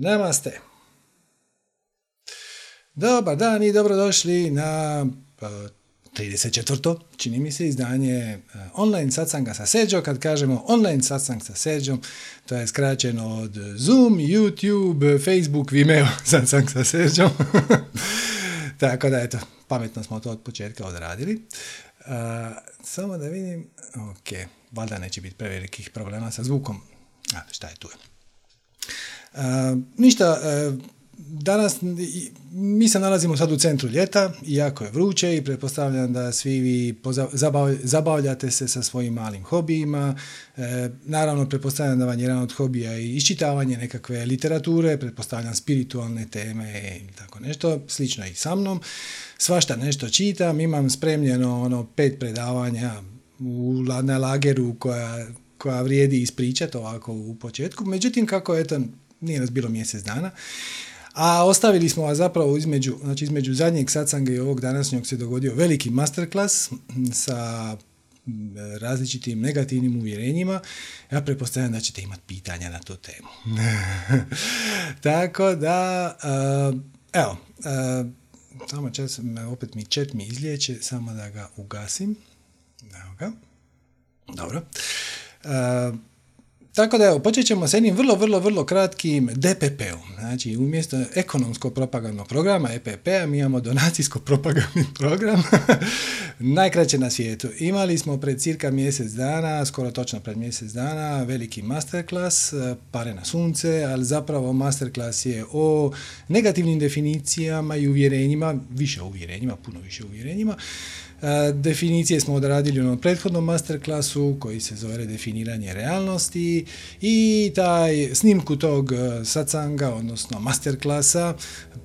Namaste. Dobar dan i dobrodošli na 34. čini mi se izdanje e, online satsanga sa Seđo. Kad kažemo online satsang sa Seđom, to je skraćeno od Zoom, YouTube, Facebook, Vimeo satsang sa Seđom. Tako da, eto, pametno smo to od početka odradili. Uh, samo da vidim, ok, valjda neće biti prevelikih problema sa zvukom. A, šta je tu? Uh, ništa, uh, danas mi se nalazimo sad u centru ljeta, iako je vruće i pretpostavljam da svi vi zabavljate se sa svojim malim hobijima. E, naravno, pretpostavljam da vam je jedan od hobija i iščitavanje nekakve literature, pretpostavljam spiritualne teme i tako nešto, slično i sa mnom. Svašta nešto čitam, imam spremljeno ono pet predavanja u, na lageru koja, koja vrijedi ispričati ovako u početku. Međutim, kako eto, nije nas bilo mjesec dana, a ostavili smo vas zapravo između, znači između zadnjeg satsanga i ovog današnjeg se dogodio veliki masterclass sa različitim negativnim uvjerenjima. Ja pretpostavljam da ćete imati pitanja na tu temu. Tako da, uh, evo, uh, samo čas, opet mi chat mi izlijeće, samo da ga ugasim. Evo ga. Dobro. Uh, tako da evo, počet ćemo s jednim vrlo, vrlo, vrlo kratkim DPP-om. Znači, umjesto ekonomskog propagandnog programa, EPP-a, mi imamo donacijsko propagandni program. Najkraće na svijetu. Imali smo pred cirka mjesec dana, skoro točno pred mjesec dana, veliki masterclass, pare na sunce, ali zapravo masterclass je o negativnim definicijama i uvjerenjima, više uvjerenjima, puno više uvjerenjima, Definicije smo odradili u onom prethodnom masterklasu koji se zove definiranje realnosti i taj snimku tog e, satsanga, odnosno masterklasa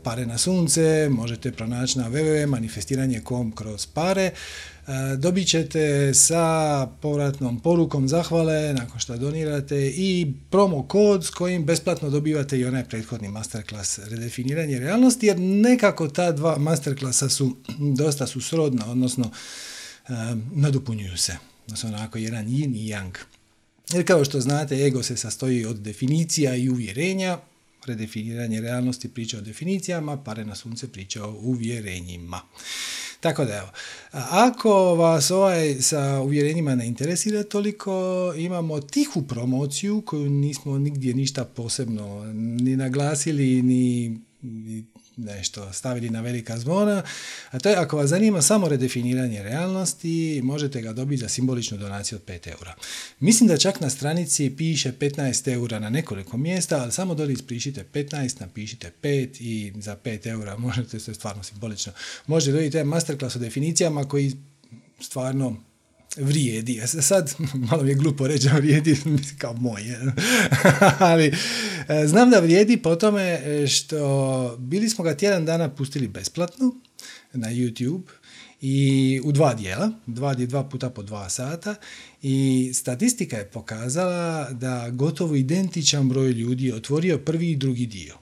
Pare na sunce možete pronaći na www.manifestiranje.com kroz pare. E, dobit ćete sa povratnom porukom zahvale nakon što donirate i promo kod s kojim besplatno dobivate i onaj prethodni masterclass redefiniranje realnosti jer nekako ta dva masterklasa su dosta su srodna, odnosno e, nadopunjuju se. Odnosno onako jedan yin i yang. Jer kao što znate, ego se sastoji od definicija i uvjerenja, redefiniranje realnosti priča o definicijama, pare na sunce priča o uvjerenjima. Tako da evo, ako vas ovaj sa uvjerenjima ne interesira toliko, imamo tihu promociju koju nismo nigdje ništa posebno ni naglasili, ni, ni nešto stavili na velika zvona, a to je ako vas zanima samo redefiniranje realnosti, možete ga dobiti za simboličnu donaciju od 5 eura. Mislim da čak na stranici piše 15 eura na nekoliko mjesta, ali samo doli isprišite 15, napišite 5 i za 5 eura možete se stvarno simbolično. Možete dobiti masterclass o definicijama koji stvarno vrijedi. Sad, malo mi je glupo reći vrijedi, kao moje. Ali e, znam da vrijedi po tome e, što bili smo ga tjedan dana pustili besplatno na YouTube i u dva dijela, dva, dva puta po dva sata i statistika je pokazala da gotovo identičan broj ljudi je otvorio prvi i drugi dio.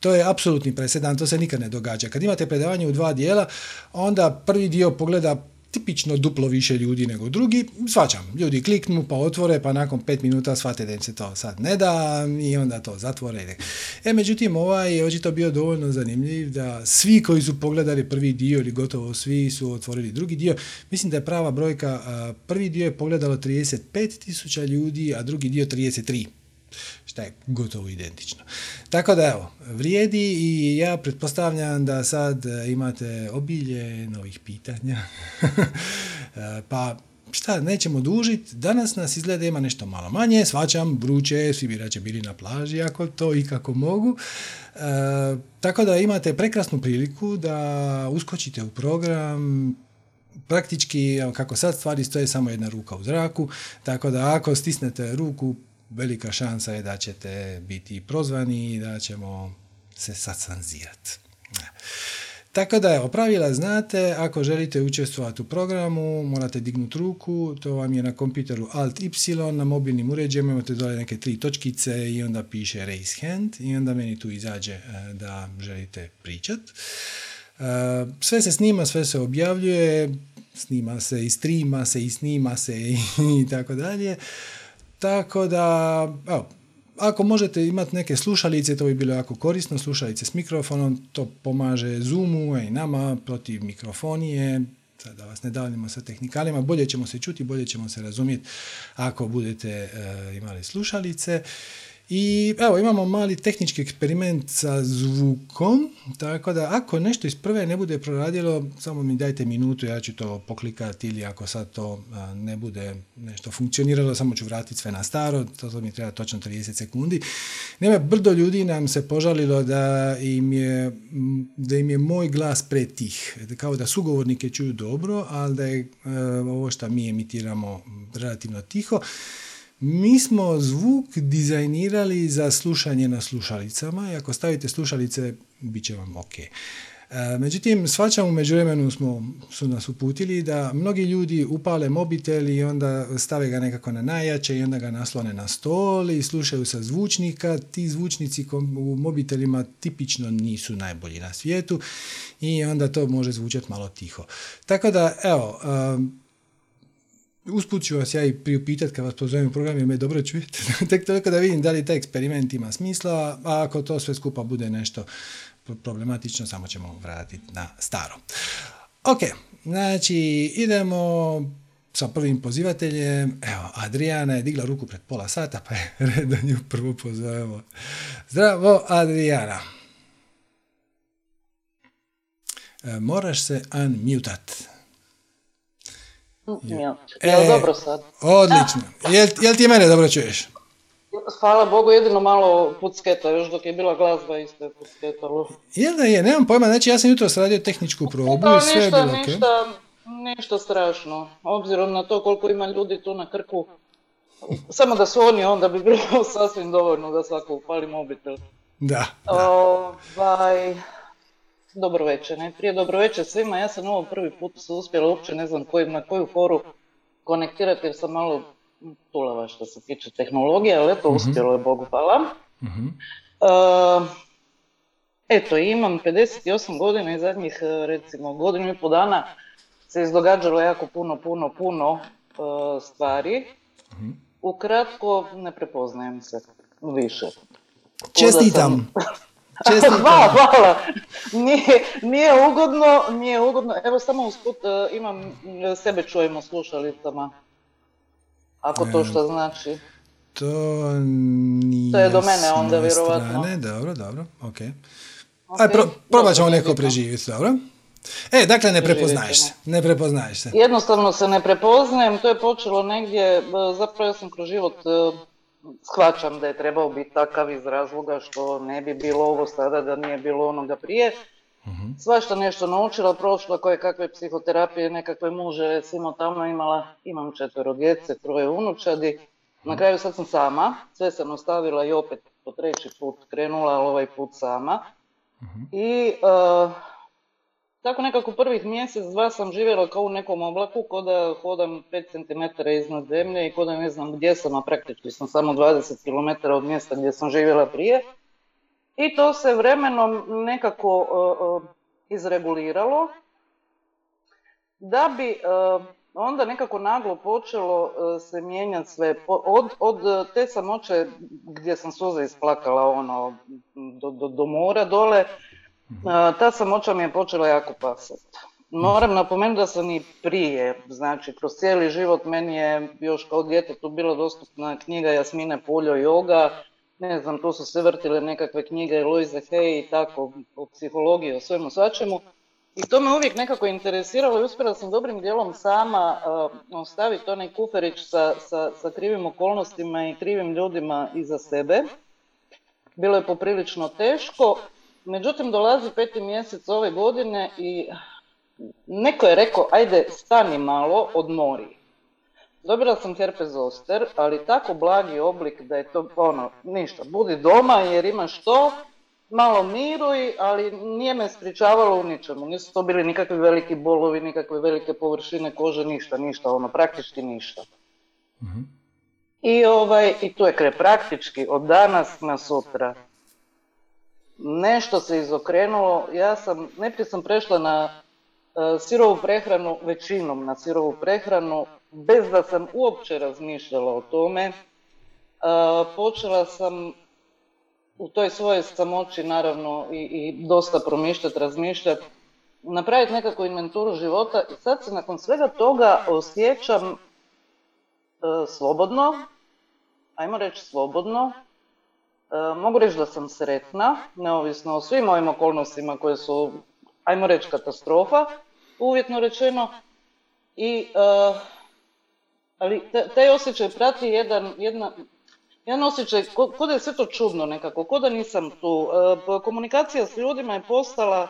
To je apsolutni presedan, to se nikad ne događa. Kad imate predavanje u dva dijela, onda prvi dio pogleda tipično duplo više ljudi nego drugi. Svačam, ljudi kliknu pa otvore pa nakon pet minuta shvate da im se to sad ne da i onda to zatvore. E, međutim, ovaj je očito bio dovoljno zanimljiv da svi koji su pogledali prvi dio ili gotovo svi su otvorili drugi dio. Mislim da je prava brojka, prvi dio je pogledalo 35 tisuća ljudi, a drugi dio 33 šta je gotovo identično. Tako da evo, vrijedi i ja pretpostavljam da sad e, imate obilje novih pitanja. E, pa šta, nećemo dužiti, danas nas izgleda ima nešto malo manje, svačam, vruće, svi bi rađe bili na plaži ako to i kako mogu. E, tako da imate prekrasnu priliku da uskočite u program, praktički, kako sad stvari stoje, samo jedna ruka u zraku, tako da ako stisnete ruku, velika šansa je da ćete biti prozvani i da ćemo se satsanzirati. Tako da evo, pravila znate, ako želite učestvovati u programu, morate dignuti ruku, to vam je na kompjuteru Alt Y, na mobilnim uređajima imate dole neke tri točkice i onda piše raise hand i onda meni tu izađe e, da želite pričat. E, sve se snima, sve se objavljuje, snima se i streama se i snima se i tako dalje. Tako da, evo, ako možete imati neke slušalice, to bi bilo jako korisno, slušalice s mikrofonom, to pomaže Zoomu i nama protiv mikrofonije, da vas ne davljamo sa tehnikalima, bolje ćemo se čuti, bolje ćemo se razumjeti ako budete e, imali slušalice. I evo, imamo mali tehnički eksperiment sa zvukom, tako da ako nešto iz prve ne bude proradilo, samo mi dajte minutu, ja ću to poklikati ili ako sad to ne bude nešto funkcioniralo, samo ću vratiti sve na staro, to, mi treba točno 30 sekundi. Nema, brdo ljudi nam se požalilo da im je, da im je moj glas pretih, kao da sugovornike čuju dobro, ali da je e, ovo što mi emitiramo relativno tiho. Mi smo zvuk dizajnirali za slušanje na slušalicama i ako stavite slušalice, bit će vam ok. E, međutim, svačam u međuvremenu smo, su nas uputili da mnogi ljudi upale mobitel i onda stave ga nekako na najjače i onda ga naslone na stol i slušaju sa zvučnika. Ti zvučnici u mobitelima tipično nisu najbolji na svijetu i onda to može zvučati malo tiho. Tako da, evo, Usput ću vas ja i priupitati kad vas pozovem u program jer me dobro čujete. Tek toliko da vidim da li taj eksperiment ima smisla, a ako to sve skupa bude nešto problematično, samo ćemo vratiti na staro. Ok, znači idemo sa prvim pozivateljem. Evo, Adriana je digla ruku pred pola sata, pa je red da nju prvo pozovemo. Zdravo, Adriana. E, moraš se unmutat. Ja. E, dobro sad? Odlično. Jel, jel ti mene dobro čuješ? Hvala Bogu, jedino malo pucketa, još dok je bila glazba isto je pucketalo. Jel da je, nemam pojma, znači ja sam jutro radio tehničku probu i sve ništa, je bilo ništa, ništa strašno, obzirom na to koliko ima ljudi tu na krku. Samo da su oni, onda bi bilo sasvim dovoljno da svako upali mobitel. Da. da. Ovaj, dobro večer, najprije dobro večer svima. Ja sam ovo prvi put se uspjela, uopće ne znam koji, na koju foru konektirati jer sam malo tulava što se tiče tehnologije, ali eto, mm uspjelo je, Bogu hvala. mm eto, imam 58 godina i zadnjih recimo godinu i pol dana se izdogađalo jako puno, puno, puno uh, stvari. mm Ukratko, ne prepoznajem se više. Čestitam! hvala, hvala. Nije, nije ugodno, nije ugodno. Evo samo usput uh, imam, e, sebe čujemo slušalicama. Ako to što znači. To nije To je do mene onda, vjerovatno. Ne, dobro, dobro, ok. okay. Aj, pro, probat ćemo neko preživjeti, dobro? E, dakle, ne prepoznaješ se. Ne prepoznaješ se. Jednostavno se ne prepoznajem, to je počelo negdje, zapravo ja sam kroz život shvaćam da je trebao biti takav iz razloga što ne bi bilo ovo sada da nije bilo onoga prije. Uh-huh. Svašta nešto naučila, prošla koje kakve psihoterapije, nekakve muže, recimo tamo imala, imam četvero djece, troje unučadi. Na mhm. kraju sad sam sama, sve sam ostavila i opet po treći put krenula, ali ovaj put sama. uh I uh, tako nekako prvih mjesec, dva sam živjela kao u nekom oblaku, ko da hodam 5 cm iznad zemlje i ko da ne znam gdje sam, a praktički sam samo 20 km od mjesta gdje sam živjela prije. I to se vremenom nekako izreguliralo, da bi uh, onda nekako naglo počelo se mijenjati sve. Od, od te samoće gdje sam suze isplakala ono, do, do mora dole, ta samoća mi je počela jako pasati. Moram napomenuti da sam i prije, znači kroz cijeli život meni je još kao djetetu bila dostupna knjiga Jasmine Puljo Yoga, ne znam, tu su se vrtile nekakve knjige Louise Hay i tako, o psihologiji, o svemu svačemu. I to me uvijek nekako interesiralo i uspjela sam dobrim dijelom sama uh, ostaviti onaj kuferić sa, sa, sa krivim okolnostima i krivim ljudima iza sebe. Bilo je poprilično teško, Međutim, dolazi peti mjesec ove godine i neko je rekao, ajde stani malo, odmori. Dobila sam herpes zoster, ali tako blagi oblik da je to ono, ništa, budi doma jer imaš to, malo miruj, ali nije me spričavalo u ničemu. Nisu to bili nikakvi veliki bolovi, nikakve velike površine kože, ništa, ništa, ono, praktički ništa. Mhm. I, ovaj, I tu je kre praktički od danas na sutra nešto se izokrenulo. Ja sam, najprije sam prešla na uh, sirovu prehranu, većinom na sirovu prehranu, bez da sam uopće razmišljala o tome. počela sam u toj svojoj samoći naravno i, i dosta promišljati, razmišljati, napraviti nekakvu inventuru života i sad se nakon svega toga osjećam e, slobodno, ajmo reći slobodno, mogu reći da sam sretna, neovisno o svim ovim okolnostima koje su, ajmo reći, katastrofa, uvjetno rečeno, i e, ali taj osjećaj prati jedan, jedna, jedan osjećaj, ko, da je sve to čudno nekako, ko da nisam tu. E, komunikacija s ljudima je postala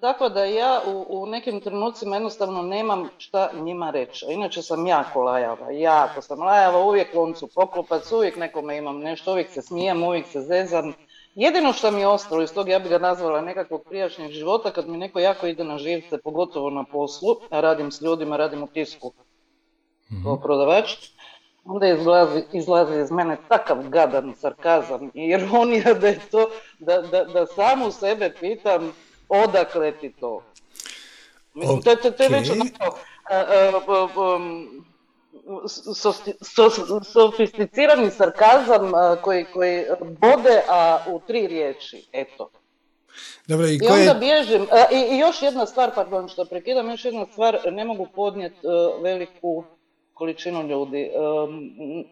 tako da ja u, u nekim trenucima jednostavno nemam šta njima reći. Inače sam jako lajava, jako sam lajava, uvijek loncu poklopac, uvijek nekome imam nešto, uvijek se smijem, uvijek se zezam. Jedino što mi je ostalo iz toga, ja bi ga nazvala nekakvog prijašnjeg života, kad mi neko jako ide na živce, pogotovo na poslu, a radim s ljudima, radim u tisku mm prodavač, onda izlazi, izlazi iz mene takav gadan sarkazam i ironija da je to, da, da, da samu sebe pitam odakle ti to. Mislim, to, to, to je već onako, sofisticirani sarkazam koji, koji bode, a u tri riječi, eto. Dobro, i, I onda bježim. I, I, još jedna stvar, pardon što prekidam, još jedna stvar, ne mogu podnijeti veliku količinu ljudi.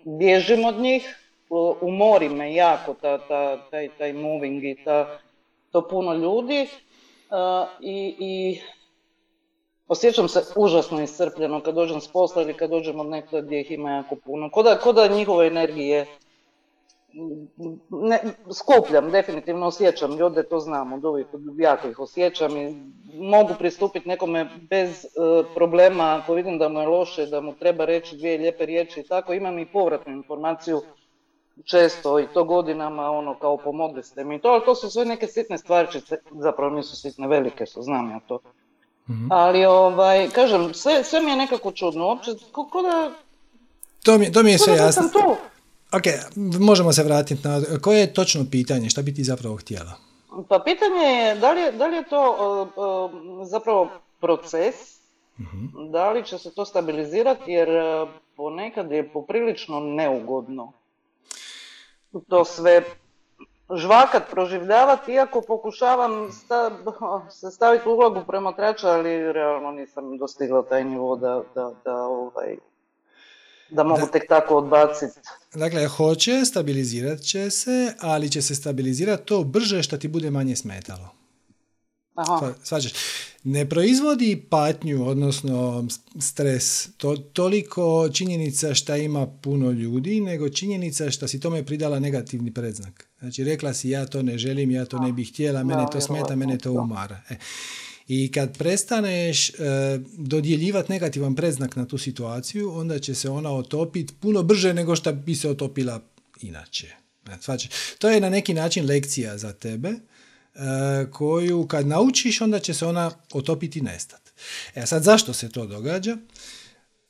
Bježim od njih, umori me jako ta, ta, taj, taj moving i ta, to puno ljudi i, i osjećam se užasno iscrpljeno kad dođem s posla ili kad dođem od nekada gdje ih ima jako puno. Koda, koda njihove energije ne, skupljam, definitivno osjećam ljude, to znam od uvijek, jako ih osjećam i mogu pristupiti nekome bez e, problema ako vidim da mu je loše, da mu treba reći dvije lijepe riječi i tako, imam i povratnu informaciju često i to godinama ono kao pomogli ste mi to, ali to su sve neke sitne stvarčice, zapravo nisu sitne, velike su, znam ja to. mm Ali ovaj, kažem, sve, sve mi je nekako čudno, uopće, ko, da... To mi, to mi je sve jasno. Ok, možemo se vratiti na... Koje je točno pitanje? Šta bi ti zapravo htjela? Pa pitanje je da li je, da li je to uh, zapravo proces, uh da li će se to stabilizirati jer uh, ponekad je poprilično neugodno to sve žvakat, proživljavati, iako pokušavam sta, se staviti u ulogu promatrača, ali realno nisam dostigla taj nivo da, da, da ovaj, da mogu tek tako odbaciti. Dakle, hoće, stabilizirat će se, ali će se stabilizirati to brže što ti bude manje smetalo. Aha. Svađaš. Ne proizvodi patnju, odnosno stres, to, toliko činjenica šta ima puno ljudi, nego činjenica šta si tome pridala negativni predznak. Znači, rekla si ja to ne želim, ja to ne bih htjela, mene to smeta, mene to umara. E. I kad prestaneš e, dodjeljivati negativan predznak na tu situaciju, onda će se ona otopiti puno brže nego što bi se otopila inače. E, to je na neki način lekcija za tebe, koju kad naučiš, onda će se ona otopiti i nestati. E sad, zašto se to događa?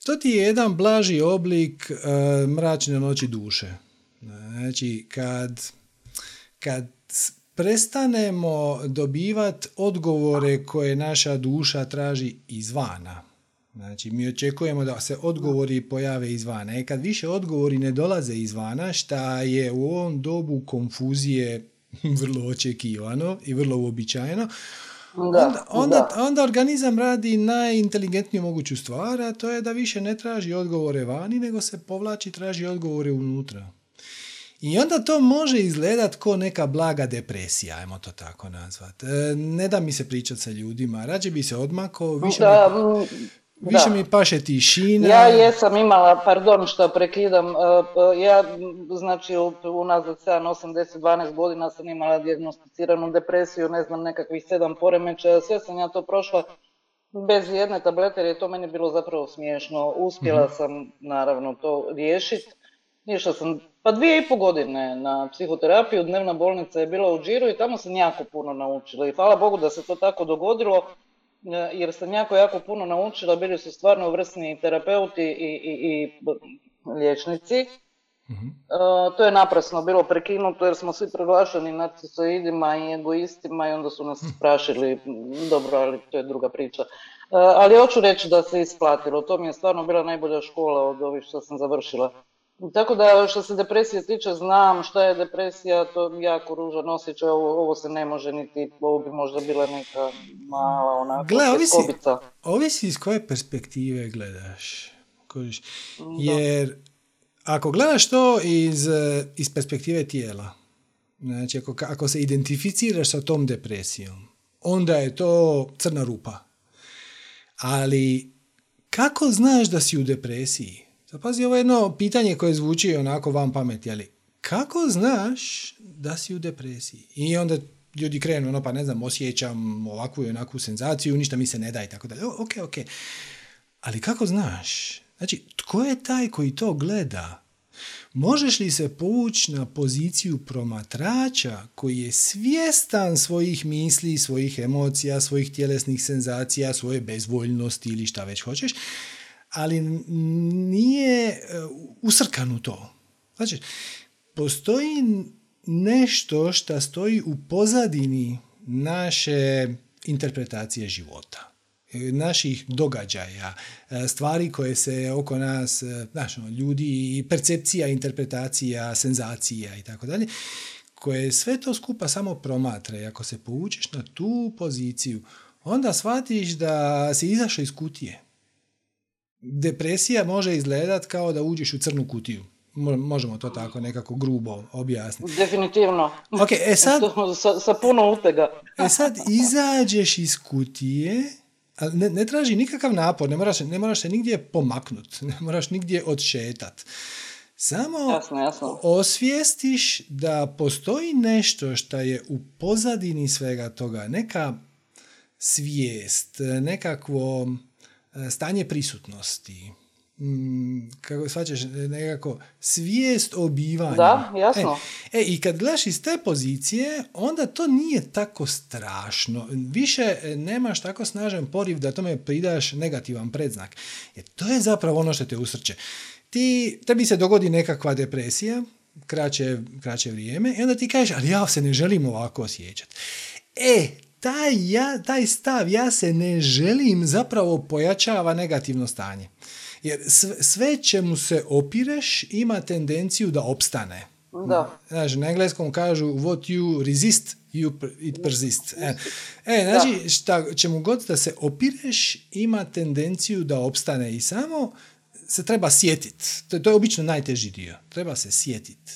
To ti je jedan blaži oblik e, mračne noći duše. Znači, kad, kad prestanemo dobivati odgovore koje naša duša traži izvana. Znači, mi očekujemo da se odgovori pojave izvana. E kad više odgovori ne dolaze izvana, šta je u ovom dobu konfuzije vrlo očekivano i vrlo uobičajeno, onda, onda, onda, organizam radi najinteligentniju moguću stvar, a to je da više ne traži odgovore vani, nego se povlači traži odgovore unutra. I onda to može izgledat ko neka blaga depresija, ajmo to tako nazvat. E, ne da mi se pričati sa ljudima, rađe bi se odmako, više, da, mi, više mi paše tišina. Ja jesam imala, pardon što prekidam, e, e, ja znači unazad 7, 8, 10, 12 godina sam imala dijagnosticiranu depresiju, ne znam, nekakvih sedam poremećaja, sve sam ja to prošla bez jedne tablete jer je to meni bilo zapravo smiješno. Uspjela mhm. sam naravno to riješiti. Išla sam pa dvije i po godine na psihoterapiju, dnevna bolnica je bila u Džiru i tamo sam jako puno naučila. I hvala Bogu da se to tako dogodilo, jer sam jako, jako puno naučila. Bili su stvarno vrsni terapeuti i, i, i liječnici. mm to je naprasno bilo prekinuto jer smo svi proglašeni narcisoidima i egoistima i onda su nas sprašili, dobro, ali to je druga priča. E, ali hoću reći da se isplatilo, to mi je stvarno bila najbolja škola od ovih što sam završila Tako da što se depresije tiče znam šta je depresija, to je jako ružan osjećaj, ovo, ovo se ne može niti, ovo bi možda bila neka mala onako Gle, ovisi, ovisi iz koje perspektive gledaš. Jer ako gledaš to iz, iz perspektive tijela, znači ako, ako se identificiraš sa tom depresijom, onda je to crna rupa. Ali kako znaš da si u depresiji? Sad pazi, ovo je jedno pitanje koje zvuči onako vam pameti, ali kako znaš da si u depresiji? I onda ljudi krenu, ono pa ne znam, osjećam ovakvu i onakvu senzaciju, ništa mi se ne da i tako dalje. Ok, ok. Ali kako znaš? Znači, tko je taj koji to gleda? Možeš li se povući na poziciju promatrača koji je svjestan svojih misli, svojih emocija, svojih tjelesnih senzacija, svoje bezvoljnosti ili šta već hoćeš, ali nije e, usrkan u to. Znači, postoji nešto što stoji u pozadini naše interpretacije života naših događaja, e, stvari koje se oko nas, e, znaš, ono, ljudi, percepcija, interpretacija, senzacija i tako dalje, koje sve to skupa samo promatra i ako se povučeš na tu poziciju, onda shvatiš da si izašao iz kutije. Depresija može izgledat kao da uđeš u crnu kutiju. Možemo to tako nekako grubo objasniti. Definitivno. Okay, e sad, sa, sa puno utega. e sad izađeš iz kutije ne, ne traži nikakav napor, ne moraš, ne moraš se nigdje pomaknut, ne moraš nigdje odšetat. Samo jasno, jasno. osvijestiš da postoji nešto što je u pozadini svega toga, neka svijest, nekakvo stanje prisutnosti, Mm, kako svačaš, nekako svijest o bivanju. Da, jasno. E, e, i kad gledaš iz te pozicije, onda to nije tako strašno. Više e, nemaš tako snažan poriv da tome pridaš negativan predznak. Jer to je zapravo ono što te usrće. Ti, tebi se dogodi nekakva depresija, kraće, kraće vrijeme, i onda ti kažeš, ali ja se ne želim ovako osjećati. E, taj, ja, taj stav, ja se ne želim, zapravo pojačava negativno stanje. Jer sve, čemu se opireš ima tendenciju da opstane. Da. Znači, na engleskom kažu what you resist, you, it persists. E, e znači, šta, čemu god da se opireš ima tendenciju da opstane i samo se treba sjetiti. To, to je obično najteži dio. Treba se sjetiti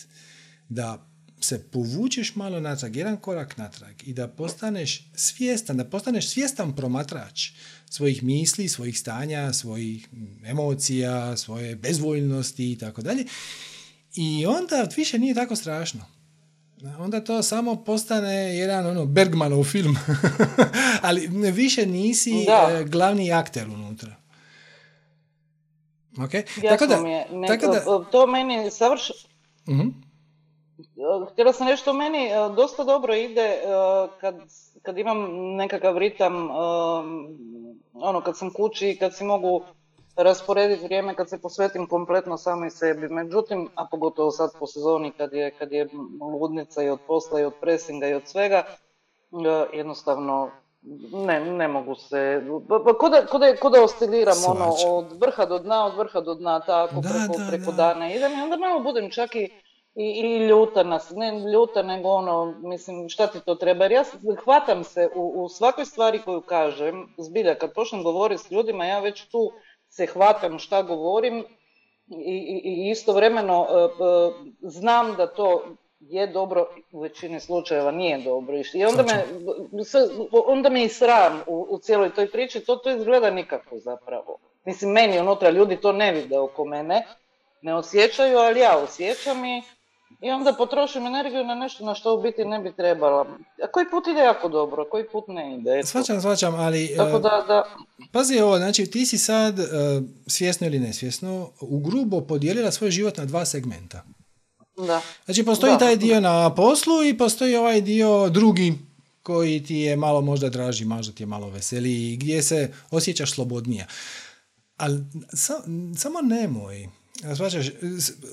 da se povučeš malo natrag, jedan korak natrag i da postaneš svjestan, da postaneš svjestan promatrač svojih misli, svojih stanja, svojih emocija, svoje bezvoljnosti i tako dalje. I onda više nije tako strašno. Onda to samo postane jedan ono Bergmanov film. Ali više nisi e, glavni akter unutra. Okay? tako da, mi je. tako da, to meni savršeno... uh Htjela sam nešto meni e, dosta dobro ide e, kad, kad imam nekakav ritam ono, kad sam kući i kad si mogu rasporediti vrijeme kad se posvetim kompletno samoj sebi. Međutim, a pogotovo sad po sezoni kad je, kad je ludnica i od posla i od presinga i od svega, e, jednostavno ne, ne mogu se, ko da, ko da, ko da osciliram ono, od vrha do dna, od vrha do dna, tako da, preko, da, preko da. dana idem i onda malo budem čak i i, i ljuta nas, ne ljuta nego ono, mislim šta ti to treba, jer ja hvatam se u, u svakoj stvari koju kažem, zbilja kad počnem govoriti s ljudima, ja već tu se hvatam šta govorim i, i, i istovremeno e, e, znam da to je dobro, u većini slučajeva nije dobro. I onda me, onda me i sram u, u cijeloj toj priči, to, to izgleda nikako zapravo. Mislim, meni unutra ljudi to ne vide oko mene, ne osjećaju, ali ja osjećam i i onda potrošim energiju na nešto na što u biti ne bi trebala. A koji put ide jako dobro, a koji put ne ide. Svačam, svačam, ali... Tako e, da, da... Pazi ovo, znači ti si sad, e, svjesno ili nesvjesno, u grubo podijelila svoj život na dva segmenta. Da. Znači postoji taj dio na poslu i postoji ovaj dio drugi koji ti je malo možda draži, možda ti je malo veseliji, gdje se osjećaš slobodnija. Ali samo nemoj Svačaš,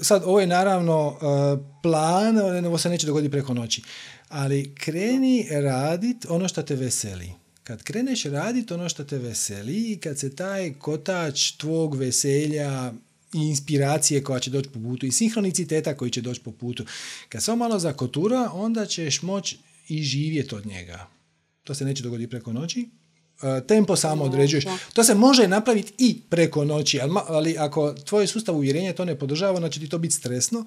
sad ovo je naravno uh, plan, ovo se neće dogoditi preko noći, ali kreni radit ono što te veseli. Kad kreneš radit ono što te veseli i kad se taj kotač tvog veselja i inspiracije koja će doći po putu i sinhroniciteta koji će doći po putu. Kad se malo zakotura, onda ćeš moći i živjeti od njega. To se neće dogoditi preko noći, E, tempo samo određuješ. To se može napraviti i preko noći, ali, ako tvoj sustav uvjerenja to ne podržava, onda će ti to biti stresno.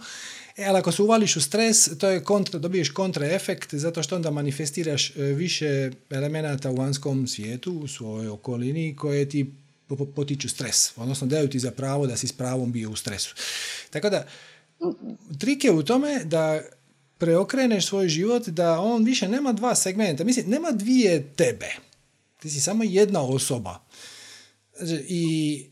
E, ali ako se uvališ u stres, to je kontra, dobiješ kontraefekt zato što onda manifestiraš e, više elemenata u vanjskom svijetu, u svojoj okolini koje ti potiču stres, odnosno daju ti za pravo da si s pravom bio u stresu. Tako da, trik je u tome da preokreneš svoj život, da on više nema dva segmenta, mislim, nema dvije tebe ti si samo jedna osoba. Znači, I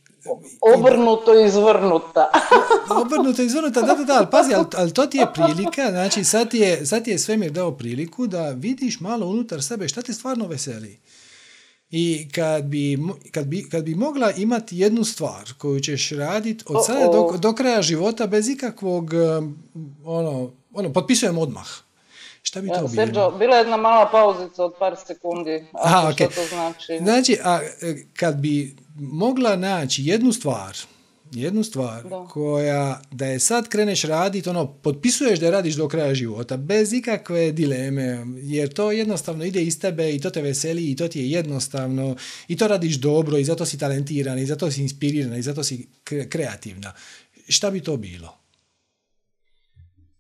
Obrnuto izvrnuta. Obrnuto izvrnuta, da, da, da, ali pazi, ali, to ti je prilika, znači sad ti je, sad ti je svemir dao priliku da vidiš malo unutar sebe šta te stvarno veseli. I kad bi, kad bi, kad bi mogla imati jednu stvar koju ćeš raditi od sada do, do kraja života bez ikakvog, ono, ono, potpisujem odmah. Šta bi to bilo? bila je jedna mala pauzica od par sekundi. A, okay. Što to znači? Znači, a, e, kad bi mogla naći jednu stvar, jednu stvar koja da je sad kreneš raditi, ono, potpisuješ da je radiš do kraja života, bez ikakve dileme, jer to jednostavno ide iz tebe i to te veseli i to ti je jednostavno i to radiš dobro i zato si talentirana i zato si inspirirana i zato si kreativna. Šta bi to bilo?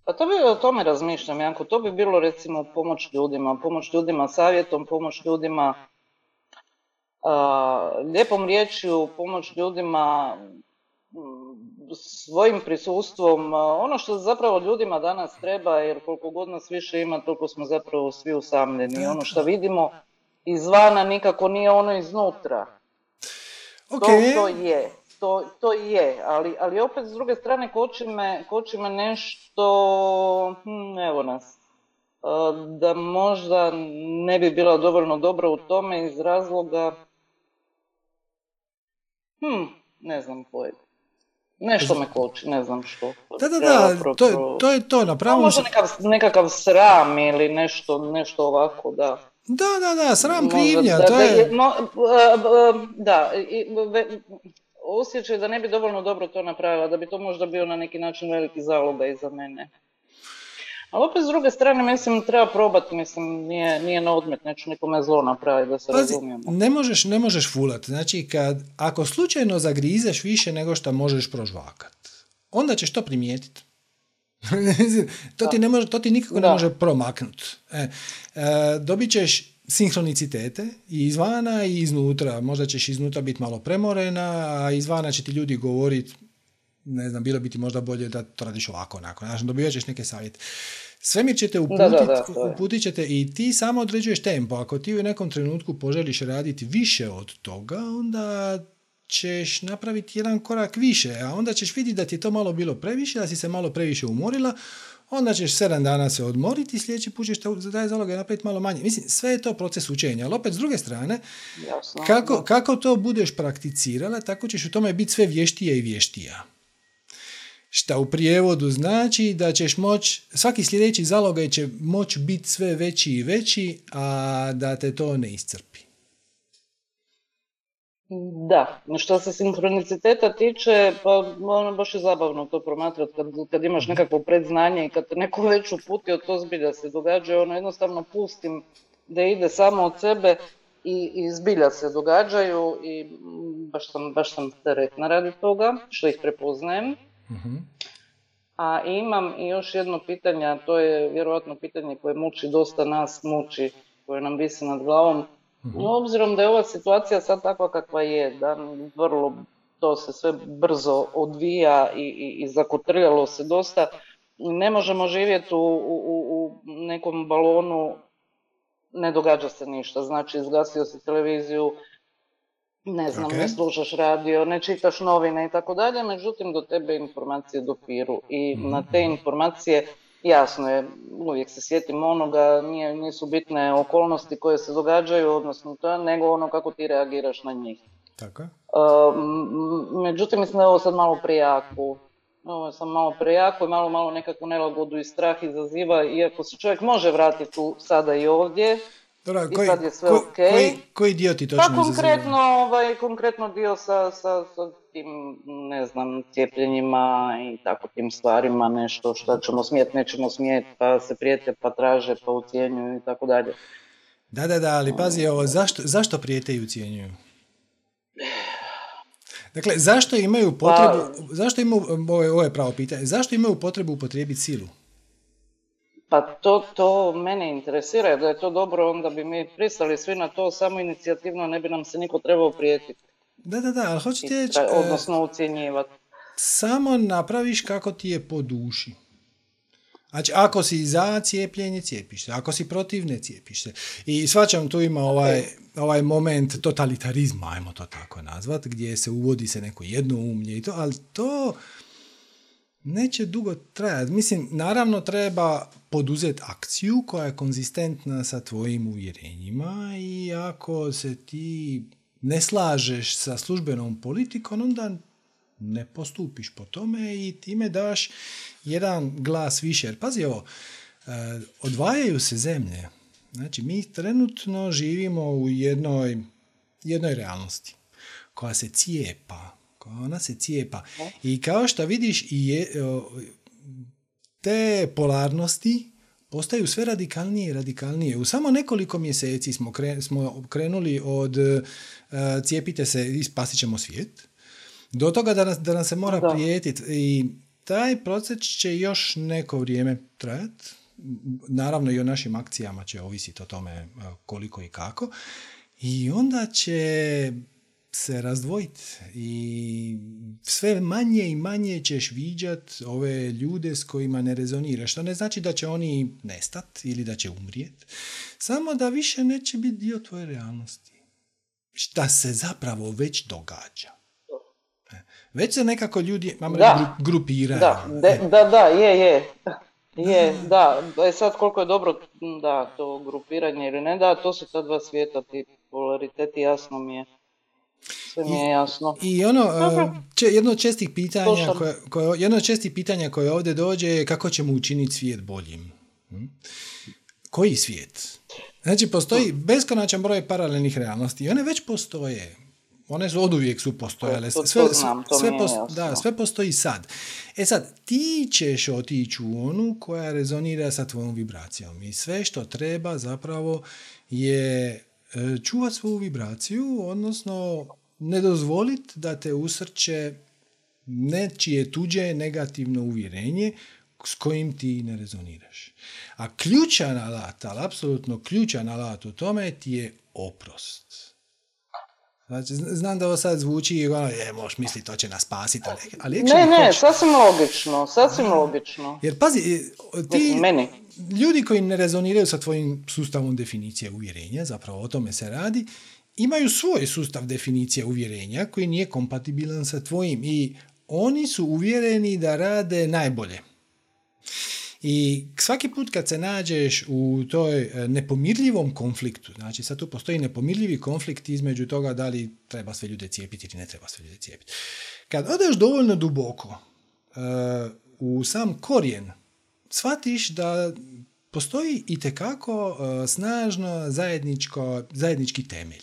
Pa to bi o tome razmišljam, Janko. To bi bilo recimo pomoć ljudima, pomoć ljudima savjetom, pomoć ljudima lijepom riječju, pomoć ljudima svojim prisustvom, ono što zapravo ljudima danas treba, jer koliko god nas više ima, toliko smo zapravo svi usamljeni. Ono što vidimo izvana nikako nije ono iznutra. Okay. To, to je to, to je, ali, ali opet s druge strane koči me, koči me nešto, hm, evo nas, da možda ne bi bila dovoljno dobra u tome iz razloga, hm, ne znam koje. Nešto me koči, ne znam što. Da, da, da, to, to je to, napravo Možda nekakav, nekakav sram ili nešto, nešto ovako, da. Da, da, da, sram krivnja, to je... Da, osjećaj da ne bi dovoljno dobro to napravila, da bi to možda bio na neki način veliki zaloga i za mene. Ali opet s druge strane, mislim, treba probati, mislim, nije, nije na odmet, neću nikome zlo napraviti, da se Pazi, razumijemo. Ne možeš, ne možeš fulat, znači kad, ako slučajno zagrizeš više nego što možeš prožvakat, onda ćeš to primijetiti. to, ti ne može, to ti nikako ne može promaknut. E, e, dobit ćeš sinhronicitete i izvana i iznutra. Možda ćeš iznutra biti malo premorena, a izvana će ti ljudi govoriti ne znam, bilo bi ti možda bolje da to radiš ovako, onako. Znači, dobivat ćeš neke savjete. Svemir će te uputiti, uputit će te i ti samo određuješ tempo. Ako ti u nekom trenutku poželiš raditi više od toga, onda ćeš napraviti jedan korak više, a onda ćeš vidjeti da ti je to malo bilo previše, da si se malo previše umorila, onda ćeš sedam dana se odmoriti i sljedeći put ćeš taj zaloga napraviti malo manje. Mislim, sve je to proces učenja, ali opet s druge strane, kako, kako to budeš prakticirala, tako ćeš u tome biti sve vještija i vještija. Šta u prijevodu znači da ćeš moći, svaki sljedeći zalogaj će moći biti sve veći i veći, a da te to ne iscrpi. Da, što se sinkroniciteta tiče, pa ono baš je zabavno to promatrati kad, kad imaš mhm. nekakvo predznanje i kad te neko već uputio, to zbilja se događa, ono jednostavno pustim da ide samo od sebe i, i zbilja se događaju i baš sam, baš sam teretna radi toga, što ih prepoznajem. Mhm. A imam i još jedno pitanje, a to je vjerojatno pitanje koje muči dosta nas, muči, koje nam visi nad glavom, Mhm. Obzirom da je ova situacija sad takva kakva je, da vrlo to se sve brzo odvija i, i, i zakotrljalo se dosta, ne možemo živjeti u, u, u nekom balonu, ne događa se ništa, znači izgasio si televiziju, ne znam, ne slušaš radio, ne čitaš novine i tako dalje, međutim do tebe informacije dopiru i na te mhm. informacije jasno je, uvijek se sjetim onoga, nije, nisu bitne okolnosti koje se događaju, odnosno to, nego ono kako ti reagiraš na njih. Tako Uh, međutim, mislim da je ovo sad malo prejako. Ovo sam malo prejako i malo, malo nekakvu nelagodu i strah izaziva, iako se čovjek može vratiti tu sada i ovdje. Dobra, koji, je sve ko, koji, koji, dio ti točno Pa konkretno, ovaj, konkretno dio sa, sa, sa tim, ne znam, cijepljenjima i tako tim stvarima, nešto što ćemo smijeti, nećemo smijeti, pa se prijete, pa traže, pa ucijenjuju i tako dalje. Da, da, da, ali pazi ovo, zašto, zašto prijete i ucijenjuju? Dakle, zašto imaju potrebu, pa, zašto imaju, ovo je pravo pitanje, zašto imaju potrebu upotrijebiti silu? Pa to, to mene interesira, da je to dobro, onda bi mi pristali svi na to, samo inicijativno ne bi nam se niko trebao prijetiti. Da, da, da, ali hoćete reći... E, odnosno ucjenjivati. Samo napraviš kako ti je po duši. Znači, ako si za cijepljenje, cijepiš se. Ako si protiv, ne cijepiš se. I svačam tu ima ovaj, ovaj moment totalitarizma, ajmo to tako nazvat, gdje se uvodi se neko jednoumlje i to, ali to neće dugo trajati. Mislim, naravno treba poduzeti akciju koja je konzistentna sa tvojim uvjerenjima i ako se ti ne slažeš sa službenom politikom, onda ne postupiš po tome i time daš jedan glas više. Jer pazi ovo, e, odvajaju se zemlje. Znači, mi trenutno živimo u jednoj, jednoj realnosti koja se cijepa. Ona se cijepa. I kao što vidiš, i je, te polarnosti postaju sve radikalnije i radikalnije. U samo nekoliko mjeseci smo, smo krenuli od uh, cijepite se i spasit ćemo svijet, do toga da nas, da nam se mora prijetiti. I taj proces će još neko vrijeme trajati. Naravno i o našim akcijama će ovisiti o tome koliko i kako. I onda će se razdvojiti i sve manje i manje ćeš viđat ove ljude s kojima ne rezoniraš. Što ne znači da će oni nestat ili da će umrijet, samo da više neće biti dio tvoje realnosti. Šta se zapravo već događa. E, već se nekako ljudi da. grupiraju. Da, da, da, je, je. Je, da. E sad koliko je dobro da, to grupiranje ili ne, da, to su ta dva svijeta, ti polariteti, jasno mi je sve mi je jasno. I, ono, e, jedno od čestih pitanja koje, koje, jedno od čestih pitanja koje ovdje dođe je kako ćemo učiniti svijet boljim. Hm? Koji svijet? Znači, postoji beskonačan broj paralelnih realnosti i one već postoje. One su oduvijek su postojale. To, sve, to sve, da, sve postoji sad. E sad, ti ćeš otići u onu koja rezonira sa tvojom vibracijom. I sve što treba zapravo je e, čuvati svoju vibraciju, odnosno ne dozvoliti da te usrće nečije tuđe negativno uvjerenje s kojim ti ne rezoniraš. A ključan alat, ali apsolutno ključan alat u tome ti je oprost. Znači, znam da ovo sad zvuči i ono, je, možeš misliti, to će nas spasiti, ali Ne, ne, sasvim logično, sasvim logično. Jer pazi, ti meni. ljudi koji ne rezoniraju sa tvojim sustavom definicije uvjerenja, zapravo o tome se radi, imaju svoj sustav definicije uvjerenja koji nije kompatibilan sa tvojim i oni su uvjereni da rade najbolje. I svaki put kad se nađeš u toj e, nepomirljivom konfliktu, znači sad tu postoji nepomirljivi konflikt između toga da li treba sve ljude cijepiti ili ne treba sve ljude cijepiti. Kad odeš dovoljno duboko uh, u sam korijen, shvatiš da postoji i tekako uh, snažno zajedničko, zajednički temelj.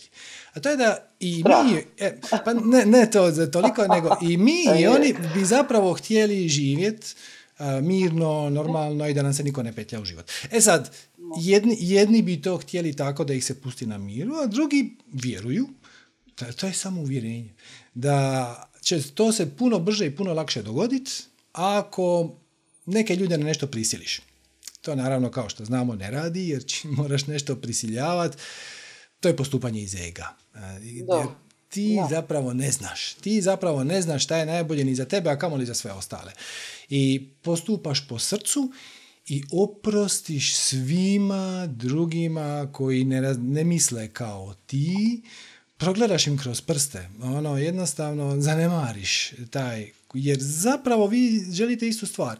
A to je da i mi, e, pa ne, ne to za toliko, nego i mi i oni bi zapravo htjeli živjeti mirno, normalno i da nam se niko ne petlja u život. E sad, jedni, jedni bi to htjeli tako da ih se pusti na miru, a drugi vjeruju, to, to je samo uvjerenje, da će to se puno brže i puno lakše dogoditi ako neke ljude na nešto prisiliš. To naravno kao što znamo ne radi jer će, moraš nešto prisiljavati. To je postupanje iz ega. Jer ti zapravo ne znaš. Ti zapravo ne znaš šta je najbolje ni za tebe, a kamoli za sve ostale. I postupaš po srcu i oprostiš svima drugima koji ne, ne misle kao ti, progledaš im kroz prste. Ono, jednostavno zanemariš taj, jer zapravo vi želite istu stvar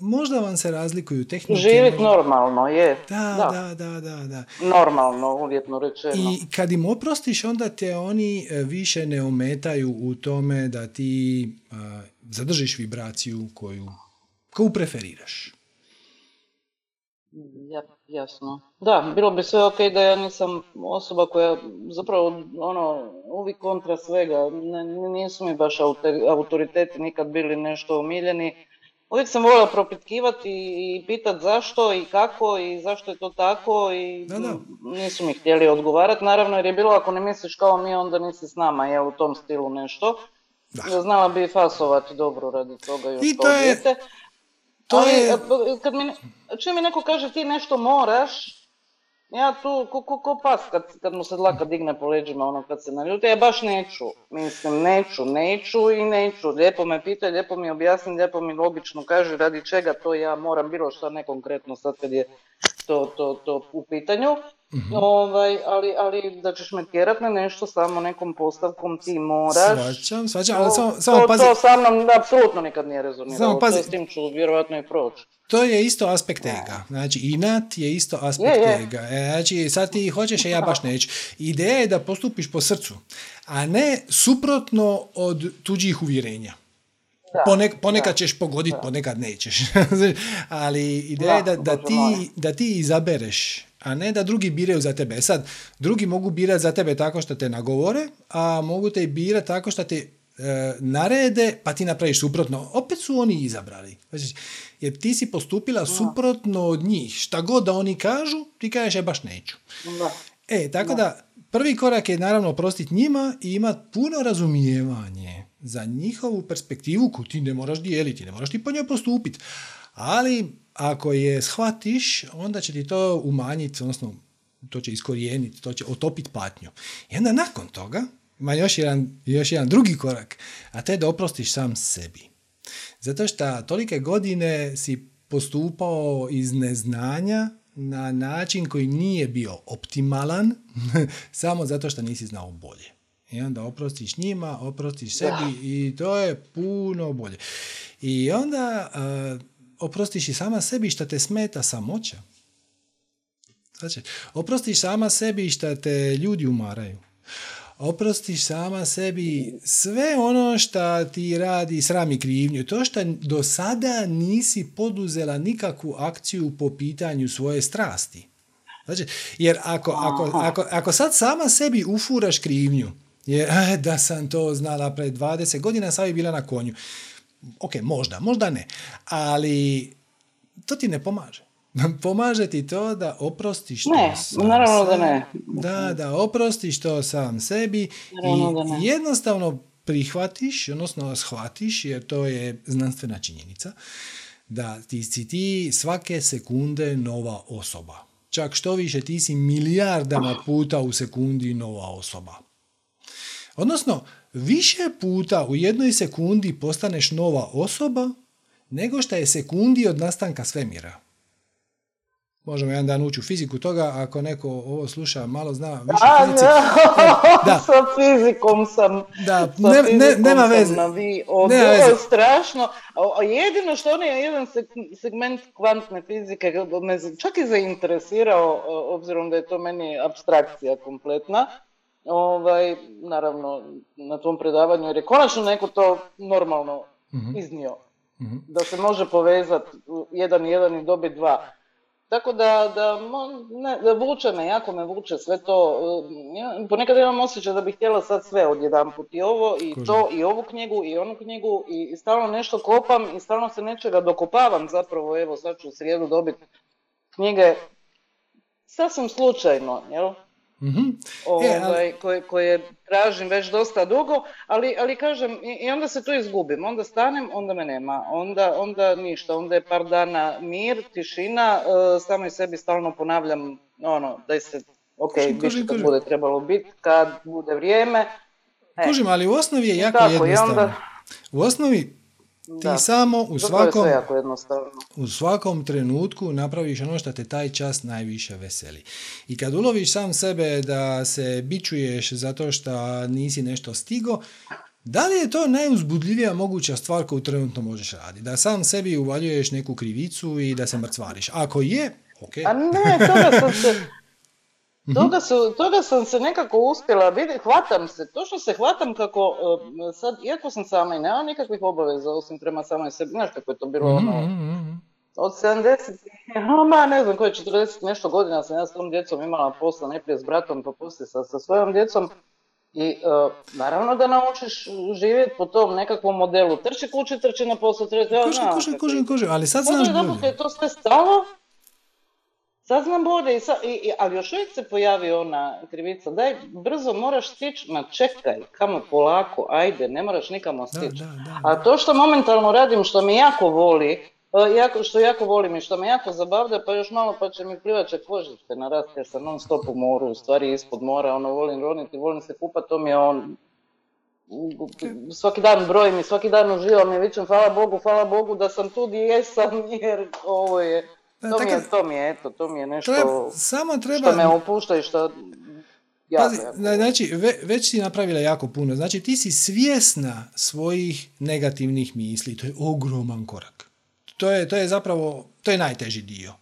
možda vam se razlikuju tehnike. Živit normalno, je. Da, da, da, da, da. Normalno, uvjetno rečeno. I kad im oprostiš, onda te oni e, više ne ometaju u tome da ti uh, zadržiš vibraciju koju, koju preferiraš. Ja. Jasno. Da, bilo bi sve ok da ja nisam osoba koja zapravo ono, uvijek kontra svega. nisu mi baš autoriteti nikad bili nešto omiljeni. Uvijek sam voljela propitkivati i pitati zašto i kako i zašto je to tako i nisu mi htjeli odgovarati. Naravno jer je bilo ako ne misliš kao mi onda nisi s nama je u tom stilu nešto. Da. Znala bi fasovati dobro radi toga još I to je, to Ali, je... kad mi, čim mi neko kaže ti nešto moraš, ja tu ko, ko, ko pas kad, kad mu se dlaka digne po leđima ono kad se naljuti, ja baš neću. Mislim, neću, neću i neću. Lijepo me pita, lijepo mi objasni, lijepo mi logično kaže radi čega to ja moram bilo što ne konkretno sad kad je to, to, to u pitanju. Mm-hmm. Ovaj, ali, ali da ćeš me tjerat na nešto samo nekom postavkom ti moraš. Svačam, svačam, ali samo, samo to, pazi. To sa mnom apsolutno nikad nije rezoniralo. Samo pazi. To s tim ću vjerojatno i proći. To je isto aspekt ega. Znači, inat je isto aspekt je, je. ega. E, znači, sad ti hoćeš, a ja baš neću. Ideja je da postupiš po srcu, a ne suprotno od tuđih uvjerenja. Da, ponekad ćeš pogoditi, ponekad nećeš. Ali ideja je da, da, ti, da ti izabereš, a ne da drugi biraju za tebe. E sad, drugi mogu birati za tebe tako što te nagovore, a mogu te birati tako što te e, narede, pa ti napraviš suprotno. Opet su oni izabrali. Znači, jer ti si postupila suprotno od njih. Šta god da oni kažu, ti kažeš, je baš neću. E, tako da, prvi korak je naravno oprostiti njima i imati puno razumijevanje za njihovu perspektivu koju ti ne moraš dijeliti, ne moraš ti po njoj postupiti. Ali ako je shvatiš, onda će ti to umanjiti, odnosno to će iskorijeniti, to će otopiti patnju. I onda nakon toga ima još jedan, još jedan drugi korak, a to je da oprostiš sam sebi. Zato što tolike godine si postupao iz neznanja na način koji nije bio optimalan, samo zato što nisi znao bolje. I onda oprostiš njima, oprostiš sebi i to je puno bolje. I onda uh, oprostiš i sama sebi što te smeta samoća. Znači, oprostiš sama sebi što te ljudi umaraju oprostiš sama sebi sve ono što ti radi sram i krivnju. To što do sada nisi poduzela nikakvu akciju po pitanju svoje strasti. Znači, jer ako, ako, ako, ako sad sama sebi ufuraš krivnju, jer eh, da sam to znala pred 20 godina, sad bi bila na konju. Ok, možda, možda ne. Ali to ti ne pomaže. Pomaže ti to da oprostiš to ne, sam naravno da ne. Da, da oprostiš to sam sebi i jednostavno prihvatiš, odnosno shvatiš, jer to je znanstvena činjenica, da ti si ti svake sekunde nova osoba. Čak što više, ti si milijardama puta u sekundi nova osoba. Odnosno, više puta u jednoj sekundi postaneš nova osoba nego što je sekundi od nastanka svemira. Možemo jedan dan ući u fiziku toga, ako neko ovo sluša, malo zna više A, fizici. Da. sa fizikom sam, da, ne, ne, nema veze. Na vi, ovo je strašno. Jedino što on je jedan segment kvantne fizike, me čak i zainteresirao, obzirom da je to meni abstrakcija kompletna, ovaj, naravno na tom predavanju, jer je konačno neko to normalno mm iznio. Mhm. Da se može povezati jedan i jedan i dobiti dva. Tako da, da, ne, da vuče me, jako me vuče sve to. Ja, ponekad imam osjećaj da bih htjela sad sve odjedanput. I ovo, i to, i ovu knjigu, i onu knjigu, i, stalno nešto kopam, i stalno se nečega dokopavam zapravo. Evo, sad ću u srijedu dobiti knjige sasvim slučajno, jel? Mm ovaj, koje, koje tražim već dosta dugo, ali, ali kažem, i, onda se tu izgubim, onda stanem, onda me nema, onda, onda ništa, onda je par dana mir, tišina, uh, samo i sebi stalno ponavljam, ono, da se, ok, više kad bude trebalo biti, kad bude vrijeme. E. Kužim, ali u osnovi je jako jednostavno. Onda... U osnovi ti samo u svakom, u svakom trenutku napraviš ono što te taj čas najviše veseli. I kad uloviš sam sebe da se bičuješ zato što nisi nešto stigo, da li je to najuzbudljivija moguća stvar koju trenutno možeš raditi? Da sam sebi uvaljuješ neku krivicu i da se mrcvariš. Ako je, ok. A ne, toga sam se. Toga, su, toga sam se nekako uspjela vidjeti, hvatam se, to što se hvatam kako e, sad, iako sam sama i nema nikakvih obaveza osim prema samoj sebi, znaš kako je to bilo ono, mhm, mhm, od 70, ma ne znam koje 40 nešto godina sam ja s tom djecom imala posla, najprije s bratom, pa poslije sa, sa svojom djecom. I e, naravno da naučiš živjeti po tom nekakvom modelu. Trči kući, trči na posao, trči... Ja, kuži, kuži, kuži, kuži, ali sad znaš bolje. je to sve stalo, sad znam bolje, i, i, ali još uvijek se pojavi ona krivica. Daj, brzo moraš stići, ma čekaj, kamo polako, ajde, ne moraš nikamo stići. A to što momentalno radim, što me jako voli, pa jako, što jako volim i što me jako zabavlja, pa još malo pa će mi plivače kožice narast jer sam non stop u moru, u stvari ispod mora, ono volim roniti, volim se kupati, to mi je on, svaki dan brojim i svaki dan uživam i vičem hvala Bogu, hvala Bogu da sam tu gdje jesam jer ovo je, to, mi je, to mi je, eto, to mi je nešto samo treba, što me opušta i što Pazi, znači, već si napravila jako puno. Znači, ti si svjesna svojih negativnih misli. To je ogroman korak. To je, to je zapravo, to je najteži dio.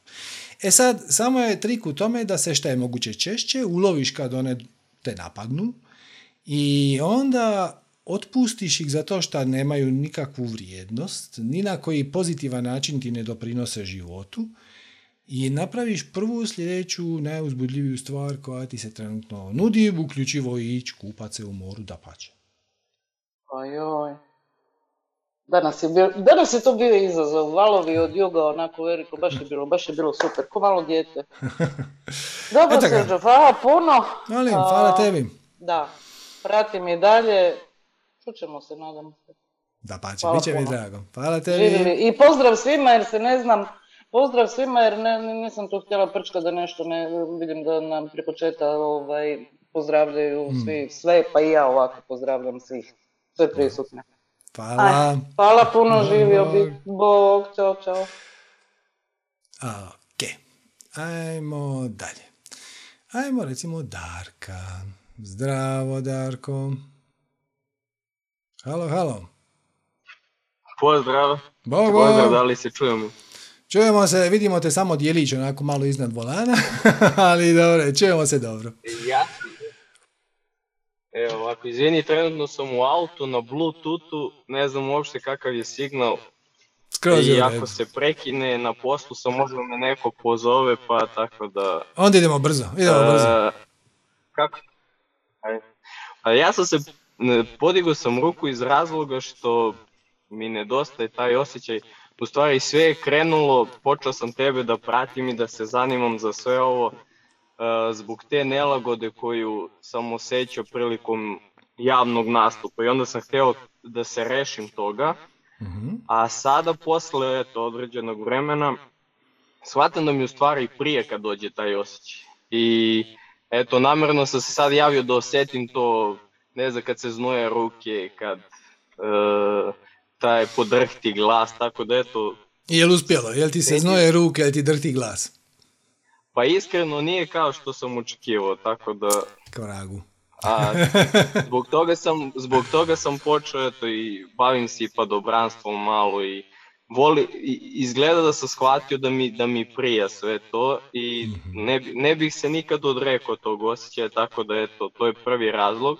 E sad, samo je trik u tome da se šta je moguće češće uloviš kad one te napadnu i onda otpustiš ih zato što nemaju nikakvu vrijednost, ni na koji pozitivan način ti ne doprinose životu i napraviš prvu sljedeću najuzbudljiviju stvar koja ti se trenutno nudi, uključivo ići kupat se u moru da pače. Ojoj. Danas je, bio, danas je to bio izazov, valovi od juga, onako veliko, baš je bilo, baš je bilo super, ko malo dijete. Dobro, Srđo, hvala puno. Molim, hvala tebi. Da, pratim i dalje, čućemo se, nadam se. Da pa će, bit će mi drago. Hvala tebi. I pozdrav svima, jer se ne znam, pozdrav svima, jer ne, nisam tu htjela prčka da nešto ne, vidim da nam preko četa ovaj, pozdravljaju hmm. svi, sve, pa i ja ovako pozdravljam svih, sve prisutne. Hvala. hvala puno, živio bi. Bog, čao, čao. Ok, ajmo dalje. Ajmo recimo Darka. Zdravo, Darko. Halo, halo. Pozdrav. Bog, Pozdrav, da li se čujemo? Čujemo se, vidimo te samo dijelić, onako malo iznad volana, ali dobro, čujemo se dobro. Ja Evo ovako, izvini, trenutno sam u autu na Bluetoothu, ne znam uopšte kakav je signal. Skroz I ako se prekine na poslu sam možda me neko pozove, pa tako da... Onda idemo brzo, idemo uh, brzo. Kako? Pa ja sam se, podigao sam ruku iz razloga što mi nedostaje taj osjećaj. U stvari sve je krenulo, počeo sam tebe da pratim i da se zanimam za sve ovo zbog te nelagode koju sam osjećao prilikom javnog nastupa i onda sam htio da se rešim toga, mhm. a sada posle eto, određenog vremena shvatam da mi u stvari prije kad dođe taj osjećaj. I eto, namjerno sam se sad javio da osjetim to, ne znam, kad se znoje ruke, kad uh, taj podrhti glas, tako da eto... Jel uspjelo? Jel ti se znoje ruke, jel ti drhti glas? Pa iskreno nije kao što sam očekivao, tako da... Kvragu. A, zbog, toga sam, zbog toga sam počeo eto, i bavim se i padobranstvom malo i voli, izgleda da sam shvatio da mi, da mi prija sve to i mhm. ne, ne bih se nikad odrekao tog osjećaja, tako da eto, to je prvi razlog.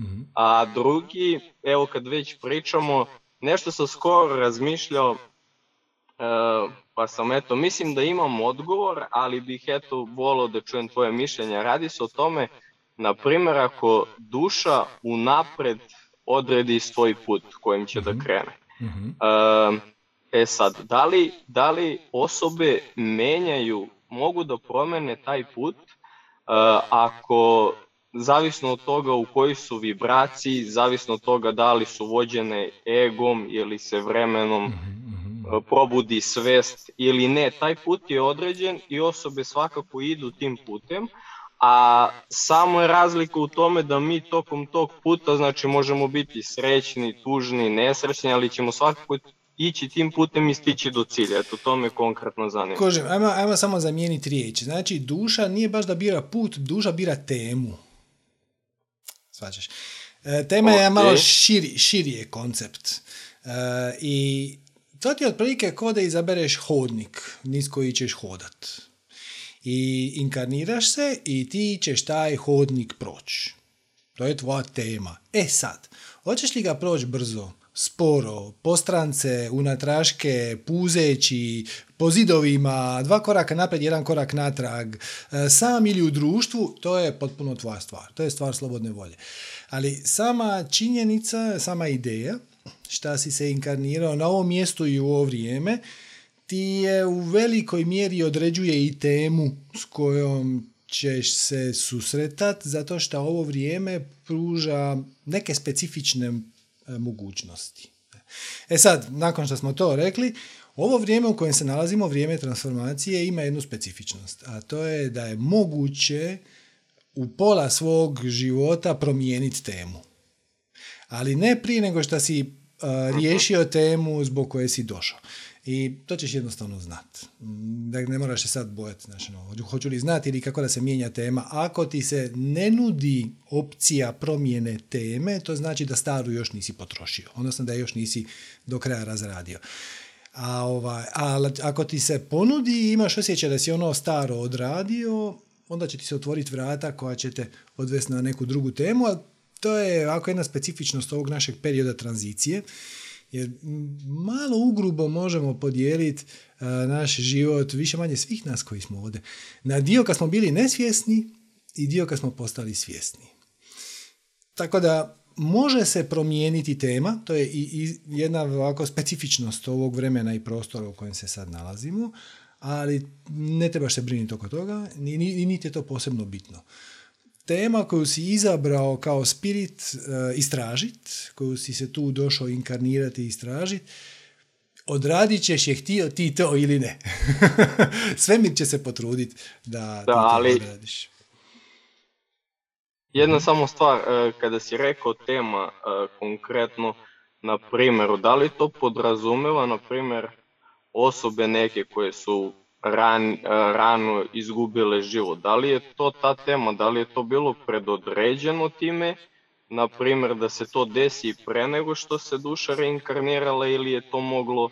Mhm. A drugi, evo kad već pričamo, nešto sam skoro razmišljao, uh, pa sam eto, mislim da imam odgovor, ali bih eto volio da čujem tvoje mišljenje. Radi se o tome, na primjer, ako duša unapred odredi svoj put kojim će da mhm. krene. Mhm. E sad, da li, da li osobe menjaju, mogu da promene taj put e, ako zavisno od toga u kojoj su vibraciji, zavisno od toga da li su vođene egom ili se vremenom mhm. E, probudi svest ili ne, taj put je određen i osobe svakako idu tim putem, a samo je razlika u tome da mi tokom tog puta znači možemo biti srećni, tužni, nesrećni, ali ćemo svakako ići tim putem i stići do cilja. Eto, to me konkretno zanima. Kožem, ajmo, ajmo samo zamijeniti riječ. Znači, duša nije baš da bira put, duša bira temu. Svačaš. E, tema je malo širi, širi je koncept. E, I to ti je otprilike kao da izabereš hodnik niz koji ćeš hodat. I inkarniraš se i ti ćeš taj hodnik proći. To je tvoja tema. E sad, hoćeš li ga proći brzo, sporo, postrance, unatraške, puzeći, po zidovima, dva koraka naprijed, jedan korak natrag, e, sam ili u društvu, to je potpuno tvoja stvar. To je stvar slobodne volje. Ali sama činjenica, sama ideja, šta si se inkarnirao na ovom mjestu i u ovo vrijeme, ti je u velikoj mjeri određuje i temu s kojom ćeš se susretat, zato što ovo vrijeme pruža neke specifične mogućnosti. E sad, nakon što smo to rekli, ovo vrijeme u kojem se nalazimo, vrijeme transformacije, ima jednu specifičnost, a to je da je moguće u pola svog života promijeniti temu. Ali ne prije nego što si uh, riješio temu zbog koje si došao. I to ćeš jednostavno znat. Da ne moraš se sad bojati. Znači, no, hoću li znati ili kako da se mijenja tema. Ako ti se ne nudi opcija promjene teme, to znači da staru još nisi potrošio. Odnosno da još nisi do kraja razradio. A, ovaj, a ako ti se ponudi i imaš osjećaj da si ono staro odradio, onda će ti se otvoriti vrata koja će te odvesti na neku drugu temu, a to je ovako jedna specifičnost ovog našeg perioda tranzicije, jer malo ugrubo možemo podijeliti naš život, više manje svih nas koji smo ovdje, na dio kad smo bili nesvjesni i dio kad smo postali svjesni. Tako da može se promijeniti tema, to je i, jedna ovako specifičnost ovog vremena i prostora u kojem se sad nalazimo, ali ne trebaš se brinuti oko toga i niti je to posebno bitno. Tema koju si izabrao kao spirit uh, istražit, koju si se tu došao inkarnirati i istražit, odradit ćeš je htio ti to ili ne. Svemir će se potruditi da, da ti to ali... odradiš. Jedna samo stvar, e, kada si rekao tema e, konkretno, na primjeru, da li to podrazumeva, na primjer, osobe neke koje su ran, e, rano izgubile život? Da li je to ta tema, da li je to bilo predodređeno time, na primjer da se to desi pre nego što se duša reinkarnirala ili je to moglo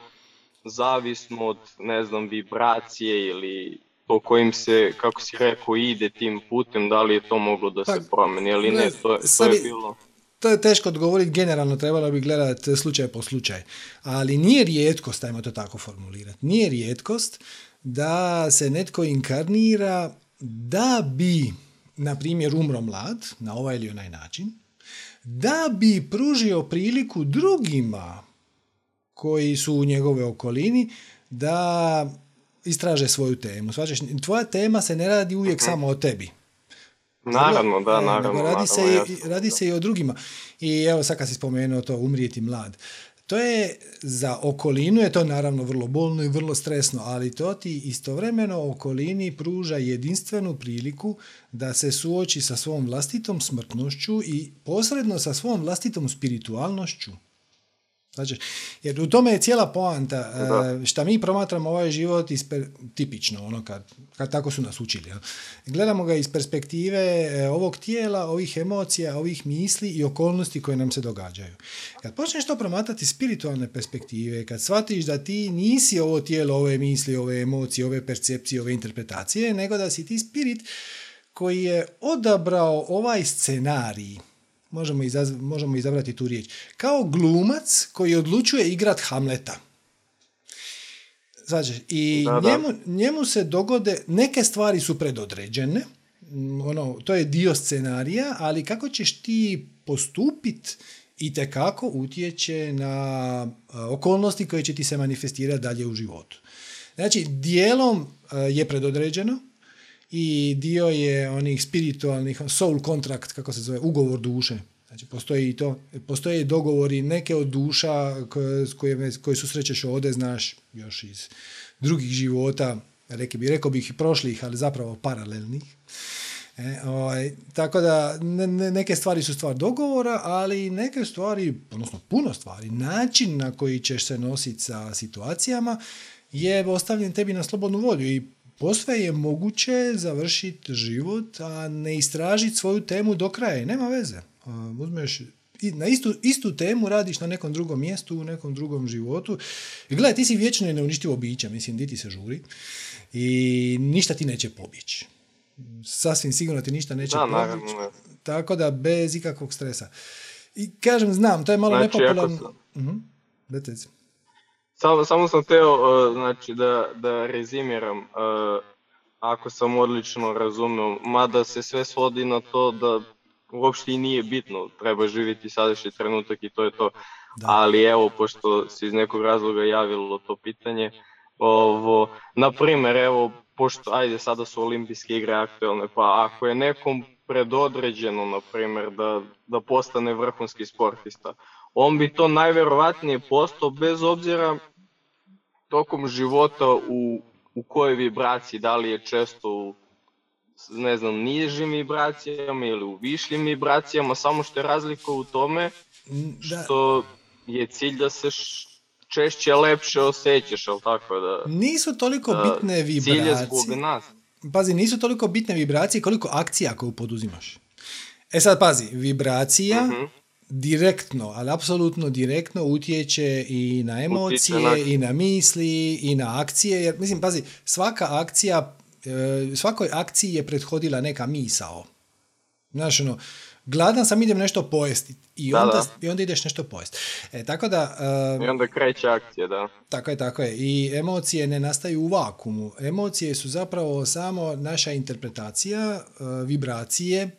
zavisno od, ne znam, vibracije ili po kojim se, kako si rekao, ide tim putem, da li je to moglo da se pa, promeni ili ne, to, to je bilo... To je teško odgovoriti, generalno trebalo bi gledati slučaj po slučaj. Ali nije rijetkost, ajmo to tako formulirati, nije rijetkost da se netko inkarnira da bi, na primjer, umro mlad, na ovaj ili onaj način, da bi pružio priliku drugima koji su u njegove okolini da istraže svoju temu. Svačeš, tvoja tema se ne radi uvijek mhm. samo o tebi. Naravno, da, naravno. Radi, se, i, radi se i o drugima. I evo sad kad si spomenuo to, umrijeti mlad. To je, za okolinu je to naravno vrlo bolno i vrlo stresno, ali to ti istovremeno okolini pruža jedinstvenu priliku da se suoči sa svom vlastitom smrtnošću i posredno sa svom vlastitom spiritualnošću. Znači, jer u tome je cijela poanta. Da. Šta mi promatramo ovaj život isper, tipično, ono kad, kad tako su nas učili. Gledamo ga iz perspektive e, ovog tijela, ovih emocija, ovih misli i okolnosti koje nam se događaju. Kad počneš to promatrati iz spiritualne perspektive, kad shvatiš da ti nisi ovo tijelo, ove misli, ove emocije, ove percepcije, ove interpretacije, nego da si ti spirit koji je odabrao ovaj scenarij možemo, izaz, možemo izabrati tu riječ, kao glumac koji odlučuje igrat Hamleta. Znači, i Njemu, njemu se dogode, neke stvari su predodređene, ono, to je dio scenarija, ali kako ćeš ti postupit i kako utječe na okolnosti koje će ti se manifestirati dalje u životu. Znači, dijelom je predodređeno, i dio je onih spiritualnih, soul contract, kako se zove, ugovor duše. Znači, postoji i to, postoje dogovori neke od duša koje, koje, koje susrećeš ovdje, znaš, još iz drugih života, reke bi, rekao bih i prošlih, ali zapravo paralelnih. E, ovaj, tako da ne, neke stvari su stvar dogovora, ali neke stvari, odnosno puno stvari, način na koji ćeš se nositi sa situacijama je ostavljen tebi na slobodnu volju i posve je moguće završiti život, a ne istražiti svoju temu do kraja. Nema veze. Uzmeš na istu, istu temu radiš na nekom drugom mjestu, u nekom drugom životu. I gledaj, ti si vječno i neuništivo biće, mislim, di ti se žuri. I ništa ti neće pobjeći. Sasvim sigurno ti ništa neće pobjeći. Tako da bez ikakvog stresa. I kažem, znam, to je malo Znači, nepopularno. ako Mhm. Samo, samo sam teo uh, znači, da, da rezimiram, uh, ako sam odlično razumeo, mada se sve svodi na to da uopšte i nije bitno, treba živjeti sadašnji trenutak i to je to. Da. Ali evo, pošto se iz nekog razloga javilo to pitanje, ovo, na primjer, evo, pošto, ajde, sada su olimpijske igre aktualne, pa ako je nekom predodređeno, na primjer, da, da postane vrhunski sportista, on bi to najverovatnije postao bez obzira tokom života u, u kojoj vibraciji, da li je često u ne znam, nižim vibracijama ili u višljim vibracijama, samo što je razlika u tome što je cilj da se češće lepše osjećaš, ali tako da... nisu toliko da bitne Cilj je zbog vibracije. nas. Pazi, nisu toliko bitne vibracije koliko akcija koju poduzimaš. E sad pazi, vibracija Mhm. Direktno, ali apsolutno direktno utječe i na emocije, na- i na misli, i na akcije, jer mislim, pazi, svaka akcija, e, svakoj akciji je prethodila neka misao. Znaš, ono, gladan sam, idem nešto pojesti. I Da, onda, da. i onda ideš nešto pojesti. E, tako da, e, I onda kreće akcija, da. tako je, tako je. I emocije ne nastaju u vakumu. Emocije su zapravo samo naša interpretacija, e, vibracije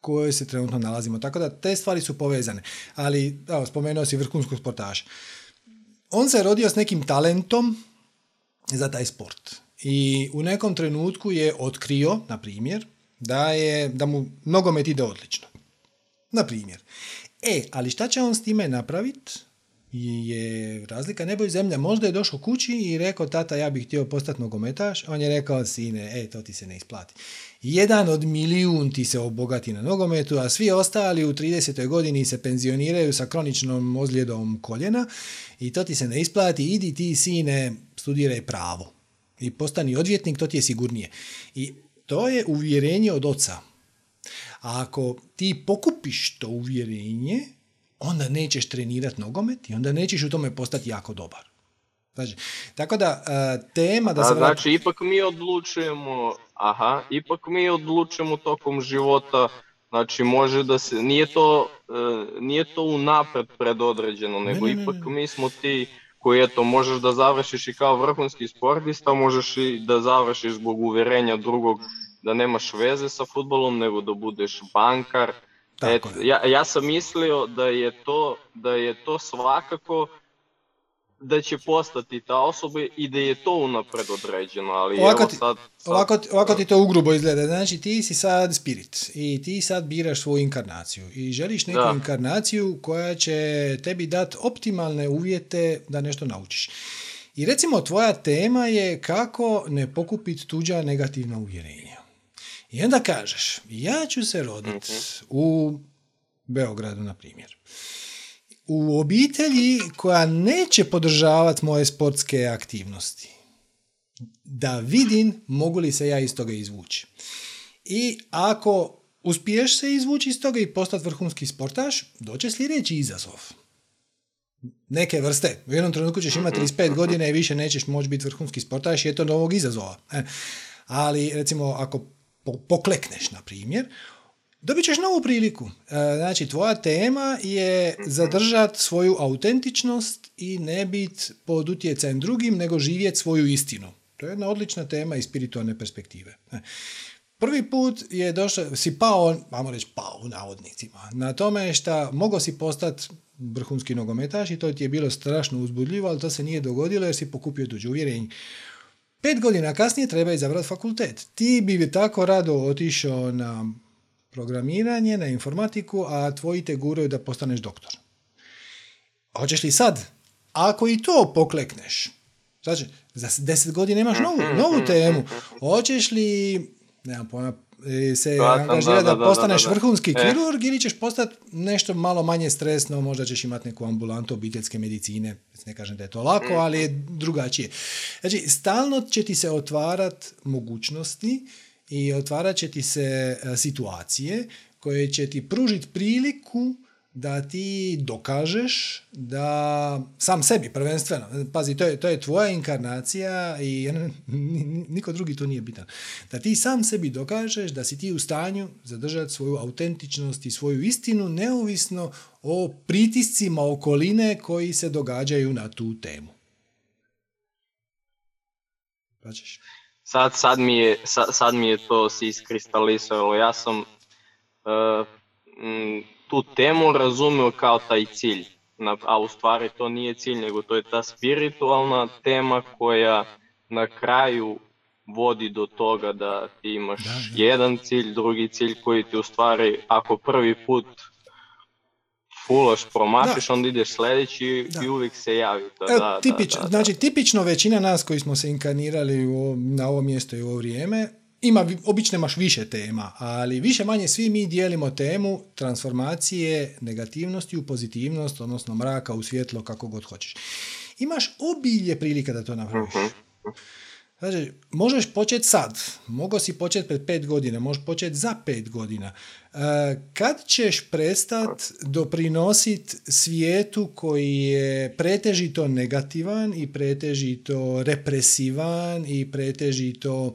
koje se trenutno nalazimo. Tako da te stvari su povezane. Ali, evo, spomenuo si vrhunskog sportaša. On se rodio s nekim talentom za taj sport. I u nekom trenutku je otkrio, na primjer, da, je, da mu nogomet ide odlično. Na primjer. E, ali šta će on s time napraviti? Je razlika nebo i zemlja. Možda je došao kući i rekao, tata, ja bih htio postati nogometaš. On je rekao, sine, e, to ti se ne isplati. Jedan od milijun ti se obogati na nogometu, a svi ostali u 30. godini se penzioniraju sa kroničnom ozljedom koljena i to ti se ne isplati. Idi ti, sine, studiraj pravo. I postani odvjetnik, to ti je sigurnije. I to je uvjerenje od oca. A ako ti pokupiš to uvjerenje, onda nećeš trenirati nogomet i onda nećeš u tome postati jako dobar. Znači, tako da, e, tema da se vrati- znači, ipak mi odlučujemo, aha, ipak mi odlučujemo tokom života, znači može da se, nije to, e, nije to unapred predodređeno, nego ne, ne, ipak ne. mi smo ti koji eto, možeš da završiš i kao vrhunski sportista, možeš i da završiš zbog uverenja drugog da nemaš veze sa futbolom, nego da budeš bankar. Tako Et, ja, ja sam mislio da je to, da je to svakako da će postati ta osoba i da je to unapred određeno, ali Ovako evo ti- sad, sad Ovako, ovako ti to ugrubo izgleda. Znači, ti si sad spirit i ti sad biraš svoju inkarnaciju i želiš neku Da. inkarnaciju koja će tebi dati optimalne uvjete da nešto naučiš. I recimo, tvoja tema je kako ne pokupiti tuđa negativna uvjerenja. I onda kažeš, ja ću se roditi u Beogradu, na primjer. U obitelji koja neće podržavati moje sportske aktivnosti da vidim mogu li se ja iz toga izvući. I ako uspiješ se izvući iz toga i postati vrhunski sportaš, doće sljedeći izazov. Neke vrste. U jednom trenutku ćeš imati 35 godina i više nećeš moći biti vrhunski sportaš i je to novog izazova. E, Ali recimo ako po- poklekneš, na primjer, dobit ćeš novu priliku. E, Znači, tvoja tema je zadržati svoju autentičnost i ne biti pod utjecajem drugim, nego živjeti svoju istinu. To je jedna odlična tema iz spiritualne perspektive. E. Prvi put je došao, si pao, vamo reći pao u navodnicima, na tome šta mogao si postati vrhunski nogometaš i to ti je bilo strašno uzbudljivo, ali to se nije dogodilo jer si pokupio tuđe uvjerenje. Pet godina kasnije treba izabrati fakultet. Ti bi tako rado otišao na programiranje, na informatiku, a tvoji te guraju da postaneš doktor. Hoćeš li sad, ako i to poklekneš, znači, za deset godina imaš novu, novu temu, hoćeš li, nemam pojma, e, se angažirati da, da, da, da, postaneš da, da. vrhunski E. kirurg ili ćeš postati nešto malo manje stresno, možda ćeš imati neku ambulantu obiteljske medicine, ne kažem da je to lako, ali je drugačije. Znači, stalno će ti se otvarat mogućnosti i otvarat će ti se e, situacije koje će ti pružiti priliku da ti dokažeš da sam sebi prvenstveno, pazi, to je, to je tvoja inkarnacija i niko drugi to nije bitan. Da ti sam sebi dokažeš da si ti u stanju zadržati svoju autentičnost i svoju istinu neovisno o pritiscima okoline koji se događaju na tu temu. Sad, sad, mi je, sad, sad mi je to se iskristalisalo. Ja sam uh, tu temu razumeo kao taj cilj, a u stvari to nije cilj, nego to je ta spiritualna tema koja na kraju vodi do toga da ti imaš jedan cilj, drugi cilj koji ti u stvari, ako prvi put fulaš, promašiš, onda ideš sljedeći i uvijek se javi. Da, znači, tipično većina nas koji smo se inkarnirali u, na ovo mjesto i ovo vrijeme, ima, obično imaš više tema, ali više manje svi mi dijelimo temu transformacije negativnosti u pozitivnost, odnosno mraka u svjetlo, kako god hoćeš. Imaš obilje prilika da to napraviš. Znači, možeš početi sad, mogao si početi pred pet godina, možeš početi za pet godina. E, kad ćeš prestat doprinositi svijetu koji je pretežito negativan i pretežito represivan i pretežito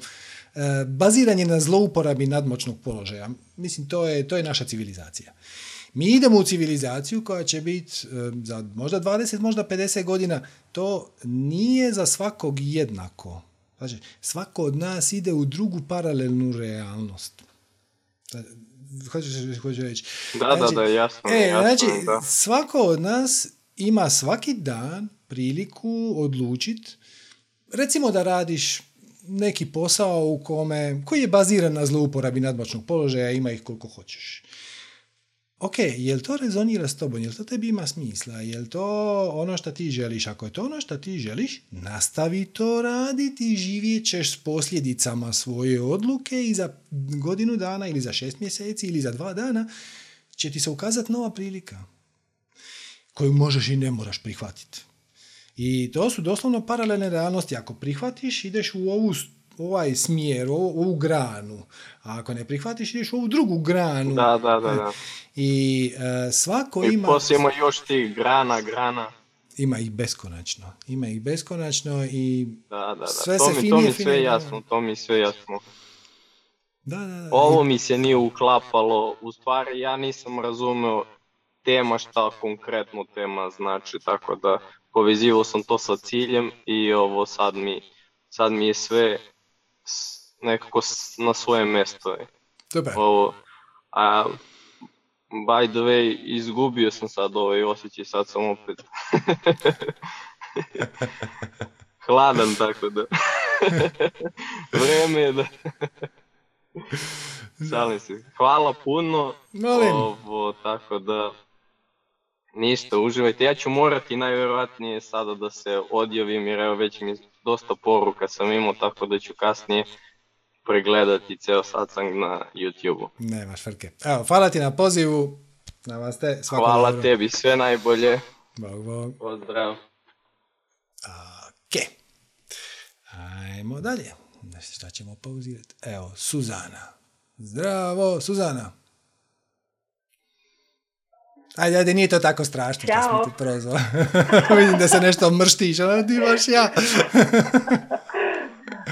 E, baziran je na zlouporabi nadmoćnog položaja. Mislim, to je, to je naša civilizacija. Mi idemo u civilizaciju koja će biti e, za možda 20, možda 50 godina. To nije za svakog jednako. Znači, svako od nas ide u drugu paralelnu realnost. Hoćeš, hoćeš reći? Da, da, znači, da, jasno. E, jasno znači, svako od nas ima svaki dan priliku odlučiti recimo da radiš neki posao u kome, koji je baziran na zlouporabi nadmoćnog položaja, ima ih koliko hoćeš. Ok, jel to rezonira s tobom? Jel to tebi ima smisla? Jel to ono što ti želiš? Ako je to ono što ti želiš, nastavi to raditi živjet ćeš s posljedicama svoje odluke i za godinu dana ili za šest mjeseci ili za dva dana će ti se ukazati nova prilika koju možeš i ne moraš prihvatiti. I to su doslovno paralelne realnosti. Ako prihvatiš, ideš u ovu ovaj smjer, ovu granu. A ako ne prihvatiš, ideš u ovu drugu granu. Da, da, da. da. I uh, svako I ima... I još tih grana, grana. Ima ih beskonačno. Ima ih beskonačno i da, da, da. sve to se mi, finije, to mi sve finije, jasno, to mi sve jasno. Da, da, da. Ovo mi se nije uklapalo. U stvari ja nisam razumeo tema šta konkretno tema znači, tako da povezivao sam to sa ciljem i ovo sad mi, sad mi je sve nekako na svoje mjesto. Dobar. Ovo, a by the way, izgubio sam sad ovaj osjećaj, sad sam opet hladan, tako da vreme je da Šalim se. Hvala puno. Ovo, tako da Ništa, uživajte. Ja ću morati najvjerojatnije sada da se odjavim jer evo već mi dosta poruka sam imao tako da ću kasnije pregledati ceo satsang na YouTube-u. Nemaš frke. Evo, hvala ti na pozivu. Namaste. Hvala dobro. tebi, sve najbolje. Bog, bog. Pozdrav. Ok. Ajmo dalje. Šta ćemo pauzirati. Evo, Suzana. Zdravo, Suzana. Ajde, ajde, nije to tako strašno što smo ti prozvali. Vidim da se nešto mrštiš, ali ti baš ja.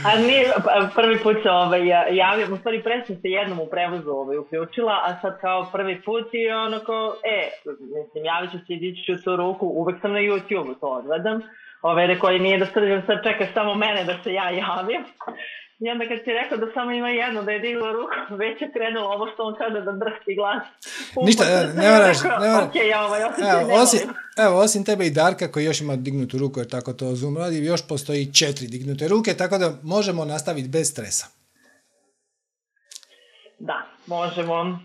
a nije, pa, prvi put se ovaj, javio, u stvari presno se jednom u prevozu ovaj, uključila, a sad kao prvi put i onako, e, mislim, javit ću se i ću tu ruku, uvek sam na YouTube, to odvedam. Ove, rekao je nije da sad čekaš samo mene da se ja javim. I onda kad si rekao da samo ima jedno, da je digla ruku, već je krenulo ovo što on kaže da drhti glas. Ništa, ne moraš, ne moraš. Okay, ja ovaj evo, osim, evo, osim tebe i Darka koji još ima dignutu ruku, jer tako to Zoom radi, još postoji četiri dignute ruke, tako da možemo nastaviti bez stresa. Da, možemo.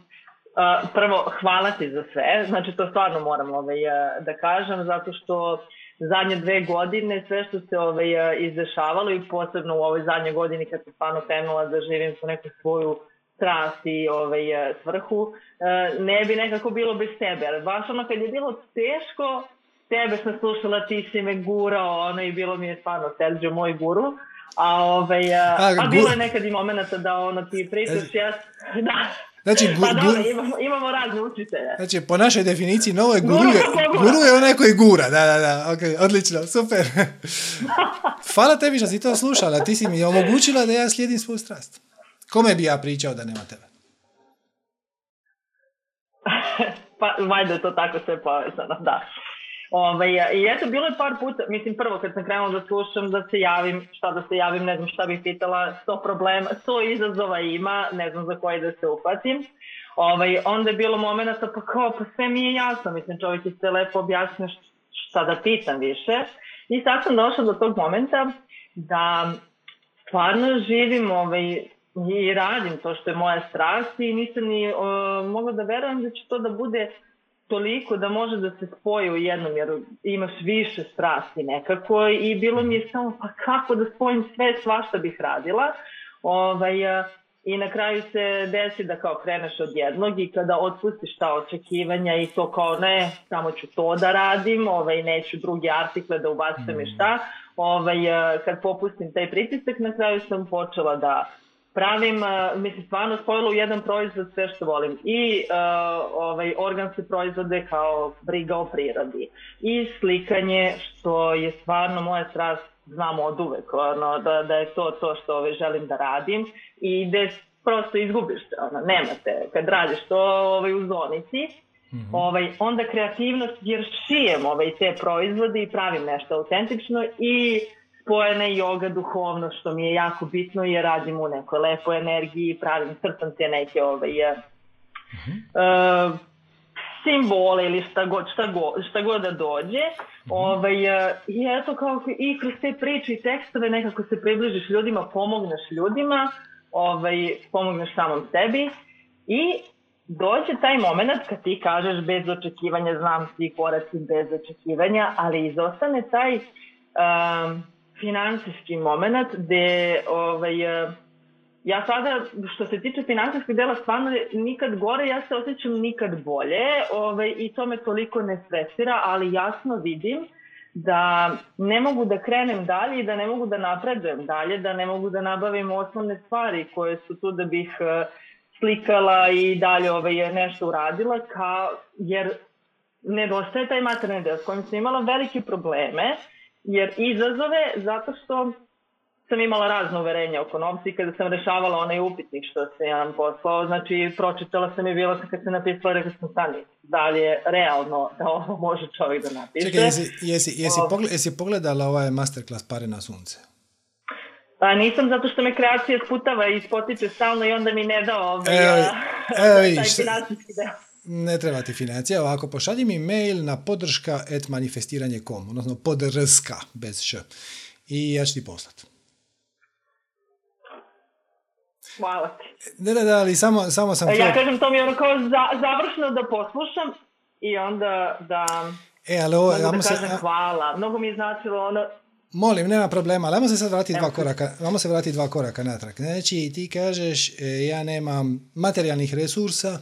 Prvo, hvala ti za sve. Znači, to stvarno moram ovaj, da kažem, zato što zadnje dve godine sve što se ovaj, e, izdešavalo i posebno u ovoj zadnjoj godini kad sam stvarno krenula da živim po neku svoju strast i ovaj, e, svrhu, e, ne bi nekako bilo bez tebe. Ali baš ono kad je bilo teško, tebe sam slušala, ti si me gurao, ono i bilo mi je stvarno Sergio moj guru. A, ovaj, a, a bilo je nekad i momenta da ono ti pričaš, ja, da, Znači, gu, Pa dobro, imamo, imamo razne učitelje. znači, po našoj definiciji novo je Guru je, guru je onaj koji gura, da, da, da, ok, odlično, super. Hvala tebi što si to slušala, ti si mi omogućila da ja slijedim svoju strast. Kome bi ja pričao da nema tebe? pa valjda je to tako sve povezano, da. Ovaj, I eto, bilo je par puta, mislim prvo kad sam krenula da slušam, da se javim, šta da se javim, ne znam šta bih pitala, sto problema, sto izazova ima, ne znam za koji da se upatim. Ovaj, onda je bilo momenta pa kao, pa sve mi je jasno, mislim čovjek je se lepo objasnio šta da pitam više. I sad sam došla do tog momenta da stvarno živim ovaj, i radim to što je moja strast i nisam ni uh, mogla da verujem da će to da bude toliko da može da se spoji u jednom, jer imaš više strasti nekako i bilo mi je samo pa kako da spojim sve, svašta bih radila. Ovaj, I na kraju se desi da kao kreneš od jednog i kada otpustiš ta očekivanja i to kao ne, samo ću to da radim, ovaj, neću druge artikle da ubacujem i šta, ovaj, kad popustim taj pritisak, na kraju sam počela da pravim, uh, mislim, stvarno spojilo u jedan proizvod sve što volim. I uh, ovaj, organske proizvode kao briga o prirodi. I slikanje, što je stvarno moja strast, znamo od uvek, ono, da, da je to to što ovaj, želim da radim. I gde prosto izgubiš se, ono, nemate. Kad radiš to ovaj, u zonici, ovaj, onda kreativnost, jer šijem ovaj, te proizvode i pravim nešto autentično i spojena je yoga duhovno, što mi je jako bitno jer radim u nekoj lepoj energiji, pravim, crtam te neke ovaj, uh, uh, simbole ili šta god, šta god, šta god da dođe. Ovaj, uh, I eto, kao, i kroz te priče i tekstove nekako se približiš ljudima, pomogneš ljudima, ovaj, pomogneš samom sebi i dođe taj moment kad ti kažeš bez očekivanja, znam svi koraci bez očekivanja, ali izostane taj um, finansijski moment gde ovaj, uh, ja sada, što se tiče finansijskog dela, stvarno nikad gore, ja se osjećam nikad bolje ovaj, i to me toliko ne stresira, ali jasno vidim da ne mogu da krenem dalje i da ne mogu da napredujem dalje, da ne mogu da nabavim osnovne stvari koje su tu da bih uh, slikala i dalje ovaj, nešto uradila, kao, jer nedostaje taj materijalni deo s kojim sam imala velike probleme, jer izazove zato što sam imala razne uverenja oko novca i kada sam rešavala onaj upitnik što se nam poslao, znači pročitala sam i bila sam kad se napisala, rekla sam stani, da li je realno da ovo može čovjek da napiše. Čekaj, jesi, jesi, jesi, Ovo. pogled, jesi pogledala ovaj masterclass Pare na sunce? Pa nisam zato što me kreacija sputava i spotiče stalno i onda mi ne da ovaj, Evo, evo taj vidiš, financijski deo. Ne treba ti financija, ovako pošalji mi mail na podrška at manifestiranje.com, odnosno podrska bez š. I ja ću ti poslat. Hvala ti. Ne, ne, da, ali samo, samo sam E. Ja kažem to mi je ono kao za, završno da poslušam i onda da, E, ali ovo, da se, kažem hvala. Mnogo mi je značilo ono, molim, nema problema, ali ajmo se sad vratiti dva koraka, ajmo se vratiti dva koraka natrag. Znači, ti kažeš, e, ja nemam materijalnih resursa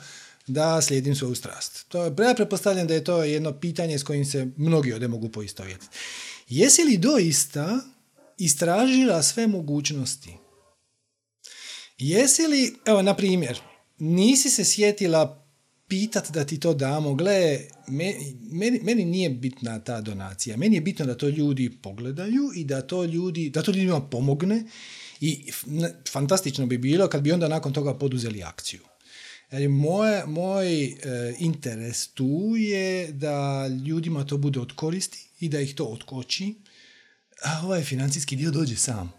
da slijedim svoju strast. To, ja pretpostavljam da je to jedno pitanje s kojim se mnogi ovdje mogu poistovjetiti. Jesi li doista istražila sve mogućnosti? Jesi li, evo, na primjer, nisi se sjetila pitat da ti to damo, gle, me- meni, meni nije bitna ta donacija, meni je bitno da to ljudi pogledaju i da to ljudi, da to ljudima pomogne i fantastično bi bilo kad bi onda nakon toga poduzeli akciju. Jer moj, moj e, interes tu je da ljudima to bude od koristi i da ih to otkoči, a ovaj financijski dio dođe sam.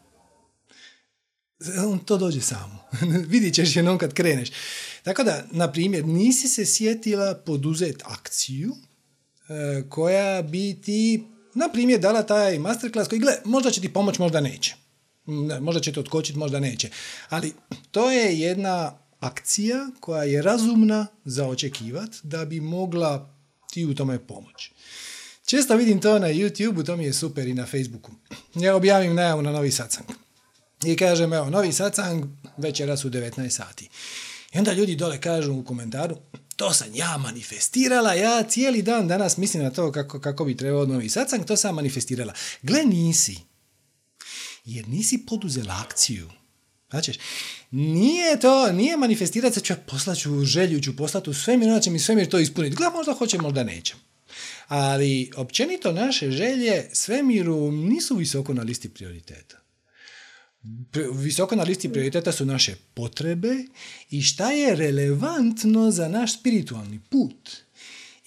On to dođe samo. Vidit ćeš jednom kad kreneš. Tako da, na primjer, nisi se sjetila poduzet akciju e, koja bi ti, na primjer, dala taj masterclass koji, gle, možda će ti pomoć, možda neće. Ne, možda će te otkočiti, možda neće. Ali to je jedna akcija koja je razumna za očekivat da bi mogla ti u tome pomoći. Često vidim to na YouTube, to mi je super i na Facebooku. Ja objavim najavu na novi satsang. I kažem, evo, novi satsang večeras u 19 sati. I onda ljudi dole kažu u komentaru, to sam ja manifestirala, ja cijeli dan danas mislim na to kako, kako bi trebao novi satsang, to sam manifestirala. Gle, nisi. Jer nisi poduzela akciju. Znači, nije to, nije manifestirati se ću ja poslaću želju, ću poslati u svemir, onda će mi svemir to ispuniti. Gleda, možda hoće, možda neće. Ali općenito naše želje svemiru nisu visoko na listi prioriteta. Visoko na listi prioriteta su naše potrebe i šta je relevantno za naš spiritualni put.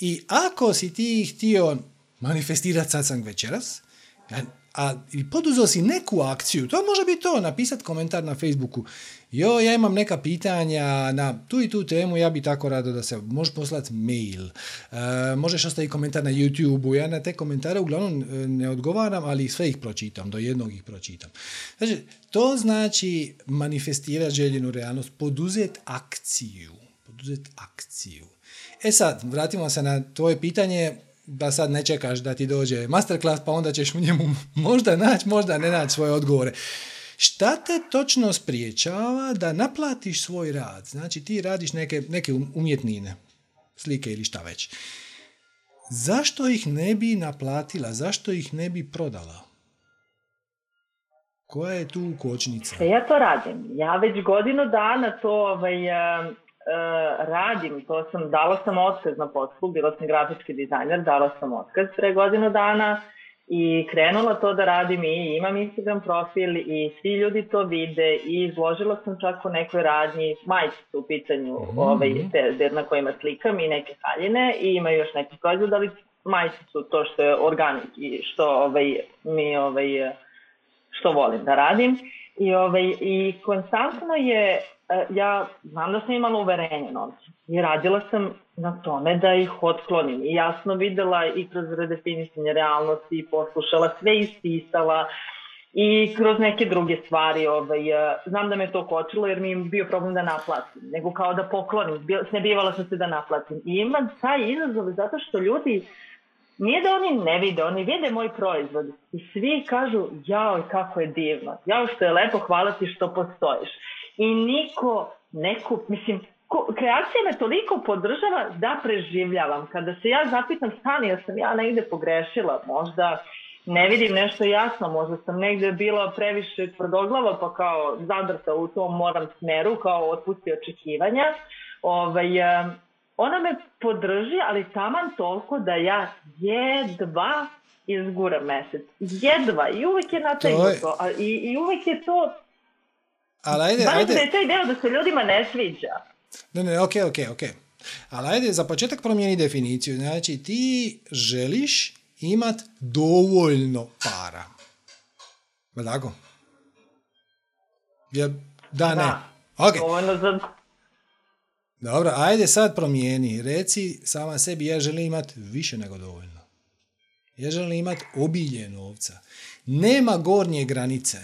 I ako si ti htio manifestirati satsang večeras, a i poduzeo si neku akciju, to može biti to, napisati komentar na Facebooku, jo, ja imam neka pitanja na tu i tu temu, ja bi tako rado da se, možeš poslati mail, e, možeš ostaviti komentar na YouTube-u, ja na te komentare uglavnom e, ne odgovaram, ali sve ih pročitam, do jednog ih pročitam. Znači, to znači manifestirati željenu realnost, poduzeti akciju, poduzeti akciju. E sad, vratimo se na tvoje pitanje, da sad ne čekaš da ti dođe masterclass, pa onda ćeš u njemu možda naći, možda ne naći svoje odgovore. Šta te točno spriječava da naplatiš svoj rad? Znači ti radiš neke, neke um, umjetnine, slike ili šta već. Zašto ih ne bi naplatila? Zašto ih ne bi prodala? Koja je tu kočnica? E, ja to radim. Ja već godinu dana to ovaj, radim, to sam, dala sam otkaz na poslu, bila sam grafički dizajner, dala sam otkaz pre godinu dana i krenula to da radim i imam Instagram profil i svi ljudi to vide i izložila sam čak u nekoj radnji majice u pitanju mm-hmm. ovaj, te, na kojima slikam i neke haljine i ima još neki proizvod, ali majice su to što je organik i što ovaj, mi ovaj, što volim da radim. I, ovaj, I konstantno je ja znam da sam imala uverenje novca i radila sam na tome da ih otklonim. I jasno videla i kroz redefinisanje realnosti i poslušala sve ispisala i kroz neke druge stvari ovaj, e, znam da me to kočilo jer mi je bio problem da naplatim nego kao da poklonim, snebivala sam se da naplatim. I imam taj izazov zato što ljudi nije da oni ne vide, oni vide moj proizvod i svi kažu jao kako je divno, jao što je lepo, hvala ti što postojiš i niko ne kup, mislim, kreacija me toliko podržava da preživljavam. Kada se ja zapitam stani, ja sam ja negde pogrešila, možda ne vidim nešto jasno, možda sam negde bila previše tvrdoglava pa kao zadrta u tom moram smeru, kao otpusti očekivanja. Ovaj, ona me podrži, ali taman toliko da ja jedva izguram mesec. Jedva. I uvek je nategnuto. Je... I, I uvek je to ali ajde, ajde. da je taj deo da se ljudima ne sviđa. Ne, ne, ok, ok, ok. Ali ajde, za početak promijeni definiciju. Znači, ti želiš imat dovoljno para. Ma tako? Ja, da, ne. Ok. za... Dobro, ajde sad promijeni. Reci sama sebi, ja želim imat više nego dovoljno. Ja želim imat obilje novca. Nema gornje granice.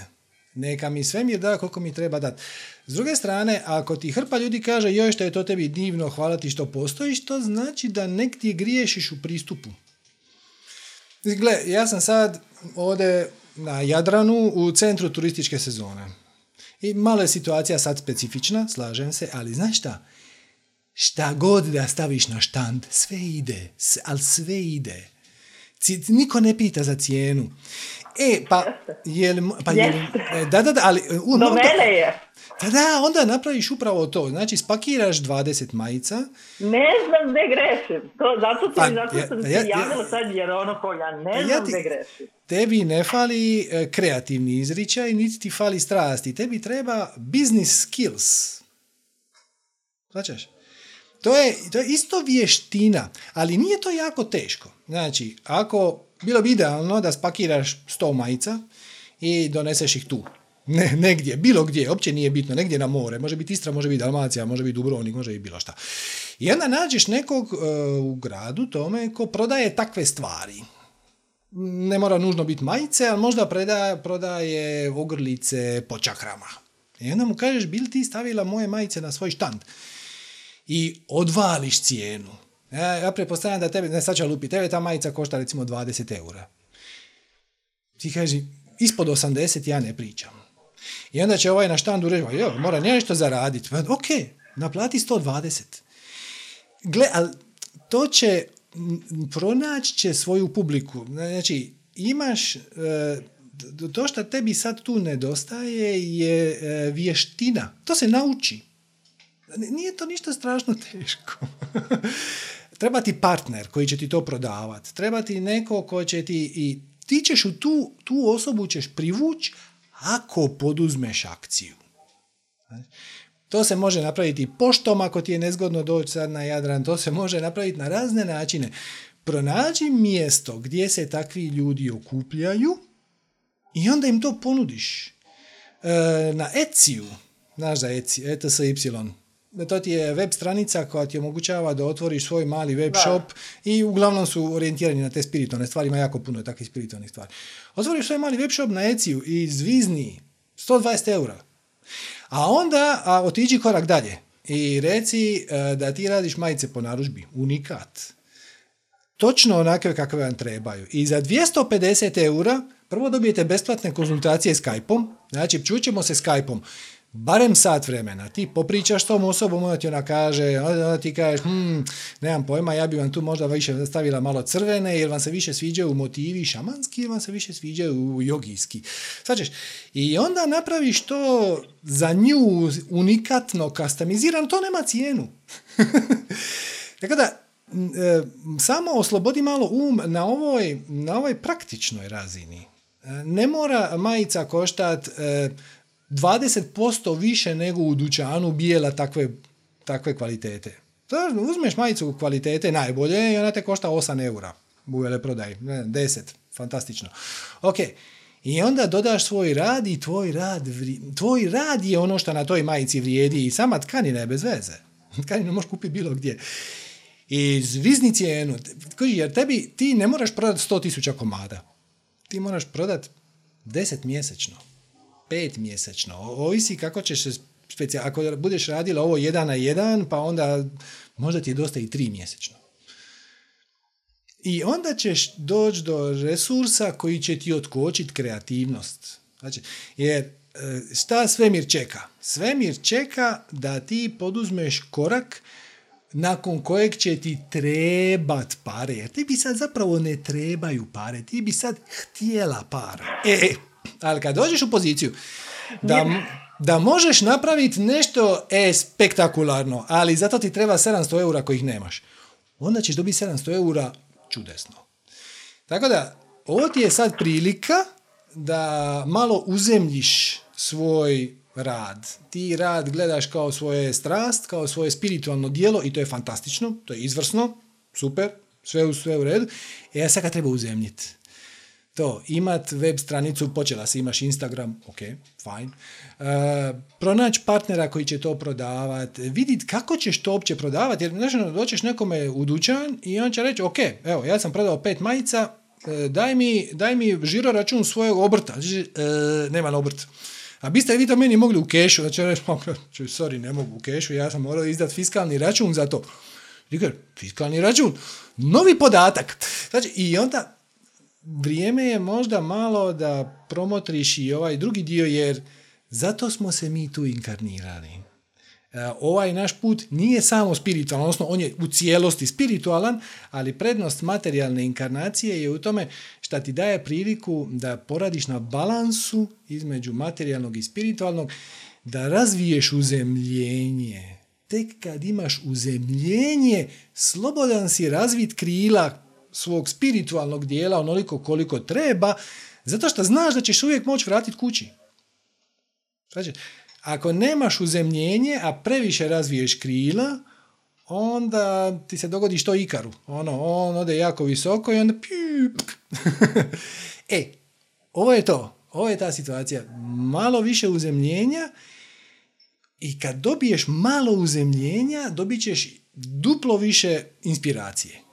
Neka mi svemir da koliko mi treba dati. S druge strane, ako ti hrpa ljudi kaže joj što je to tebi divno, hvala ti što postojiš, to znači da nek ti griješiš u pristupu. Gle, ja sam sad ovdje na Jadranu u centru turističke sezone. I malo je situacija sad specifična, slažem se, ali znaš šta? Šta god da staviš na štand, sve ide, ali sve ide. Niko ne pita za cijenu. E, pa, je pa je e, da, da, da, ali... U, Do mene je. Da, da, onda napraviš upravo to. Znači, spakiraš 20 majica. Ne znam gde grešim. To, zato, to, pa, zato ja, sam ja, se javila sad, jer ono ko ja ne ja znam gde grešim. Tebi ne fali e, kreativni izričaj, niti ti fali strasti. Tebi treba business skills. Značaš? To je, to je isto vještina, ali nije to jako teško. Znači, ako bilo bi idealno da spakiraš sto majica i doneseš ih tu. Ne, negdje, bilo gdje, uopće nije bitno, negdje na more, može biti Istra, može biti Dalmacija, može biti Dubrovnik, može biti bilo šta. I onda nađeš nekog uh, u gradu tome ko prodaje takve stvari. Ne mora nužno biti majice, ali možda predaje, prodaje ogrlice po čakrama. I onda mu kažeš, bil ti stavila moje majice na svoj štand? I odvališ cijenu. Ja, ja pretpostavljam da tebe, ne sad ću lupi, tebe ta majica košta recimo 20 eura. Ti kaži, ispod 80 ja ne pričam. I onda će ovaj na štandu reći, jo, mora nešto zaraditi. Pa, ok, naplati 120. Gle, ali to će, pronaći će svoju publiku. Znači, imaš, e, to što tebi sad tu nedostaje je e, vještina. To se nauči. Nije to ništa strašno teško. Treba ti partner koji će ti to prodavati. Treba ti neko ko će ti... I ti ćeš u tu, tu osobu ćeš privući ako poduzmeš akciju. To se može napraviti poštom ako ti je nezgodno doći sad na Jadran. To se može napraviti na razne načine. Pronađi mjesto gdje se takvi ljudi okupljaju i onda im to ponudiš. E, na Etsy-u, znaš za Etsy, ETSY, to ti je web stranica koja ti omogućava da otvoriš svoj mali web shop i uglavnom su orijentirani na te spiritualne stvari, ima jako puno takvih spiritualnih stvari. Otvoriš svoj mali web shop na Etsy i zvizni 120 eura. A onda a, otiđi korak dalje i reci e, da ti radiš majice po narudžbi, unikat. Točno onakve kakve vam trebaju. I za 250 eura prvo dobijete besplatne konzultacije Skype-om, znači čućemo se Skype-om barem sat vremena. Ti popričaš tom osobom, ona ti ona kaže, onda ti kažeš, hm, nemam pojma, ja bi vam tu možda više stavila malo crvene, jer vam se više sviđaju motivi šamanski, ili vam se više sviđaju jogijski. Svačeš, i onda napraviš to za nju unikatno, kastamizirano, to nema cijenu. Tako da, e, samo oslobodi malo um na ovoj, na ovoj praktičnoj razini. E, ne mora majica koštat e, 20% više nego u dućanu bijela takve, takve kvalitete. To, uzmeš majicu kvalitete najbolje i ona te košta 8 eura u veleprodaj, 10, fantastično. Ok, i onda dodaš svoj rad i tvoj rad, tvoj rad je ono što na toj majici vrijedi i sama tkanina je bez veze. Tkaninu možeš kupiti bilo gdje. I zvizni cijenu, jer tebi, ti ne moraš prodati 100.000 komada. Ti moraš prodati 10 mjesečno pet mjesečno. Ovisi kako ćeš se. Ako budeš radila ovo jedan na jedan, pa onda možda ti je dosta i tri mjesečno. I onda ćeš doći do resursa koji će ti otkočiti kreativnost. Znači, jer e, šta svemir čeka? Svemir čeka da ti poduzmeš korak nakon kojeg će ti trebat pare. Jer ti bi sad zapravo ne trebaju pare. Ti bi sad htjela pare. E, ali kad dođeš u poziciju da, da možeš napraviti nešto e, spektakularno, ali zato ti treba 700 eura kojih nemaš, onda ćeš dobiti 700 eura čudesno. Tako da, ovo ti je sad prilika da malo uzemljiš svoj rad. Ti rad gledaš kao svoje strast, kao svoje spiritualno dijelo i to je fantastično, to je izvrsno, super, sve u sve u redu. E, a sad ga treba uzemljiti to, imat web stranicu, počela si, imaš Instagram, ok, fajn. Uh, pronaći partnera koji će to prodavati, vidjeti kako ćeš to uopće prodavati, jer znaš, ono, doćeš nekome u dućan i on će reći, ok, evo, ja sam prodao pet majica, e, daj mi, daj mi žiro račun svojeg obrta. Uh, nema obrt. A biste vi to meni mogli u kešu, znači reći, sorry, ne mogu u kešu, ja sam morao izdati fiskalni račun za to. Fiskalni račun, novi podatak. Znači, i onda vrijeme je možda malo da promotriš i ovaj drugi dio jer zato smo se mi tu inkarnirali. E, ovaj naš put nije samo spiritualan, odnosno on je u cijelosti spiritualan, ali prednost materijalne inkarnacije je u tome što ti daje priliku da poradiš na balansu između materijalnog i spiritualnog, da razviješ uzemljenje. Tek kad imaš uzemljenje, slobodan si razvit krila svog spiritualnog dijela onoliko koliko treba, zato što znaš da ćeš uvijek moći vratiti kući. Znači, ako nemaš uzemljenje, a previše razviješ krila, onda ti se dogodi što ikaru. Ono, on ode jako visoko i onda e, ovo je to. Ovo je ta situacija. Malo više uzemljenja i kad dobiješ malo uzemljenja, dobit ćeš duplo više inspiracije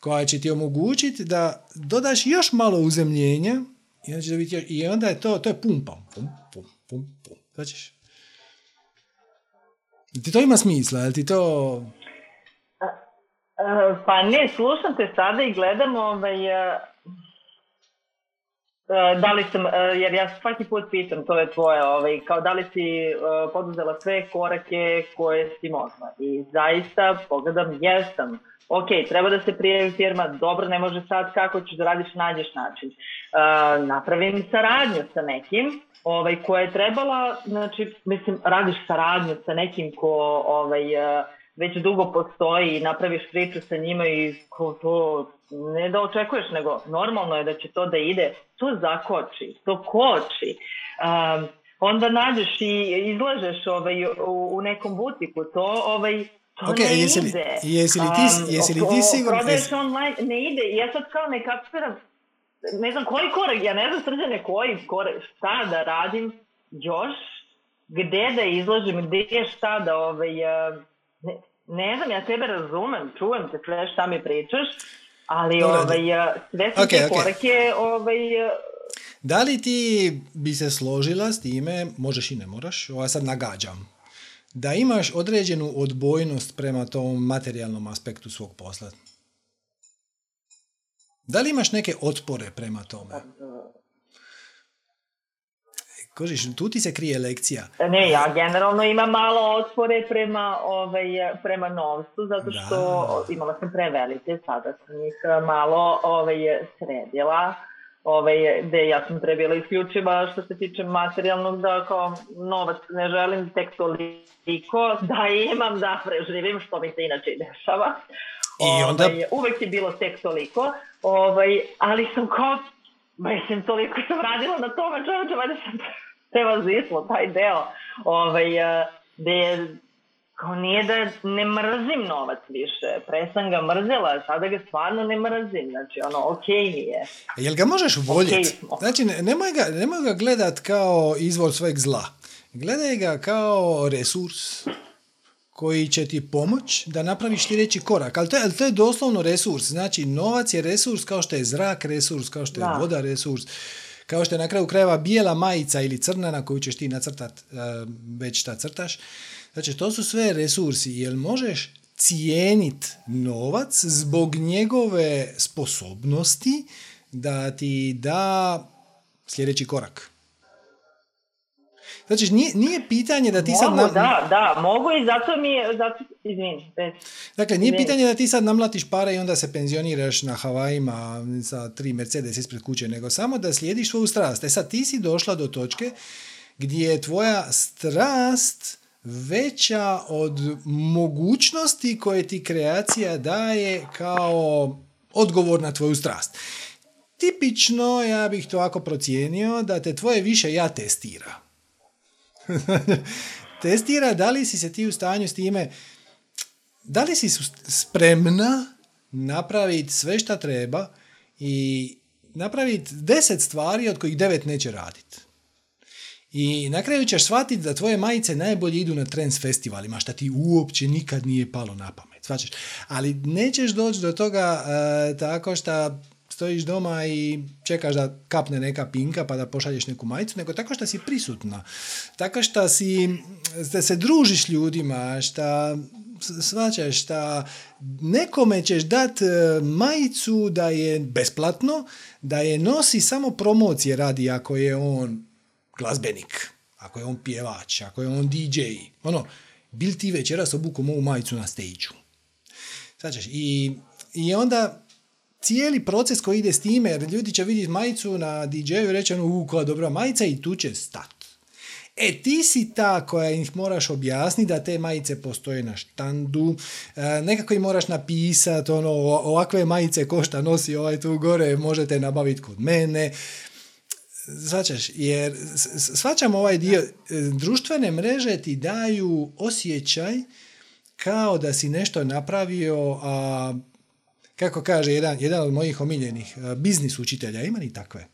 koja će ti omogućiti da dodaš još malo uzemljenja i onda, biti, i onda je to, to je pumpa. Pum, pum, pum, pum. Znači, ti to ima smisla, jel ti to... Pa ne, slušam te sada i gledam ovaj, E, da li sam, e, jer ja svaki put pitam, to je tvoje, ovaj, kao da li si poduzela sve korake koje si mogla. I zaista pogledam, jesam. Ok, treba da se prijavi firma, dobro, ne može sad kako ćeš da radiš, nađeš način. Uh, napravim saradnju sa nekim, ovaj, koja je trebala, znači, mislim, radiš saradnju sa nekim ko, ovaj, uh, već dugo postoji i napraviš priču sa njima i ko to ne da očekuješ, nego normalno je da će to da ide, to zakoči, to koči. Um, onda nađeš i izlažeš ovaj, u, u nekom butiku, to ovaj, to okay, ne jesi li, ide. Jesi li ti, jesi li ti sigurno? Prodaješ online, ne ide. Ja sad kao ne kapiram, ne znam koji korak, ja ne znam srđane koji korak, šta da radim još, gde da izlažem, gde je šta da ovaj, ne, ne znam, ja tebe razumem, čujem te sve šta mi pričaš, ali Dobre. ovaj, sve su okay, te okay. korake ovaj, da li ti bi se složila s time, možeš i ne moraš, ovo sad nagađam, da imaš određenu odbojnost prema tom materijalnom aspektu svog posla? Da li imaš neke otpore prema tome? Kožiš, tu ti se krije lekcija. Ne, ja generalno imam malo otpore prema, ovaj, prema novcu, zato što da. imala sam prevelike, sada sam ih malo ovaj, sredila. Ovaj, gde ja sam trebila isključiva što se tiče materijalnog, da kao novac ne želim tek toliko, da imam da preživim, što mi se inače i dešava. I onda... Ovaj, uvek je bilo tek toliko, ovaj, ali sam kao, mislim, toliko sam radila na tome, čovječe, valjda sam prevazislo taj deo, ovaj, gde je kao nije da ne mrzim novac više, pre sam ga mrzela, sada ga stvarno ne mrzim, znači ono, okej okay mi je. Jel ga možeš voljeti? Okay znači, nemoj ga, nemoj ga gledat kao izvor svojeg zla. Gledaj ga kao resurs koji će ti pomoć da napraviš sljedeći korak. Ali to, je, to je doslovno resurs. Znači, novac je resurs kao što je zrak resurs, kao što je da. voda resurs kao što je na kraju krajeva bijela majica ili crna na koju ćeš ti nacrtat uh, već šta crtaš. Znači, to su sve resursi. Jel možeš cijenit novac zbog njegove sposobnosti da ti da sljedeći korak? Znači, nije, nije pitanje da ti mogu, sad... Nam... Da, da, mogu i zato mi je... Zato, izvini, Dakle, nije izvini. pitanje da ti sad namlatiš pare i onda se penzioniraš na Havajima sa tri Mercedes ispred kuće, nego samo da slijediš svoju strast. E sad, ti si došla do točke gdje je tvoja strast veća od mogućnosti koje ti kreacija daje kao odgovor na tvoju strast. Tipično, ja bih to ovako procijenio, da te tvoje više ja testira. Testira da li si se ti u stanju s time, da li si spremna napraviti sve šta treba i napraviti deset stvari od kojih devet neće raditi. I na kraju ćeš shvatiti da tvoje majice najbolje idu na trends festivalima, šta ti uopće nikad nije palo na pamet. Svačeš? Ali nećeš doći do toga uh, tako što stojiš doma i čekaš da kapne neka pinka pa da pošalješ neku majicu, nego tako što si prisutna. Tako što si, da se družiš ljudima, što svačaš šta nekome ćeš dat e, majicu da je besplatno, da je nosi samo promocije radi ako je on glazbenik, ako je on pjevač, ako je on DJ. Ono, bil ti večeras obukom ovu majicu na stage Svačaš, i, i onda cijeli proces koji ide s time, jer ljudi će vidjeti majicu na DJ-u i reći ono, u, koja dobra majica i tu će stati. E, ti si ta koja ih moraš objasniti da te majice postoje na štandu, e, nekako im moraš napisati, ono, ovakve majice košta nosi ovaj tu gore, možete nabaviti kod mene. Svačaš, jer svačam ovaj dio, e, društvene mreže ti daju osjećaj kao da si nešto napravio, a kako kaže jedan, jedan od mojih omiljenih biznis učitelja, ima ni takve.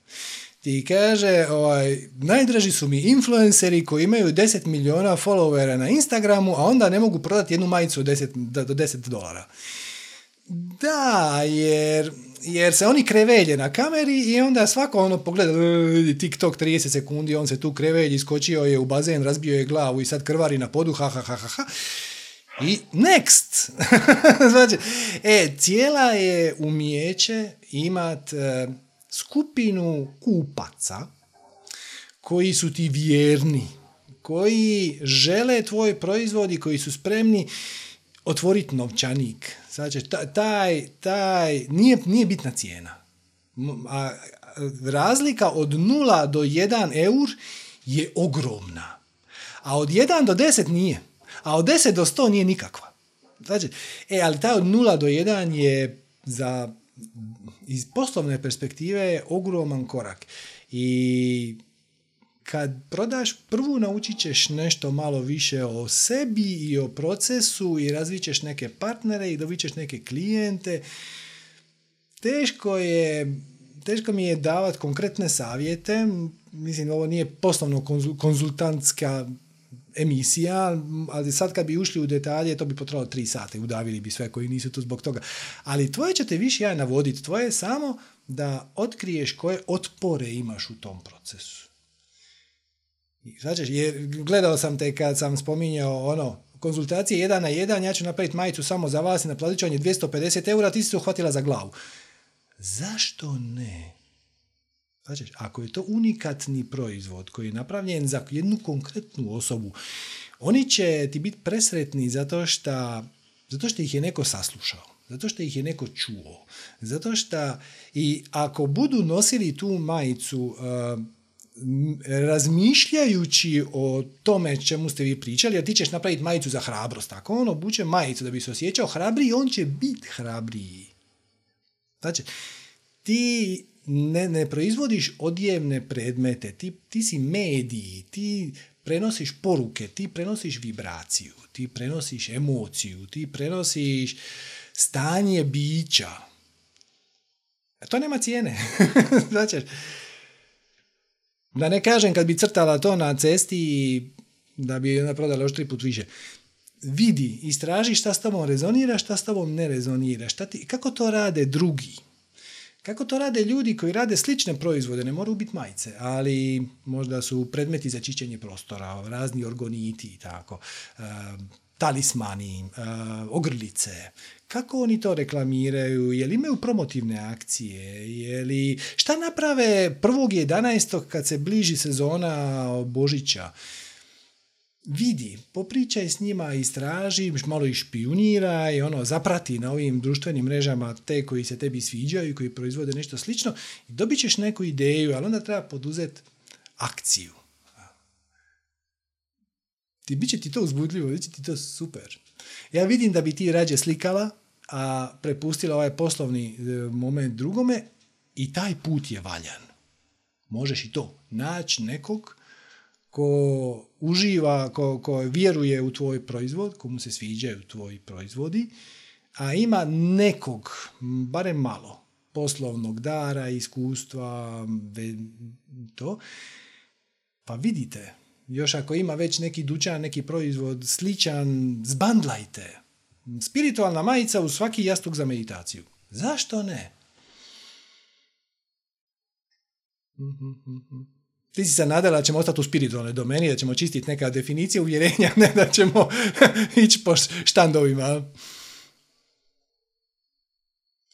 Ti kaže, ovaj, najdraži su mi influenceri koji imaju 10 miliona followera na Instagramu, a onda ne mogu prodati jednu majicu od 10, do 10 dolara. Da, jer, jer se oni krevelje na kameri i onda svako ono pogleda TikTok 30 sekundi, on se tu krevelji, skočio je u bazen, razbio je glavu i sad krvari na podu, ha, ha, ha, ha, ha. I next! znači, e, cijela je umjeće imat e, skupinu kupaca koji su ti vjerni, koji žele tvoj proizvod i koji su spremni otvoriti novčanik. Znači, taj, taj, nije, nije bitna cijena. A, razlika od 0 do 1 eur je ogromna. A od 1 do 10 nije. A od 10 do 100 nije nikakva. Znači, e, ali taj od 0 do 1 je za iz poslovne perspektive ogroman korak. I kad prodaš prvu naučit ćeš nešto malo više o sebi i o procesu i razvit ćeš neke partnere i dobit ćeš neke klijente. Teško je teško mi je davati konkretne savjete. Mislim, ovo nije poslovno konzultantska emisija, ali sad kad bi ušli u detalje, to bi potralo tri sata i udavili bi sve koji nisu tu zbog toga. Ali tvoje ćete više ja navoditi. Tvoje je samo da otkriješ koje otpore imaš u tom procesu. Znači, jer gledao sam te kad sam spominjao ono, konzultacije jedan na jedan, ja ću napraviti majicu samo za vas i naplatit ću 250 eura, ti si se uhvatila za glavu. Zašto ne? Znači, ako je to unikatni proizvod koji je napravljen za jednu konkretnu osobu, oni će ti biti presretni zato što, zato što ih je neko saslušao, zato što ih je neko čuo, zato što i ako budu nosili tu majicu uh, razmišljajući o tome čemu ste vi pričali, jer ti ćeš napraviti majicu za hrabrost. Ako on obuče majicu da bi se osjećao hrabriji, on će biti hrabriji. Znači, ti ne, ne proizvodiš odjevne predmete, ti, ti si mediji, ti prenosiš poruke, ti prenosiš vibraciju, ti prenosiš emociju, ti prenosiš stanje bića. A to nema cijene. znači, da ne kažem kad bi crtala to na cesti da bi ona prodala još tri put više. Vidi, istraži šta s tobom rezonira, šta s tobom ne rezonira. Šta ti, kako to rade drugi? Kako to rade ljudi koji rade slične proizvode, ne moraju biti majice, ali možda su predmeti za čišćenje prostora, razni organiti i tako, e, talismani, e, ogrlice. Kako oni to reklamiraju? Je li imaju promotivne akcije? Je li... Šta naprave 1.11. kad se bliži sezona Božića? vidi, popričaj s njima, istraži, malo ih špioniraj, ono, zaprati na ovim društvenim mrežama te koji se tebi sviđaju i koji proizvode nešto slično dobit ćeš neku ideju, ali onda treba poduzeti akciju. Ti bit će ti to uzbudljivo, bit ti to super. Ja vidim da bi ti rađe slikala, a prepustila ovaj poslovni e, moment drugome i taj put je valjan. Možeš i to naći nekog ko uživa, ko, ko vjeruje u tvoj proizvod, komu se sviđaju tvoji proizvodi, a ima nekog, barem malo, poslovnog dara, iskustva, to, pa vidite, još ako ima već neki dućan, neki proizvod sličan, zbandlajte. Spiritualna majica u svaki jastuk za meditaciju. Zašto ne? Ti si se nadala da ćemo ostati u spiritualnoj domeni, da ćemo čistiti neka definicija uvjerenja, ne da ćemo ići po štandovima.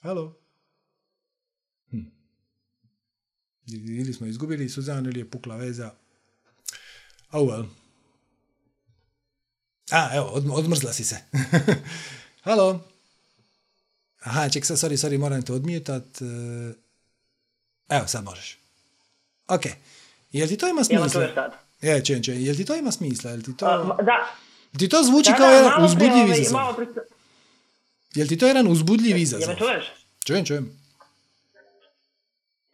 Halo? Hm. Ili smo izgubili Suzanu ili je pukla veza. Oh well. A, evo, odmrzla si se. Halo? Aha, ček, sorry, sorry, moram te odmijetat. Evo, sad možeš. Ok. Jel ti to ima smisla? Je, čujem, čujem. Jel ti to ima smisla? Jel ti to... da. Ti to zvuči kao jedan uzbudljiv ovaj, izazov. Jel ti to jedan uzbudljiv izazov? Jel me čuješ? Čujem, čujem.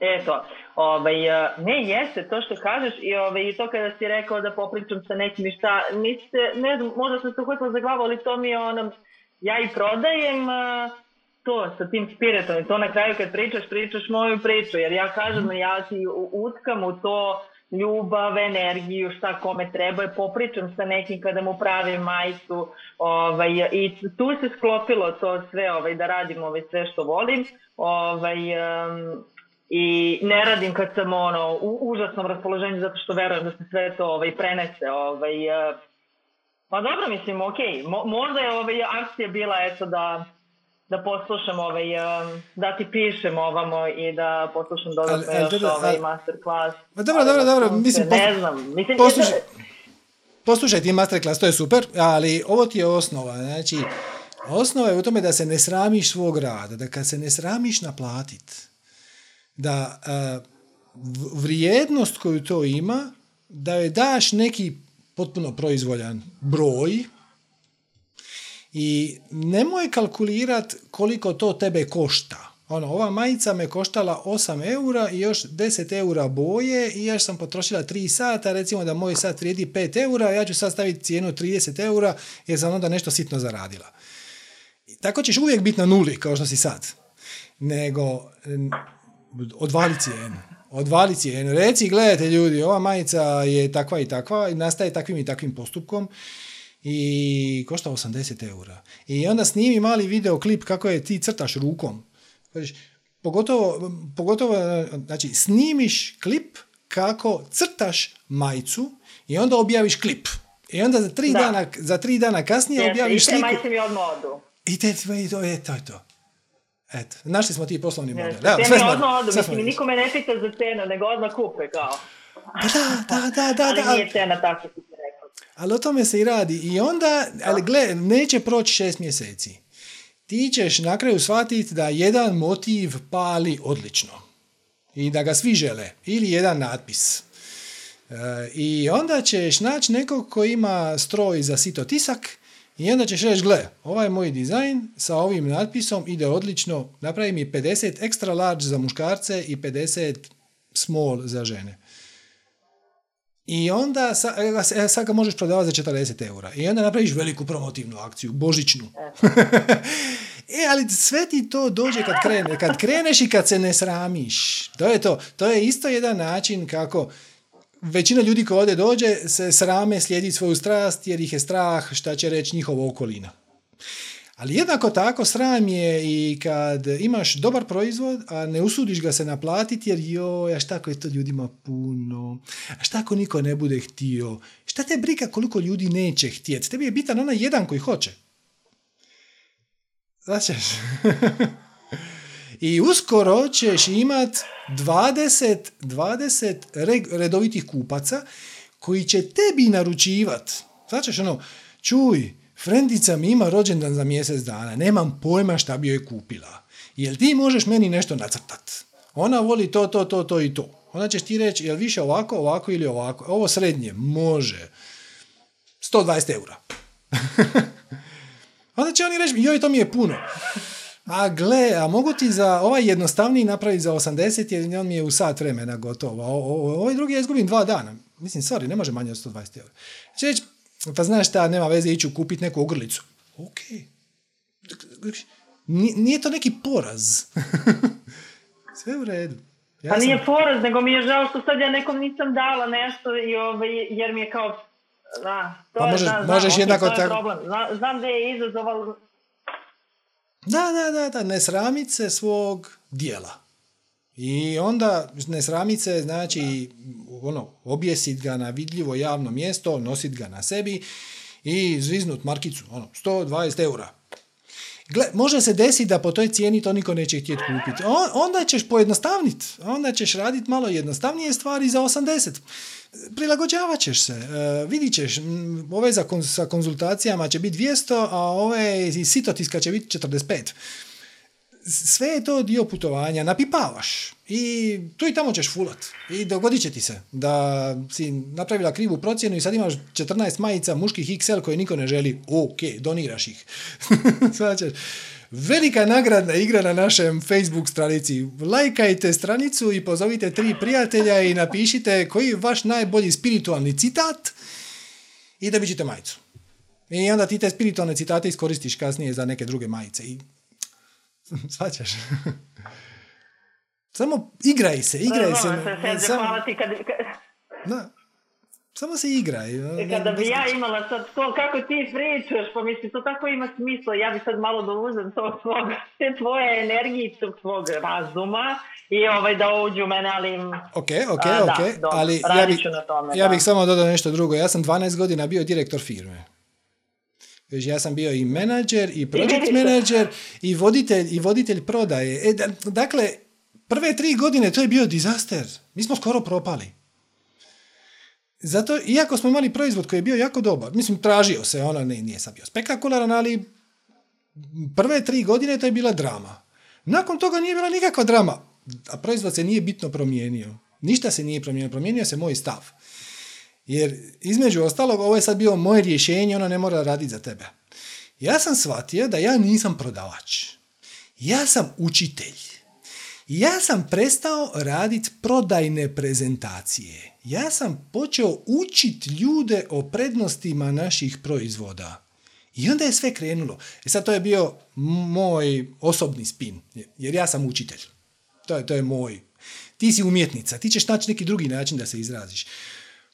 Eto, ovaj, e, ne jeste to što kažeš i, ovaj, to kada si rekao da popričam sa nekim i šta, niste, ne znam, možda sam se uhvatila za glavu, ali to mi je ono, ja i prodajem, uh, to sa tim spiritom i to na kraju kad pričaš, pričaš moju priču, jer ja kažem, ja si utkam u to ljubav, energiju, šta kome treba, i popričam sa nekim kada mu pravim majicu ovaj, i tu se sklopilo to sve, ovaj, da radim ovaj, sve što volim ovaj, um, i ne radim kad sam ono, u užasnom raspoloženju zato što verujem da se sve to ovaj, prenese ovaj, uh, pa dobro mislim, ok, Mo, možda je ovaj, akcija bila eto da da poslušam ovaj, um, da ti pišem ovamo i da poslušam dodatno Ali- ali još ovaj ali- masterclass. Ma dobro, dobro, dobro, mislim, Ne poslu- znam, mislim, poslušaj, mislim- poslušaj ti masterclass, to je super, ali ovo ti je osnova, znači, osnova je u tome da se ne sramiš svog rada, da kad se ne sramiš naplatit, da vrijednost koju to ima, da joj daš neki potpuno proizvoljan broj i nemoj kalkulirat koliko to tebe košta. Ono, ova majica me koštala 8 eura i još 10 eura boje i još sam potrošila 3 sata, recimo da moj sat vrijedi 5 eura, ja ću sad staviti cijenu 30 eura jer sam onda nešto sitno zaradila. Tako ćeš uvijek biti na nuli, kao što si sad. Nego, odvali cijenu. Odvali cijenu. Reci, gledajte ljudi, ova majica je takva i takva i nastaje takvim i takvim postupkom i košta 80 eura. I onda snimi mali videoklip kako je ti crtaš rukom. Kažeš, Pogotovo, pogotovo, znači, snimiš klip kako crtaš majicu i onda objaviš klip. I onda za tri, Da. dana, za tri dana kasnije objaviš I te sliku. majke mi odmah odu. I te, i to je to. Je to. Eto, našli smo ti poslovni model. Evo, te sve odmah odu. sve smo Mislim, riješili. niko me ne pita za cenu, nego odmah kupe kao. Pa Da, da, da, da, Ali da, nije cena tako ti rekao. ali o tome se i radi. I onda, ali gle, neće proći šest mjeseci. Ti ćeš na kraju shvatiti da jedan motiv pali odlično. I da ga svi žele. Ili jedan natpis. E, I onda ćeš naći nekog ko ima stroj za sito tisak i onda ćeš reći, gle, ovaj moj dizajn sa ovim natpisom ide odlično, napravi mi 50 extra large za muškarce i 50 small za žene. I onda evo, e, sad ga možeš prodavati za 40 eura. I onda napraviš veliku promotivnu akciju, božićnu. e, ali sve ti to dođe kad, krene, kad kreneš i kad se ne sramiš. To je to. To je isto jedan način kako većina ljudi ko ovdje dođe se srame slijediti svoju strast jer ih je strah šta će reći njihova okolina. Ali jednako tako sram je i kad imaš dobar proizvod, a ne usudiš ga se naplatiti jer joj, a šta ako je to ljudima puno, a šta ako niko ne bude htio, šta te briga koliko ljudi neće htjeti, tebi je bitan onaj jedan koji hoće. Značeš? I uskoro ćeš imat 20, 20 reg- redovitih kupaca koji će tebi naručivat. Značeš ono, čuj, frendica mi ima rođendan za mjesec dana, nemam pojma šta bi joj kupila. Jel ti možeš meni nešto nacrtat? Ona voli to, to, to, to i to. Onda ćeš ti reći, jel više ovako, ovako ili ovako? Ovo srednje, može. 120 eura. Onda će oni reći, joj, to mi je puno. A gle, a mogu ti za ovaj jednostavniji napraviti za 80 jer on mi je u sat vremena gotovo. A o- o- ovaj drugi ja izgubim dva dana. Mislim, sorry, ne može manje od 120 eura. Će reći, pa znaš šta, nema veze ići kupiti neku ogrlicu. Ok. Ni- Nije to neki poraz. Sve u redu. Ja Pa nije poraz, nego mi je žao što sad ja nekom nisam dala nešto i ovaj, jer mi je kao... Da, to Pa je, možeš- da, možeš jednako tako- problem. Znam da je izazov, ali Da, da, da, da, ne sramit se svog dijela. I onda ne sramit se, znači, ono, objesit ga na vidljivo javno mjesto, nosit ga na sebi i zviznut markicu, ono, 120 eura. Gle, može se desiti da po toj cijeni to niko neće htjeti kupiti. On- onda ćeš pojednostavniti, onda ćeš raditi malo jednostavnije stvari za 80. Prilagođavat ćeš se, e, vidit ćeš, ove za kon- sa konzultacijama će biti 200, a ove iz sitotiska će biti 45. Sve je to dio putovanja, napipavaš i tu i tamo ćeš fulat i dogodit će ti se da si napravila krivu procjenu i sad imaš 14 majica muških XL koje niko ne želi, ok, doniraš ih. Shvaćaš? Velika nagradna igra na našem Facebook stranici. Lajkajte stranicu i pozovite tri prijatelja i napišite koji je vaš najbolji spiritualni citat i dobit ćete majicu. I onda ti te spiritualne citate iskoristiš kasnije za neke druge majice. I... Svaćaš? Samo igraj se, igraj se. Se Samo- zahvaliti kad, da. Samo se igraj. kada bi ja imala sad to kako ti pričaš, pa mislim, to tako ima smisla, ja bi sad malo da uzem tog svog, te tvoje energije i tog svog razuma i ovaj da uđu u mene, ali Ok, ok, A, da, ok, dobro, ali ja, bi, na tome, bih samo dodao nešto drugo. Ja sam 12 godina bio direktor firme. Ja sam bio i menadžer, i project menadžer, i voditelj, i voditelj prodaje. E, dakle, prve tri godine to je bio dizaster. Mi smo skoro propali. Zato, iako smo imali proizvod koji je bio jako dobar, mislim, tražio se, ono ne, nije sad bio spektakularan, ali prve tri godine to je bila drama. Nakon toga nije bila nikakva drama, a proizvod se nije bitno promijenio. Ništa se nije promijenio, promijenio se moj stav. Jer između ostalog, ovo je sad bilo moje rješenje, ono ne mora raditi za tebe. Ja sam shvatio da ja nisam prodavač. Ja sam učitelj. Ja sam prestao raditi prodajne prezentacije. Ja sam počeo učiti ljude o prednostima naših proizvoda. I onda je sve krenulo. E sad to je bio moj osobni spin, jer ja sam učitelj. To je, to je moj. Ti si umjetnica, ti ćeš naći neki drugi način da se izraziš.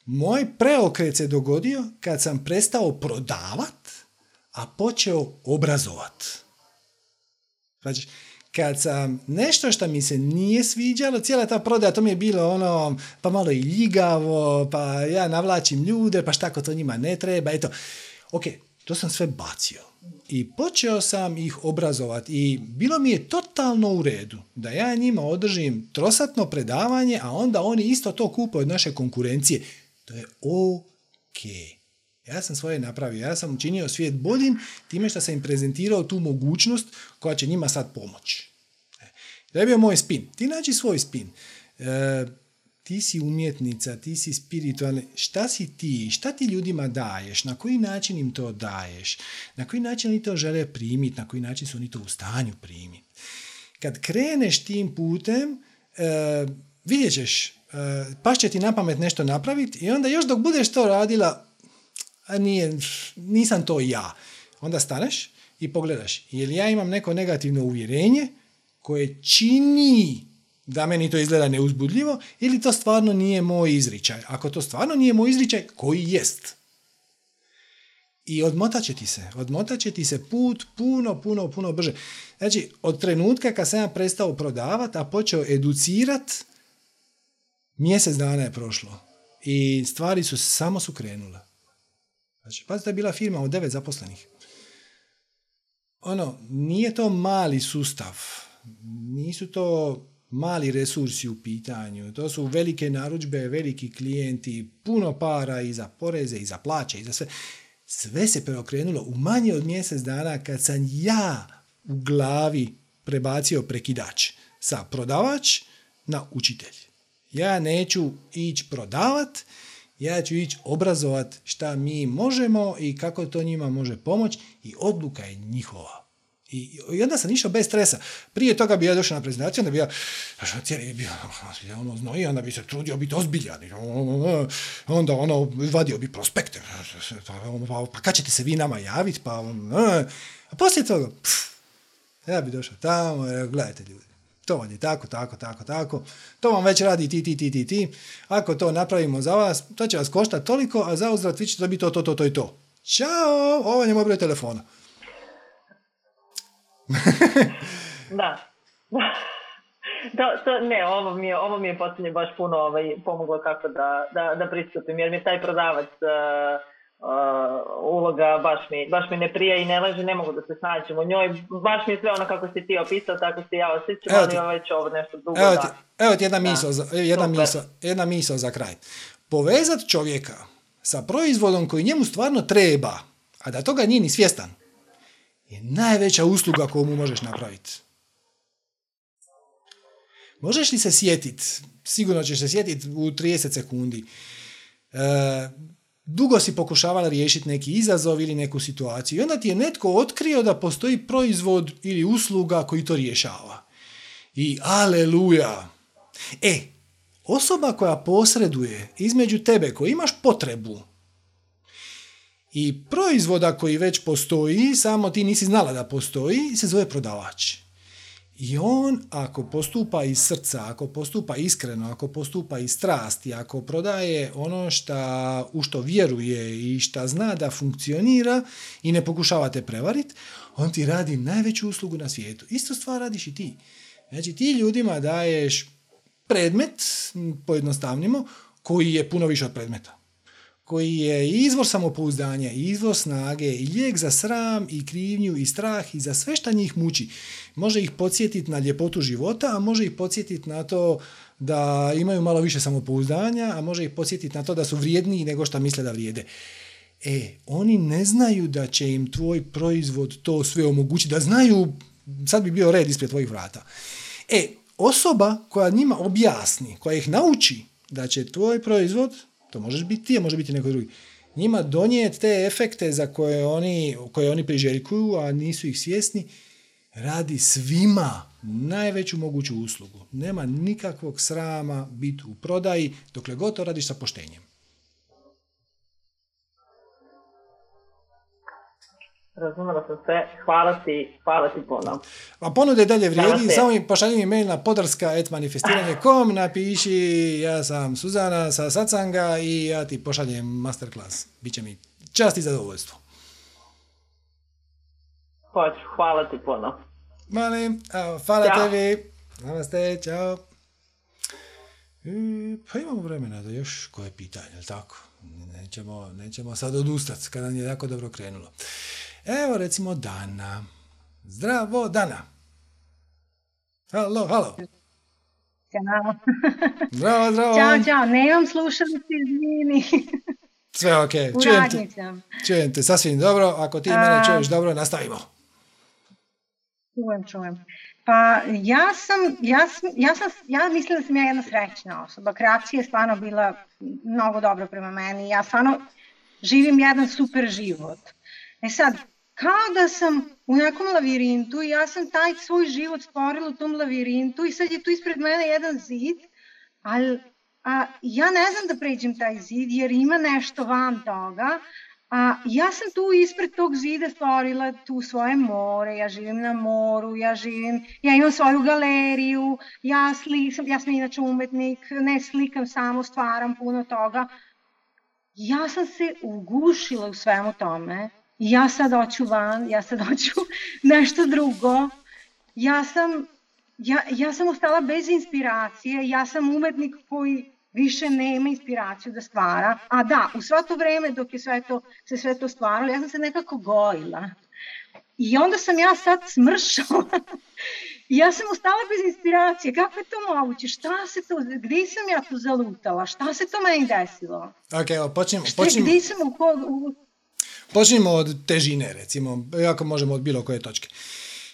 Moj preokret se dogodio kad sam prestao prodavat, a počeo obrazovat. Znači, kad sam nešto što mi se nije sviđalo, cijela ta prodaja, to mi je bilo ono, pa malo i ljigavo, pa ja navlačim ljude, pa šta ako to njima ne treba, eto. Ok, to sam sve bacio. I počeo sam ih obrazovati i bilo mi je totalno u redu da ja njima održim trosatno predavanje, a onda oni isto to kupuju od naše konkurencije. To je ok. Ja sam svoje napravio, ja sam učinio svijet boljim time što sam im prezentirao tu mogućnost koja će njima sad pomoći. E, to je bio moj spin. Ti nađi svoj spin. E, ti si umjetnica, ti si spiritualni, šta si ti, šta ti ljudima daješ, na koji način im to daješ, na koji način oni to žele primiti, na koji način su oni to u stanju primiti. Kad kreneš tim putem, e, vidjet ćeš, e, pa će ti na pamet nešto napraviti i onda još dok budeš to radila, a nije, nisam to ja. Onda staneš i pogledaš, jel ja imam neko negativno uvjerenje koje čini da meni to izgleda neuzbudljivo ili to stvarno nije moj izričaj. Ako to stvarno nije moj izričaj, koji jest? I odmotat će ti se. Odmotat će ti se put puno, puno, puno brže. Znači, od trenutka kad sam ja prestao prodavati, a počeo educirat, mjesec dana je prošlo. I stvari su samo su krenule. Znači, pazite, je bila firma od devet zaposlenih. Ono, nije to mali sustav. Nisu to mali resursi u pitanju. To su velike narudžbe, veliki klijenti, puno para i za poreze, i za plaće, i za sve. Sve se preokrenulo u manje od mjesec dana kad sam ja u glavi prebacio prekidač sa prodavač na učitelj. Ja neću ići prodavat, ja ću ići obrazovat šta mi možemo i kako to njima može pomoći i odluka je njihova. I, I onda sam išao bez stresa. Prije toga bi ja došao na prezentaciju, onda bi ja cijeli bio ono znoji, onda bi se trudio biti ozbiljan. Onda ono, vadio bi prospekte. Pa, pa, pa kad ćete se vi nama javiti? Pa, a poslije toga, pff, ja bi došao tamo, gledajte ljudi, to vam je tako, tako, tako, tako. To vam već radi ti, ti, ti, ti, ti. Ako to napravimo za vas, to će vas koštati toliko, a za uzvrat vi ćete dobiti to, to, to, to i to. Ćao, ovo je moj broj telefona. da. To, to, ne, ovo mi je, ovo mi je posljednje baš puno ovaj, pomoglo kako da, da, da pristupim, jer mi taj prodavac uh, uloga baš mi, baš mi ne prije i ne leže, ne mogu da se snađem u njoj. Baš mi je sve ono kako si ti opisao, tako si ja osjećam, ali ovaj će ovo nešto dugo evo ti, da. Evo ti jedna misla, za, jedna, misla, jedna misla za kraj. Povezat čovjeka sa proizvodom koji njemu stvarno treba, a da toga nije ni svjestan, je najveća usluga koju mu možeš napraviti. Možeš li se sjetiti, sigurno ćeš se sjetiti u 30 sekundi, e, dugo si pokušavala riješiti neki izazov ili neku situaciju i onda ti je netko otkrio da postoji proizvod ili usluga koji to rješava. I aleluja! E, osoba koja posreduje između tebe koji imaš potrebu i proizvoda koji već postoji, samo ti nisi znala da postoji, se zove prodavač. I on, ako postupa iz srca, ako postupa iskreno, ako postupa iz strasti, ako prodaje ono šta, u što vjeruje i šta zna da funkcionira i ne pokušava te prevariti, on ti radi najveću uslugu na svijetu. Isto stvar radiš i ti. Znači ti ljudima daješ predmet, pojednostavnimo, koji je puno više od predmeta koji je izvor samopouzdanja, izvor snage, i lijek za sram i krivnju i strah i za sve šta njih muči. Može ih podsjetiti na ljepotu života, a može ih podsjetiti na to da imaju malo više samopouzdanja, a može ih podsjetiti na to da su vrijedniji nego što misle da vrijede. E, oni ne znaju da će im tvoj proizvod to sve omogućiti, da znaju, sad bi bio red ispred tvojih vrata. E, osoba koja njima objasni, koja ih nauči da će tvoj proizvod, to možeš biti ti, a može biti neko drugi, njima donijeti te efekte za koje oni, koje oni priželjkuju, a nisu ih svjesni, radi svima najveću moguću uslugu. Nema nikakvog srama biti u prodaji, dokle god to radiš sa poštenjem. Razumela sam sve. Hvala ti, hvala ti puno. A ponude dalje vrijedi, samo mi pošalji mi mail na podarska.manifestiranje.com, napiši ja sam Suzana sa Sacanga i ja ti pošaljem masterclass. Biće mi čast i zadovoljstvo. Hoću, hvala ti puno. Malim, hvala Ćao. tebi. Namaste, čao. pa imamo vremena da još koje pitanje, tako? Nećemo, nećemo sad odustati kada nam je jako dobro krenulo. Evo recimo Dana. Zdravo, Dana. Halo, halo. Ćao. Zdravo, zdravo. Ćao, čao. Nemam slušalice, izvini. Sve ok. Čujem te, čujem te sasvim dobro. Ako ti mene čuješ dobro, nastavimo. Čujem, čujem. Pa ja sam, ja, sam, ja, sam, ja mislim da sam ja jedna srećna osoba. Kreacija je stvarno bila mnogo dobro prema meni. Ja stvarno živim jedan super život. E sad, kao da sam u nekom lavirintu i ja sam taj svoj život stvorila u tom lavirintu i sad je tu ispred mene jedan zid, ali a, ja ne znam da pređem taj zid jer ima nešto van toga, a ja sam tu ispred tog zida stvorila tu svoje more, ja živim na moru, ja živim, ja imam svoju galeriju, ja, slikam, ja sam inače umetnik, ne slikam samo, stvaram puno toga. Ja sam se ugušila u svemu tome ja sad hoću van, ja sad hoću nešto drugo. Ja sam, ja, ja sam ostala bez inspiracije, ja sam umetnik koji više nema inspiraciju da stvara. A da, u sva to vreme dok je sve to, se sve to stvaralo, ja sam se nekako gojila. I onda sam ja sad smršala. ja sam ostala bez inspiracije. Kako je to moguće? Šta se to, gdje sam ja tu zalutala? Šta se to meni desilo? Ok, evo, počnemo. počnemo. Gdje sam, u, u, Počnimo od težine, recimo, ako možemo od bilo koje točke.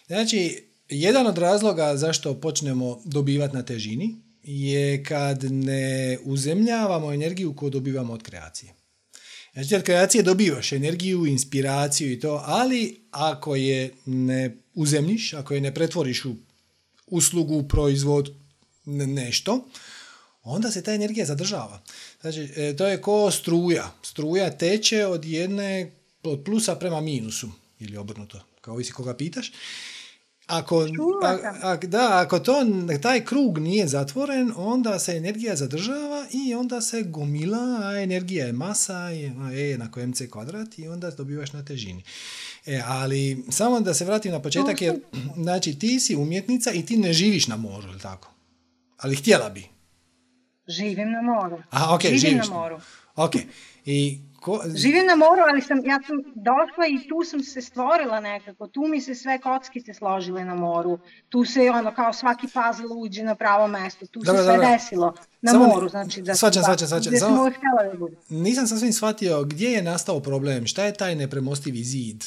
Znači, jedan od razloga zašto počnemo dobivati na težini je kad ne uzemljavamo energiju koju dobivamo od kreacije. Znači, od kreacije dobivaš energiju, inspiraciju i to, ali ako je ne uzemljiš, ako je ne pretvoriš u uslugu, proizvod, nešto, onda se ta energija zadržava. Znači, e, to je ko struja. Struja teče od jedne od plusa prema minusu ili obrnuto, kao ovisi koga pitaš. Ako, a, da, ako to, taj krug nije zatvoren, onda se energija zadržava i onda se gomila, a energija je masa, E jednako mc kvadrat i onda dobivaš na težini. E, ali samo da se vratim na početak, jer znači ti si umjetnica i ti ne živiš na moru, ili tako? Ali htjela bi. Živim na moru. Aha, ok, Živim živiš. na moru. Ok. I Ko... Živim na moru, ali sam, ja sam došla i tu sam se stvorila nekako, tu mi se sve kockice složile na moru, tu se ono kao svaki puzzle uđe na pravo mesto, tu dobro, se sve desilo na Samo moru, znači da svačam, svačam, svačam. Samo, da. Nisam sasvim shvatio gdje je nastao problem, šta je taj nepremostivi zid?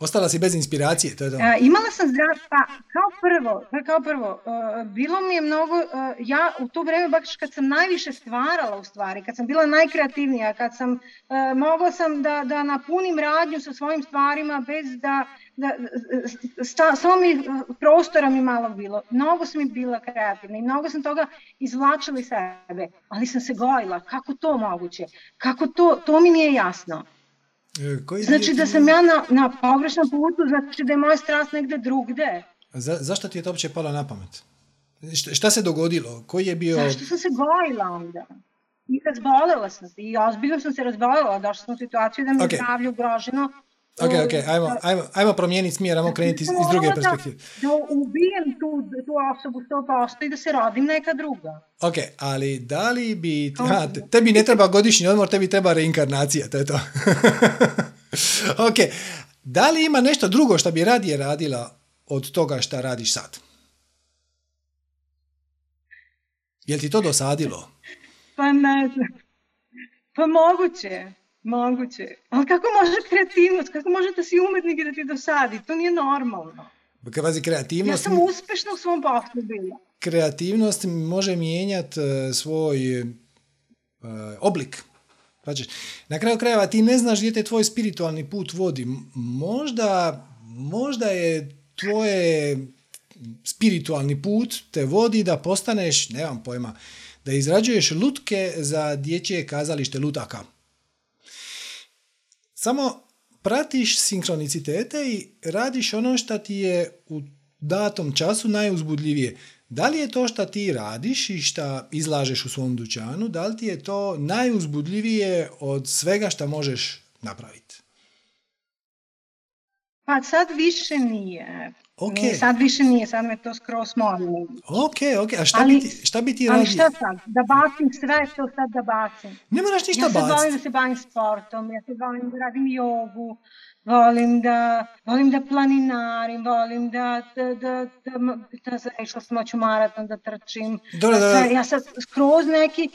Ostala si bez inspiracije, to je to. Uh, imala sam zdrav, pa kao prvo, pa kao prvo, uh, bilo mi je mnogo, ja u to vreme baš kad sam najviše stvarala u stvari, kad sam bila najkreativnija, kad sam, mogla sam da, da napunim radnju sa svojim stvarima bez da, da sta, samo mi prostora mi malo bilo, mnogo sam mi bila kreativna i mnogo sam toga izvlačila iz sebe, ali sam se gojila, kako to moguće, kako to, to mi nije jasno. E, koji znači da sam ja na, na pogrešnom putu, znači da je moja strast negde drugde. Za, zašto ti je to uopće palo na pamet? Šta, šta se dogodilo? Koji je bio... Zašto sam se gojila onda? I razbolela sam se i ozbiljno sam se razbolela, došla sam u situaciju da mi okay. je zdravlje ugroženo Ok, ok, ajmo, ajmo, ajmo promijeniti smjer, ajmo krenuti iz, iz druge perspektive. Da, da ubijem tu, tu osobu 100% i da se rodim neka druga. Ok, ali da li bi... Ha, tebi ne treba godišnji odmor, tebi treba reinkarnacija, to je to. ok, da li ima nešto drugo što bi radije radila od toga što radiš sad? Jel ti to dosadilo? Pa ne znam. Pa moguće. Moguće. Ali kako može kreativnost, kako može da si umetnik i da ti dosadi? To nije normalno. Pazi, kreativnost... Ja sam uspešna u svom poslu bila. Kreativnost može mijenjati uh, svoj uh, oblik. Znači, na kraju krajeva ti ne znaš gdje te tvoj spiritualni put vodi. Možda, možda je tvoje spiritualni put te vodi da postaneš, nemam pojma, da izrađuješ lutke za dječje kazalište lutaka. Samo pratiš sinkronicitete i radiš ono što ti je u datom času najuzbudljivije. Da li je to što ti radiš i što izlažeš u svom dućanu, da li ti je to najuzbudljivije od svega što možeš napraviti? Pa sad više nije. Ok. Nije, sad više nije, sad me to skroz molim. Ok, ok. A šta, Ali- bi, ti, šta bi ti Ali radila? šta sad? Da bacim sve to sad da bacim. Ne moraš ništa Ja se volim baciti. da se bavim sportom, ja se volim da radim jogu, volim da, volim da planinarim, volim da, da, da, da, da, da išla sam hoću maraton, da trčim. Dobro, da dobro. sve- Ja sad skroz neki,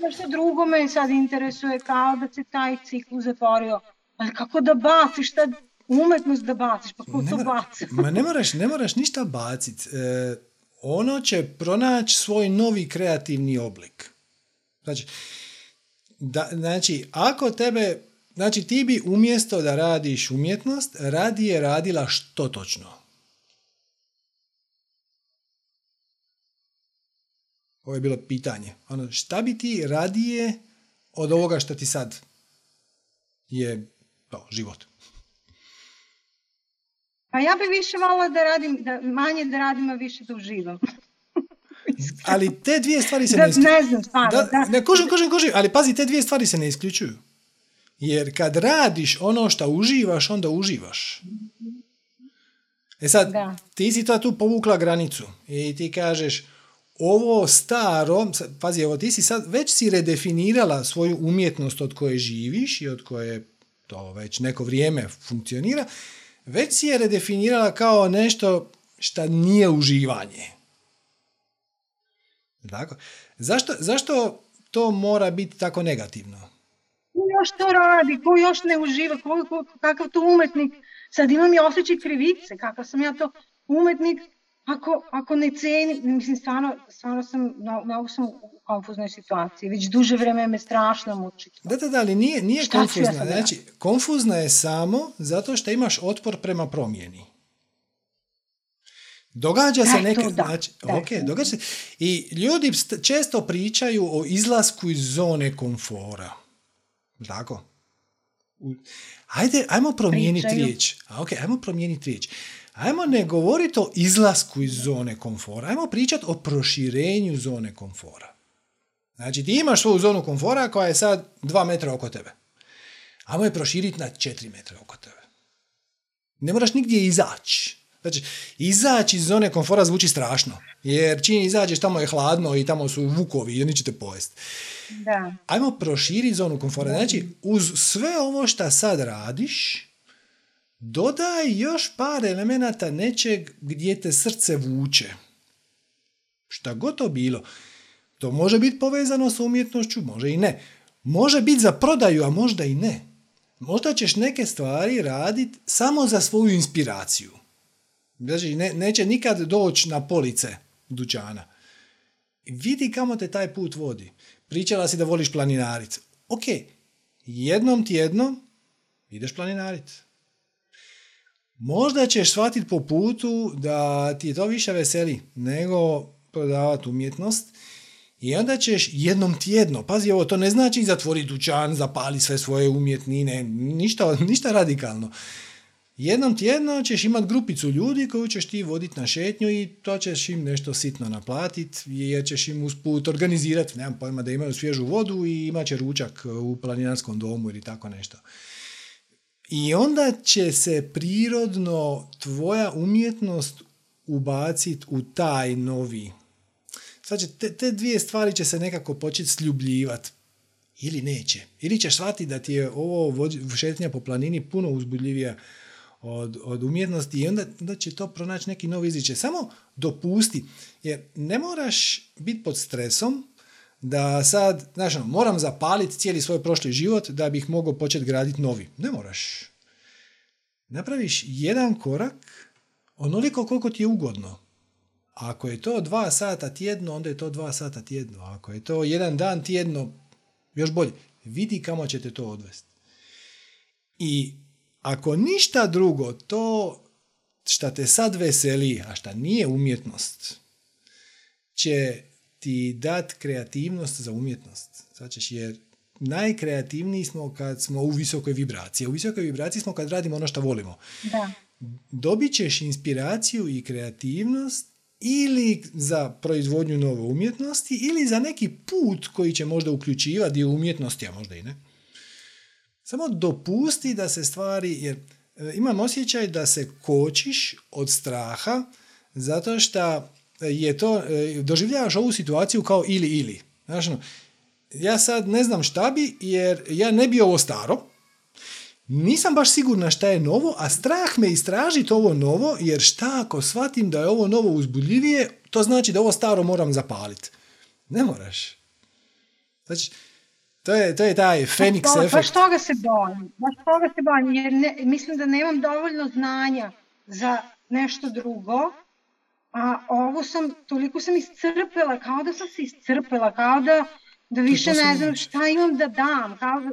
nešto drugo me sad interesuje, kao da se taj ciklus zatvorio. Ali kako da baciš, šta umetnost da baciš, pa ko Ne to baca? Ma ne moraš, ne moraš ništa baciti. E, ono će pronaći svoj novi kreativni oblik. Znači, da, znači, ako tebe, znači ti bi umjesto da radiš umjetnost, radije radila što točno? Ovo je bilo pitanje. Ono, šta bi ti radije od ovoga što ti sad je to, život? Pa ja bi više volila da radim, da, manje da radim, a više da uživam. Ali te dvije stvari se Da, ne isključuju. ne znam, stvarno. Da, da. ne, kužim, kužim, kužim, ali pazi, te dvije stvari se ne isključuju. Jer kad radiš ono što uživaš, onda uživaš. E sad, Da. ti si to tu povukla granicu i ti kažeš ovo staro, pazi, evo ti si sad, već si redefinirala svoju umjetnost od koje živiš i od koje to već neko vrijeme funkcionira, već si je redefinirala kao nešto što nije uživanje. Tako? Zašto, zašto to mora biti tako negativno? Ko još to radi, ko još ne uživa, ko, ko, kakav to umetnik. Sad imam i osjećaj krivice, kakav sam ja to umetnik, ako, ako ne cenim, mislim, stvarno, stvarno sam, mnogo sam konfuznoj situaciji, već duže vreme me strašno muči. Da, da, da, ali nije, nije Šta ja konfuzna. sad znači, konfuzna je samo zato što imaš otpor prema promjeni. Događa se neke... to da, Znači, da. ok, događa se... I ljudi st- često pričaju o izlasku iz zone komfora. Tako? Ajde, ajmo promijeniti Pričaju. riječ. A, ok, ajmo promijeniti riječ. Ajmo ne govoriti o izlasku iz zone komfora. Ajmo pričati o proširenju zone komfora. Znači, ti imaš svoju zonu komfora koja je sad 2 metra oko tebe. Ajmo je proširiti na 4 metra oko tebe. Ne moraš nigdje izaći. Znači, izaći iz zone komfora zvuči strašno. Jer čim izađeš, tamo je hladno i tamo su vukovi i oni će te pojesti. Da. Ajmo proširiti zonu komfora. Znači, uz sve ovo što sad radiš, dodaj još par elemenata nečeg gdje te srce vuče. Šta god to bilo. To može biti povezano sa umjetnošću, može i ne. Može biti za prodaju, a možda i ne. Možda ćeš neke stvari raditi samo za svoju inspiraciju. Znači, ne, neće nikad doći na police dućana. Vidi kamo te taj put vodi. Pričala si da voliš planinarit. Ok, jednom tjedno ideš planinarit. Možda ćeš shvatiti po putu da ti je to više veseli nego prodavati umjetnost i onda ćeš jednom tjedno, pazi ovo, to ne znači zatvori dućan, zapali sve svoje umjetnine, ništa, ništa radikalno. Jednom tjedno ćeš imati grupicu ljudi koju ćeš ti voditi na šetnju i to ćeš im nešto sitno naplatiti jer ćeš im usput organizirati, nemam pojma, da imaju svježu vodu i imat će ručak u planinarskom domu ili tako nešto. I onda će se prirodno tvoja umjetnost ubaciti u taj novi. Znači, te, te dvije stvari će se nekako početi sljubljivati. Ili neće. Ili ćeš shvatiti da ti je ovo šetnja po planini puno uzbudljivija od, od umjetnosti i onda, onda će to pronaći neki novi izričaj. Samo dopusti. Jer ne moraš biti pod stresom da sad, znaš, ono, moram zapaliti cijeli svoj prošli život da bih mogao početi graditi novi. Ne moraš. Napraviš jedan korak onoliko koliko ti je ugodno. Ako je to dva sata tjedno, onda je to dva sata tjedno. Ako je to jedan dan tjedno, još bolje. Vidi kamo ćete to odvesti. I ako ništa drugo, to šta te sad veseli, a šta nije umjetnost, će ti dat kreativnost za umjetnost. Znači, jer najkreativniji smo kad smo u visokoj vibraciji. U visokoj vibraciji smo kad radimo ono što volimo. Da. Dobit ćeš inspiraciju i kreativnost ili za proizvodnju nove umjetnosti ili za neki put koji će možda uključivati dio umjetnosti, a možda i ne. Samo dopusti da se stvari, jer e, imam osjećaj da se kočiš od straha zato što je to, e, doživljavaš ovu situaciju kao ili ili. Znači, ja sad ne znam šta bi, jer ja ne bi ovo staro, nisam baš sigurna šta je novo, a strah me istražiti ovo novo, jer šta ako shvatim da je ovo novo uzbudljivije, to znači da ovo staro moram zapaliti. Ne moraš. Znači, to je, to je taj baš efekt. Baš toga se bojim. Baš toga se bojim, jer ne, mislim da nemam dovoljno znanja za nešto drugo, a ovo sam, toliko sam iscrpela, kao da sam se iscrpela, kao da da više ne znam šta imam da dam, kao da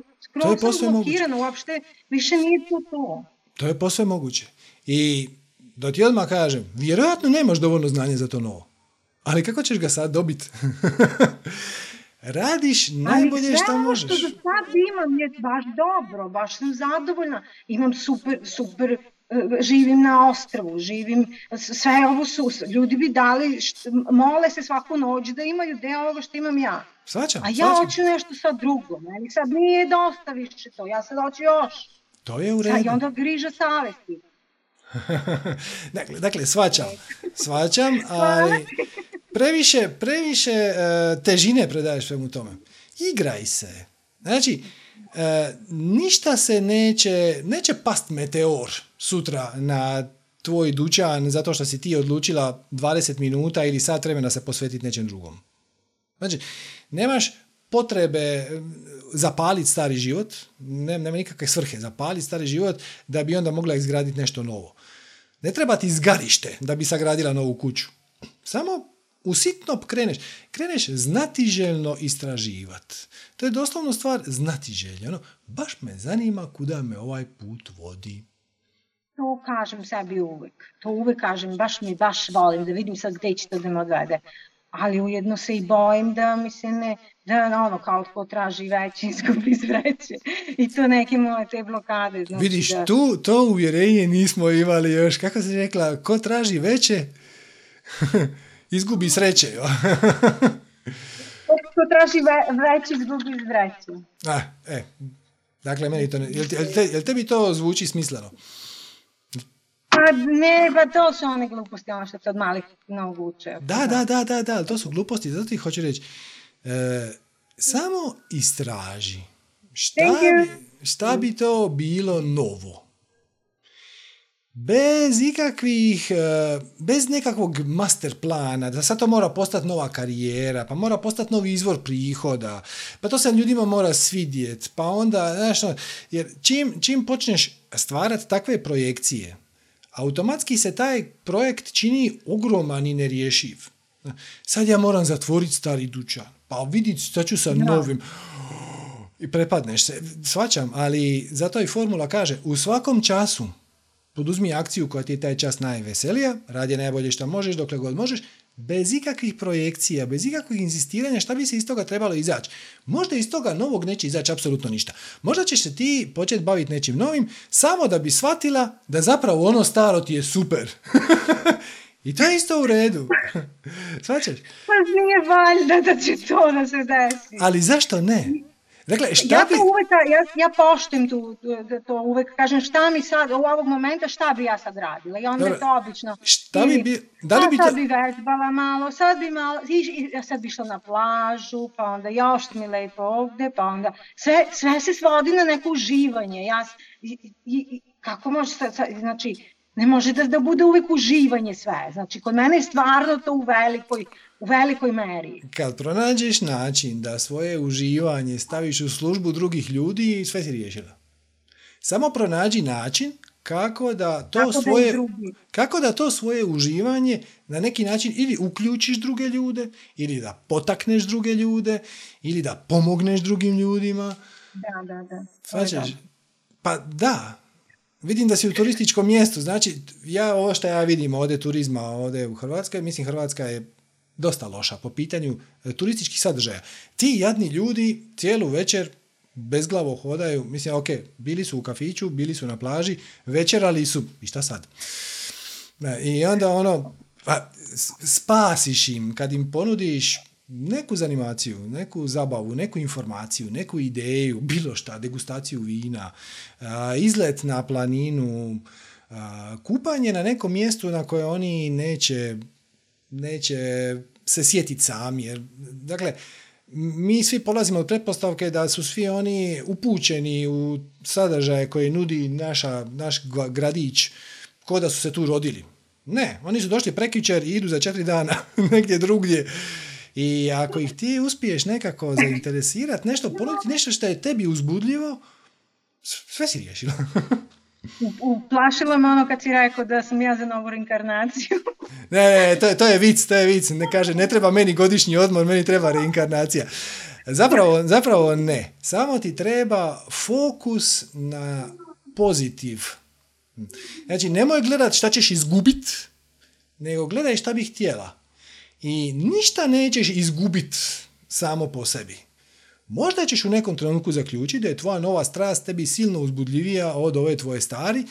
skroz sam blokirana, uopšte više nije to to. To je posve moguće. I da ti odmah kažem, vjerojatno nemaš dovoljno znanja za to novo. Ali kako ćeš ga sad dobiti? Radiš najbolje što možeš. Ali sve što do sad imam je baš dobro, baš sam zadovoljna. Imam super, super e, živim na ostrvu, živim, sve ovo su, ljudi bi dali, mole se svaku noć da imaju deo ovoga što imam ja. Svačam, A ja hoću nešto sad drugo. Meni sad nije dosta više to. Ja sad hoću još. To je u redu. I onda griža savesti. dakle, dakle, svačam. Svačam, ali previše, previše uh, težine predaješ svemu tome. Igraj se. Znači, uh, ništa se neće, neće past meteor sutra na tvoj dućan zato što si ti odlučila 20 minuta ili sat vremena se posvetiti nečem drugom. Znači, nemaš potrebe zapaliti stari život, nema, nikakve svrhe zapaliti stari život da bi onda mogla izgraditi nešto novo. Ne treba ti zgarište da bi sagradila novu kuću. Samo usitno kreneš. Kreneš znatiželjno istraživati. To je doslovno stvar znatiželjno. Ono, baš me zanima kuda me ovaj put vodi. To kažem sebi uvek. To uvek kažem, baš mi baš volim da vidim sad gde će to da me odvede ali ujedno se i bojim da mi se ne, da ono kao tko traži veće izgubi iz vreće i to neke moje te blokade. Znači Vidiš, da... tu to uvjerenje nismo imali još, kako se rekla, ko traži veće, izgubi sreće. ko traži ve, veće, izgubi iz vreće. A, e, dakle, meni to ne, jel, jel, te, jel tebi to zvuči smisleno? Pa ne, pa to su one gluposti, ono što se od malih mnogo uče. Da, da, da, da, da, to su gluposti, zato ti hoću reći. E, samo istraži. Šta bi, šta bi to bilo novo? Bez ikakvih, e, bez nekakvog master plana, da sad to mora postati nova karijera, pa mora postati novi izvor prihoda, pa to se ljudima mora svidjeti, pa onda, znaš, jer čim, čim počneš stvarati takve projekcije, automatski se taj projekt čini ogroman i nerješiv. Sad ja moram zatvoriti stari dućan, pa vidjeti sad ću sa novim. I prepadneš se. Svačam, ali zato i formula kaže, u svakom času poduzmi akciju koja ti je taj čas najveselija, radi najbolje što možeš, dokle god možeš, bez ikakvih projekcija, bez ikakvih insistiranja šta bi se iz toga trebalo izaći. Možda iz toga novog neće izaći apsolutno ništa. Možda ćeš se ti početi baviti nečim novim samo da bi shvatila da zapravo ono staro ti je super. I to je isto u redu. Svačaš? Pa nije valjda da će to da se desi. Ali zašto ne? Dakle, šta ja bi... uvek, ja, ja poštujem tu, to uvek, kažem šta mi sad, u ovog momenta šta bi ja sad radila i onda Dobro, je to obično. Šta bi, bi, da li "A, bi sad to... bi vežbala malo, sad bi malo, i, i, ja sad bi išla na plažu, pa onda još mi lepo ovde, pa onda sve, sve se svodi na neko uživanje. Ja, i, i, kako može sad, sad, znači, ne može da, da bude uvek uživanje sve. Znači, kod mene je stvarno to u velikoj, u velikoj meri. Kad pronađeš način da svoje uživanje staviš u službu drugih ljudi, sve si riješila. Samo pronađi način kako da to Kako da svoje drugi. kako da to svoje uživanje na neki način ili uključiš druge ljude ili da potakneš druge ljude ili da pomogneš drugim ljudima. Da, da, da. Svaćaš? dobro. Pa da. Vidim da si u turističkom mjestu. Znači, ja ovo što ja vidim ovdje turizma ovdje u Hrvatskoj, mislim Hrvatska je dosta loša po pitanju e, turističkih sadržaja. Ti jadni ljudi cijelu večer bezglavo hodaju, mislim, ok, bili su u kafiću, bili su na plaži, večerali su, i šta sad? E, I onda ono, pa, spasiš im, kad im ponudiš neku zanimaciju, neku zabavu, neku informaciju, neku ideju, bilo šta, degustaciju vina, izlet na planinu, kupanje na nekom mjestu na koje oni neće, neće se sjetiti sami. Jer, dakle, mi svi polazimo od pretpostavke da su svi oni upućeni u sadržaje koje nudi naša, naš gra- gradić, ko da su se tu rodili. Ne, oni su došli prekjučer i idu za četiri dana negdje drugdje. I ako ih ti uspiješ nekako zainteresirati, nešto ponuditi, nešto što je tebi uzbudljivo, sve si riješila. Uplašilo me ono kad si rekao da sam ja za novu reinkarnaciju. Ne, ne, to je, to je vic, to je vic. Ne kaže, ne treba meni godišnji odmor, meni treba reinkarnacija. Zapravo, zapravo ne. Samo ti treba fokus na pozitiv. Znači, nemoj gledat šta ćeš izgubit, nego gledaj šta bih htjela. I ništa nećeš izgubit samo po sebi. Možda ćeš u nekom trenutku zaključiti da je tvoja nova strast tebi silno uzbudljivija od ove tvoje stari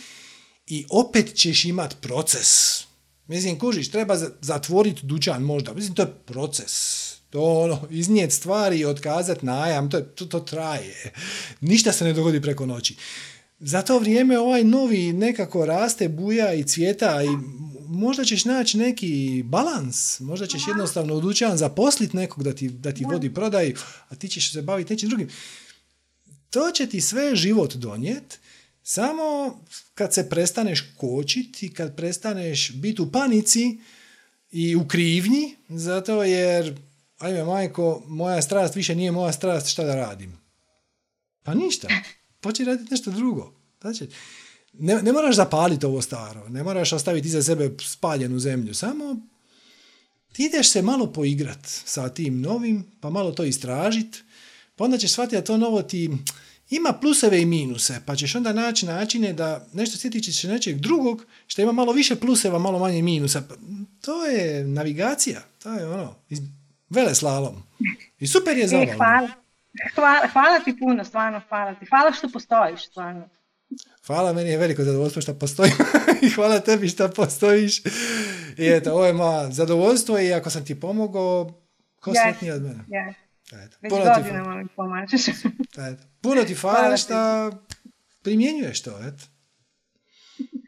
i opet ćeš imat proces. Mislim, kužiš, treba za- zatvoriti dućan možda. Mislim, to je proces. To ono, iznijet stvari i otkazat najam, to, to, to traje. Ništa se ne dogodi preko noći. Za to vrijeme ovaj novi nekako raste, buja i cvjeta i možda ćeš naći neki balans, možda ćeš jednostavno dućan zaposliti nekog da ti, da ti vodi prodaj, a ti ćeš se baviti nečim drugim. To će ti sve život donijet, samo kad se prestaneš kočiti, kad prestaneš biti u panici i u krivnji, zato jer, ajme majko, moja strast više nije moja strast, šta da radim? Pa ništa. Počni raditi nešto drugo. Znači, ne, ne moraš zapaliti ovo staro, ne moraš ostaviti iza sebe spaljenu zemlju, samo ti ideš se malo poigrat sa tim novim, pa malo to istražit, pa onda ćeš shvatiti da to novo ti ima pluseve i minuse, pa ćeš onda naći načine da nešto sjetit se nečeg drugog, što ima malo više pluseva, malo manje minusa. Pa, To je navigacija, to je ono, iz, vele slalom. I super je E, zabavno. hvala. Hvala, hvala ti puno, stvarno hvala ti. Hvala što postojiš, stvarno. Hvala, meni je veliko zadovoljstvo što postojim i hvala tebi što postojiš. I eto, ovo je moja zadovoljstvo i ako sam ti pomogao, ko Yes. sretniji od mene. Yes. Eto, Već puno, godinama mi pomažeš. eto, puno ti Hvala hvala što primjenjuješ to, eto.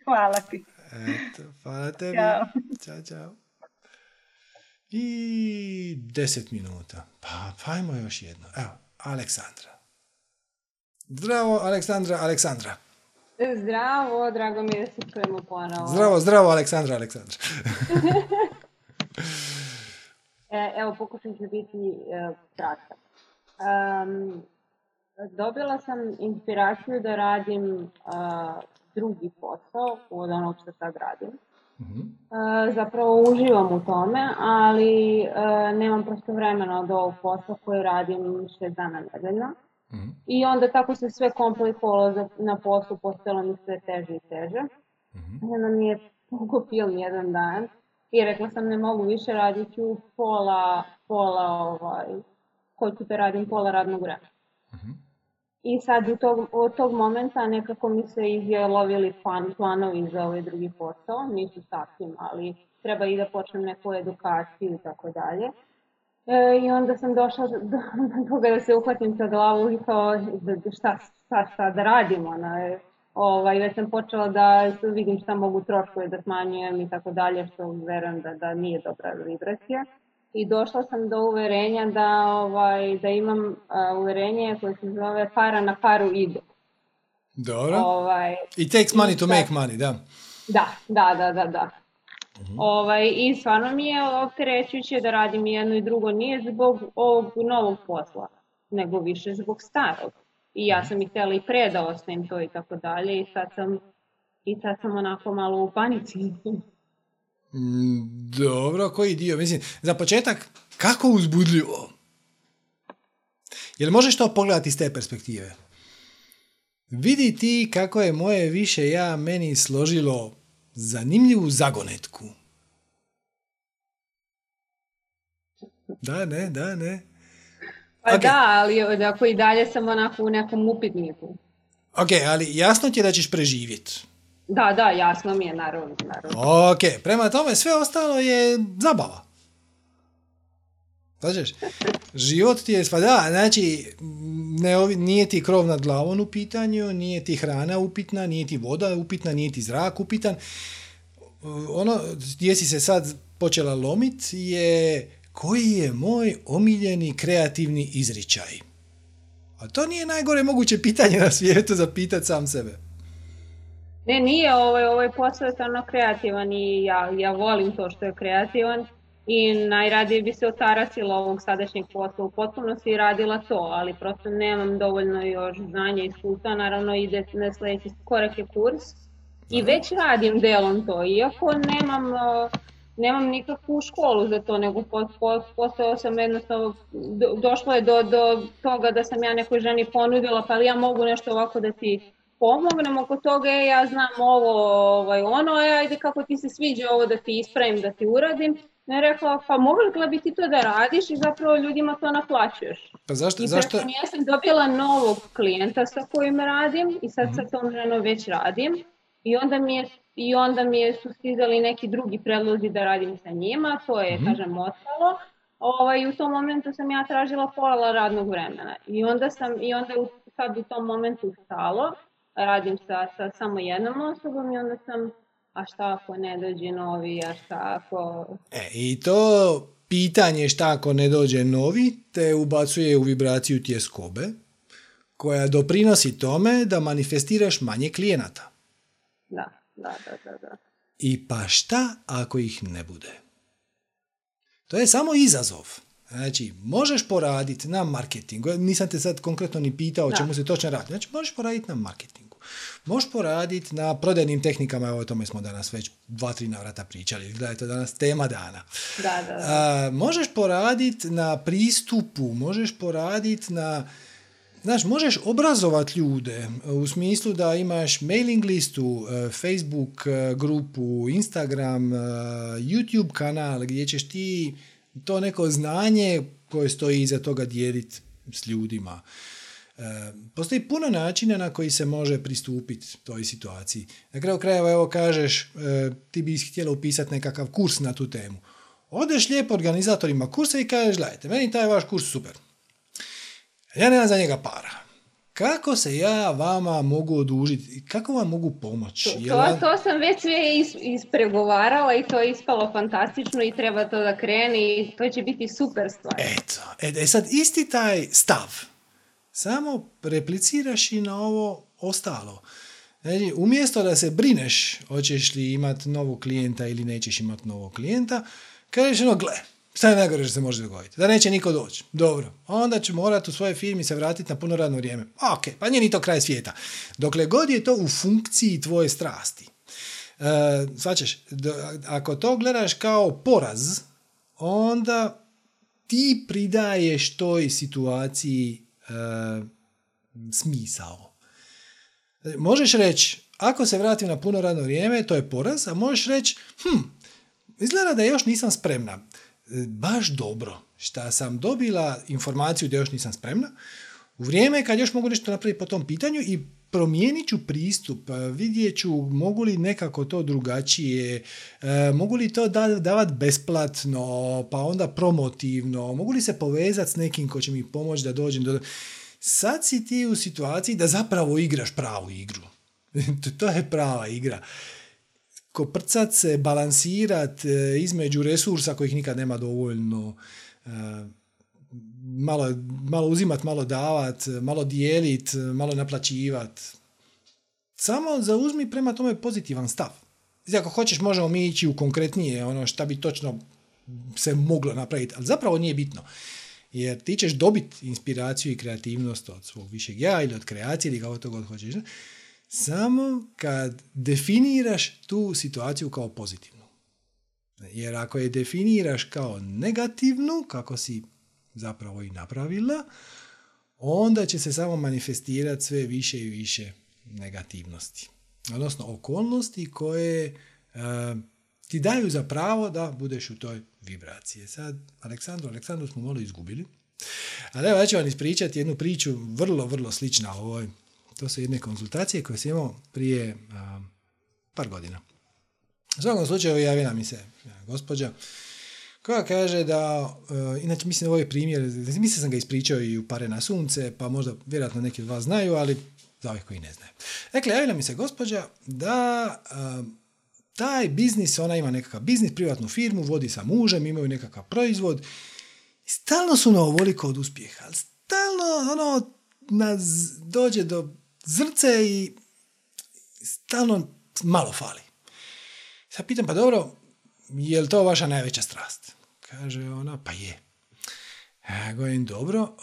hvala ti. Eto, hvala tebi. Ćao. Ćao, čao. I deset minuta. Pa, pa ajmo još jedno. Evo, Aleksandra. Zdravo, Aleksandra, Aleksandra. Zdravo, drago mi je da se čujemo ponovo. Zdravo, zdravo, Aleksandra, Aleksandra. E, evo, pokušat ću biti e, kratka. Em, dobila sam inspiraciju da radim a, drugi posao od onog što sad radim. Mhm. E, zapravo uživam u tome, ali e, nemam prosto vremena od ovog posla koji radim šest dana nedeljno. Mhm. I onda tako se sve komplikovalo na poslu, postojalo mi sve teže i teže. Mhm. Onda mi je film jedan dan i rekla sam ne mogu više, radit ću pola, pola ovaj, hoću da radim pola radnog vremena. Mhm. I sad u tog, od tog momenta nekako mi se izjelovili plan, planovi za ovaj drugi posao, nisu sasvim, ali treba i da počnem neku edukaciju i tako dalje. E, I onda sam došla do, do toga da se uhvatim sa glavu i kao šta, šta, šta da radim. Ona, ovaj, već sam počela da vidim šta mogu troškove da smanjujem i tako dalje, što verujem da, da nije dobra vibracija. I došla sam do uverenja da, ovaj, da imam a, uverenje koje se zove para na paru ide. Dobro. Ovaj, I takes money to make money, da. Da, da, da, da, da. Uh-huh. Ovaj, I stvarno mi je opterećujuće da radim jedno i drugo, nije zbog ovog novog posla, nego više zbog starog. I ja sam i htjela i pre da ostajem to i tako dalje i sad sam, i sad sam onako malo u panici. Mm, dobro, koji dio? Mislim, za početak, kako uzbudljivo? Jel možeš to pogledati iz te perspektive? Vidi ti kako je moje više ja meni složilo zanimljivu zagonetku. Da, ne, da, ne. Pa okay. da, ali ako i dalje sam onako u nekom upitniku. Ok, ali jasno ti je da ćeš preživjeti. Da, da, jasno mi je, naravno. naravno. Ok, prema tome sve ostalo je zabava. Znaš, život ti je, pa da, znači, ne, nije ti krov nad glavom u pitanju, nije ti hrana upitna, nije ti voda upitna, nije ti zrak upitan. Ono gdje si se sad počela lomit je koji je moj omiljeni kreativni izričaj. A to nije najgore moguće pitanje na svijetu za pitat sam sebe. Ne, nije, ovaj, ovaj posao je stvarno kreativan i ja, ja volim to što je kreativan i najradije bi se otarasila ovog sadašnjeg posla u potpunosti i radila to, ali prosto nemam dovoljno još znanja i iskustva, naravno ide na sledeći korak je kurs. I već radim delom to, iako nemam, nemam nikakvu školu za to, nego postao sam jednostavno, došlo je do, do toga da sam ja nekoj ženi ponudila, pa ja mogu nešto ovako da ti pomognem? Oko toga, ja znam ovo, ovaj, ono, e, ajde kako ti se sviđa ovo da ti ispravim, da ti uradim, ne rekla, pa mogla bi ti to da radiš i zapravo ljudima to naplaćuješ. Pa zašto? I zašto? ja sam dobila novog klijenta sa kojim radim i sad mm-hmm. sa tom ženom već radim i onda mi je i onda mi je su stizali neki drugi predlozi da radim sa njima, to je, mm-hmm. kažem, ostalo. Ovaj, u tom momentu sam ja tražila pola radnog vremena i onda sam, i onda sad u tom momentu stalo, radim sa, sa samo jednom osobom i onda sam a šta ako ne dođe novi, a šta ako... E, i to pitanje šta ako ne dođe novi te ubacuje u vibraciju tjeskobe koja doprinosi tome da manifestiraš manje klijenata. Da, da, da, da. da. I pa šta ako ih ne bude? To je samo izazov. Znači, možeš poraditi na marketingu. Nisam te sad konkretno ni pitao o čemu se točno radi. Znači, možeš poraditi na marketingu. Možeš poraditi na prodajnim tehnikama, evo o tome smo danas već dva, tri navrata pričali, da je to danas tema dana. Da, da, A, možeš poraditi na pristupu, možeš poraditi na Znaš, možeš obrazovati ljude u smislu da imaš mailing listu, e, Facebook e, grupu, Instagram, e, YouTube kanal gdje ćeš ti to neko znanje koje stoji iza toga dijeliti s ljudima. Postoji puno načina na koji se može pristupiti toj situaciji. Na kraju krajeva, evo kažeš, e, ti bi htjela upisati nekakav kurs na tu temu. Odeš lijepo organizatorima kursa i kažeš, gledajte, meni taj vaš kurs super. Ja nemam za njega para. Kako se ja vama mogu odužiti? Kako vam mogu pomoći? To, to, to sam već sve is, ispregovarala i to je ispalo fantastično i treba to da krene i to će biti super stvar. Eto, e, e sad isti taj stav samo repliciraš i na ovo ostalo. Znači, umjesto da se brineš hoćeš li imati novog klijenta ili nećeš imati novog klijenta, kažeš ono, gle, šta je najgore što se može dogoditi? Da neće niko doći. Dobro. Onda ću morati u svojoj firmi se vratiti na puno radno vrijeme. Ok, pa nije ni to kraj svijeta. Dokle god je to u funkciji tvoje strasti. E, svačeš, ako to gledaš kao poraz, onda ti pridaješ toj situaciji smisao. Možeš reći, ako se vratim na puno radno vrijeme, to je poraz, a možeš reći, hm, izgleda da još nisam spremna. E, baš dobro, šta sam dobila informaciju da još nisam spremna, u vrijeme kad još mogu nešto napraviti po tom pitanju i promijenit ću pristup, vidjet ću mogu li nekako to drugačije, mogu li to da, davati besplatno, pa onda promotivno, mogu li se povezati s nekim ko će mi pomoći da dođem do... Sad si ti u situaciji da zapravo igraš pravu igru. to je prava igra. Koprcat se, balansirat e, između resursa kojih nikad nema dovoljno, e, malo, malo uzimat, malo davat, malo dijelit, malo naplaćivat. Samo zauzmi prema tome pozitivan stav. Znači, ako hoćeš, možemo mi ići u konkretnije, ono šta bi točno se moglo napraviti, ali zapravo nije bitno. Jer ti ćeš dobiti inspiraciju i kreativnost od svog višeg ja ili od kreacije ili kako to god hoćeš. Samo kad definiraš tu situaciju kao pozitivnu. Jer ako je definiraš kao negativnu, kako si zapravo i napravila, onda će se samo manifestirati sve više i više negativnosti. Odnosno okolnosti koje uh, ti daju za pravo da budeš u toj vibraciji. Sad, Aleksandru, Aleksandru smo malo izgubili. Ali evo, ja ću vam ispričati jednu priču vrlo, vrlo slična ovoj. To su jedne konzultacije koje sam imao prije par godina. U svakom slučaju javila mi se gospođa koja kaže da, uh, inače mislim ovaj primjer, mislim sam ga ispričao i u Pare na sunce, pa možda vjerojatno neki od vas znaju, ali za ovih koji ne znaju. Dakle, javila mi se gospođa da taj biznis, ona ima nekakav biznis, privatnu firmu, vodi sa mužem, imaju nekakav proizvod stalno su na ovoliko od uspjeha, ali stalno ono, nas dođe do zrce i stalno malo fali. Sad pitam, pa dobro, je li to vaša najveća strast? Kaže ona, pa je. Ja govorim, dobro,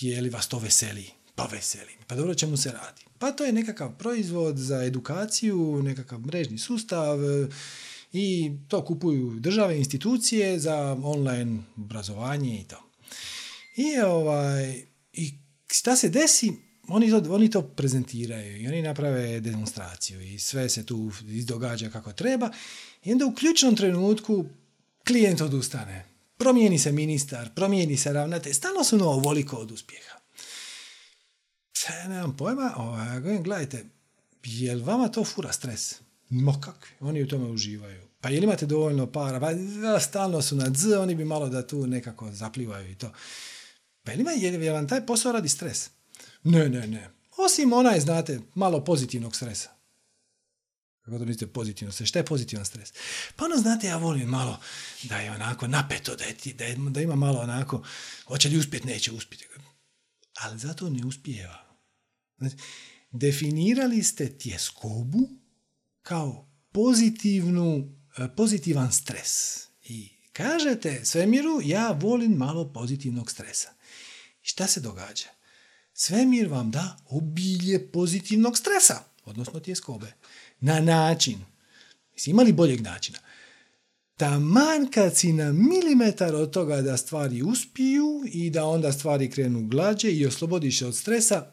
je li vas to veseli? Pa veseli. Pa dobro, čemu se radi? Pa to je nekakav proizvod za edukaciju, nekakav mrežni sustav e, i to kupuju države, institucije za online obrazovanje i to. I, ovaj, i šta se desi? Oni to, oni to prezentiraju i oni naprave demonstraciju i sve se tu izdogađa kako treba i onda u ključnom trenutku klijent odustane. Promijeni se ministar, promijeni se ravnatelj, stalno su no ovoliko od uspjeha. Sve, nemam pojma, ovaj, gledajte, je li vama to fura stres? Mo kakvi, oni u tome uživaju. Pa jel imate dovoljno para? Pa stalno su na dz, oni bi malo da tu nekako zaplivaju i to. Pa jel, ima, je vam taj posao radi stres? Ne, ne, ne. Osim onaj, znate, malo pozitivnog stresa. Kako to mislite pozitivno stres? Šta je pozitivan stres? Pa ono, znate, ja volim malo da je onako napeto, da, je, da, je, da ima malo onako, hoće li uspjeti, neće uspjeti. Ali zato ne uspijeva. Znači, definirali ste tjeskobu kao pozitivnu, e, pozitivan stres. I kažete svemiru, ja volim malo pozitivnog stresa. Šta se događa? Svemir vam da obilje pozitivnog stresa, odnosno tjeskobe na način, mislim, ima li boljeg načina? Taman kad si na milimetar od toga da stvari uspiju i da onda stvari krenu glađe i oslobodiš se od stresa,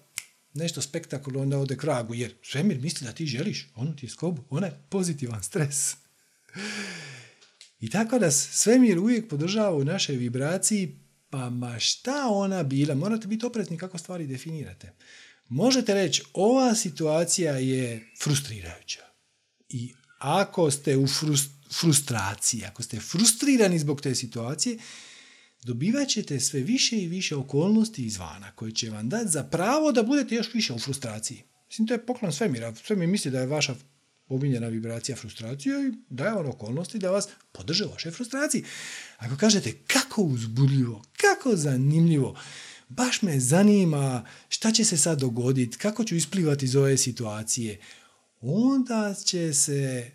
nešto spektakularno ode kragu, jer svemir misli da ti želiš, ono ti je skobu, onaj pozitivan stres. I tako da svemir uvijek podržava u našoj vibraciji, pa ma šta ona bila, morate biti oprezni kako stvari definirate. Možete reći, ova situacija je frustrirajuća. I ako ste u frustraciji, ako ste frustrirani zbog te situacije, dobivat ćete sve više i više okolnosti izvana koje će vam dati za pravo da budete još više u frustraciji. Mislim, to je poklon svemira. Svemir misli da je vaša omiljena vibracija frustracija i daje vam okolnosti da vas podrže u vašoj frustraciji. Ako kažete kako uzbudljivo, kako zanimljivo, baš me zanima šta će se sad dogoditi, kako ću isplivati iz ove situacije, onda će se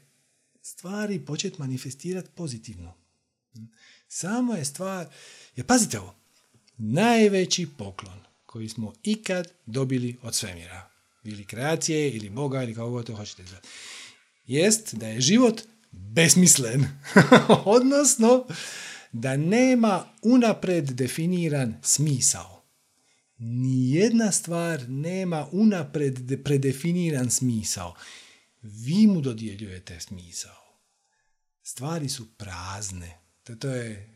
stvari početi manifestirati pozitivno. Samo je stvar, jer pazite ovo, najveći poklon koji smo ikad dobili od svemira, ili kreacije, ili Boga, ili kako god to hoćete zvati, jest da je život besmislen. Odnosno, da nema unapred definiran smisao nijedna stvar nema unapred predefiniran smisao. Vi mu dodjeljujete smisao. Stvari su prazne. To, to je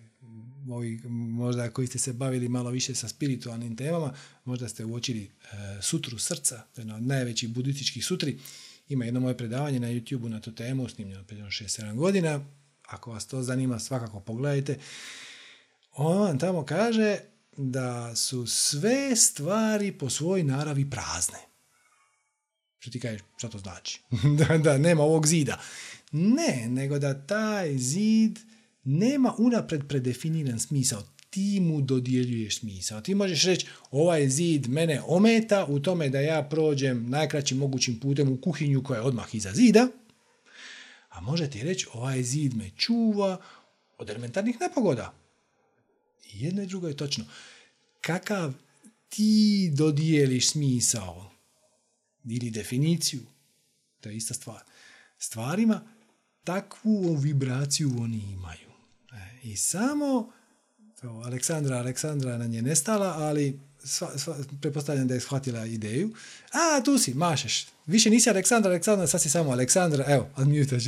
ovi, možda koji ste se bavili malo više sa spiritualnim temama, možda ste uočili e, sutru srca, jedna od najvećih budističkih sutri. Ima jedno moje predavanje na YouTube na tu temu, snimljeno prije 6-7 godina. Ako vas to zanima, svakako pogledajte. On vam tamo kaže da su sve stvari po svojoj naravi prazne. Što ti kažeš, što to znači? da, da, nema ovog zida. Ne, nego da taj zid nema unapred predefiniran smisao. Ti mu dodjeljuješ smisao. Ti možeš reći, ovaj zid mene ometa u tome da ja prođem najkraćim mogućim putem u kuhinju koja je odmah iza zida, a možete reći, ovaj zid me čuva od elementarnih nepogoda. Jedno i drugo je točno. Kakav ti dodijeliš smisao ili definiciju, to je ista stvar, stvarima, takvu vibraciju oni imaju. E, I samo, evo, Aleksandra, Aleksandra na nje nestala, ali sva, sva, prepostavljam da je shvatila ideju. A, tu si, mašeš. Više nisi Aleksandra, Aleksandra, sad si samo Aleksandra. Evo, unmute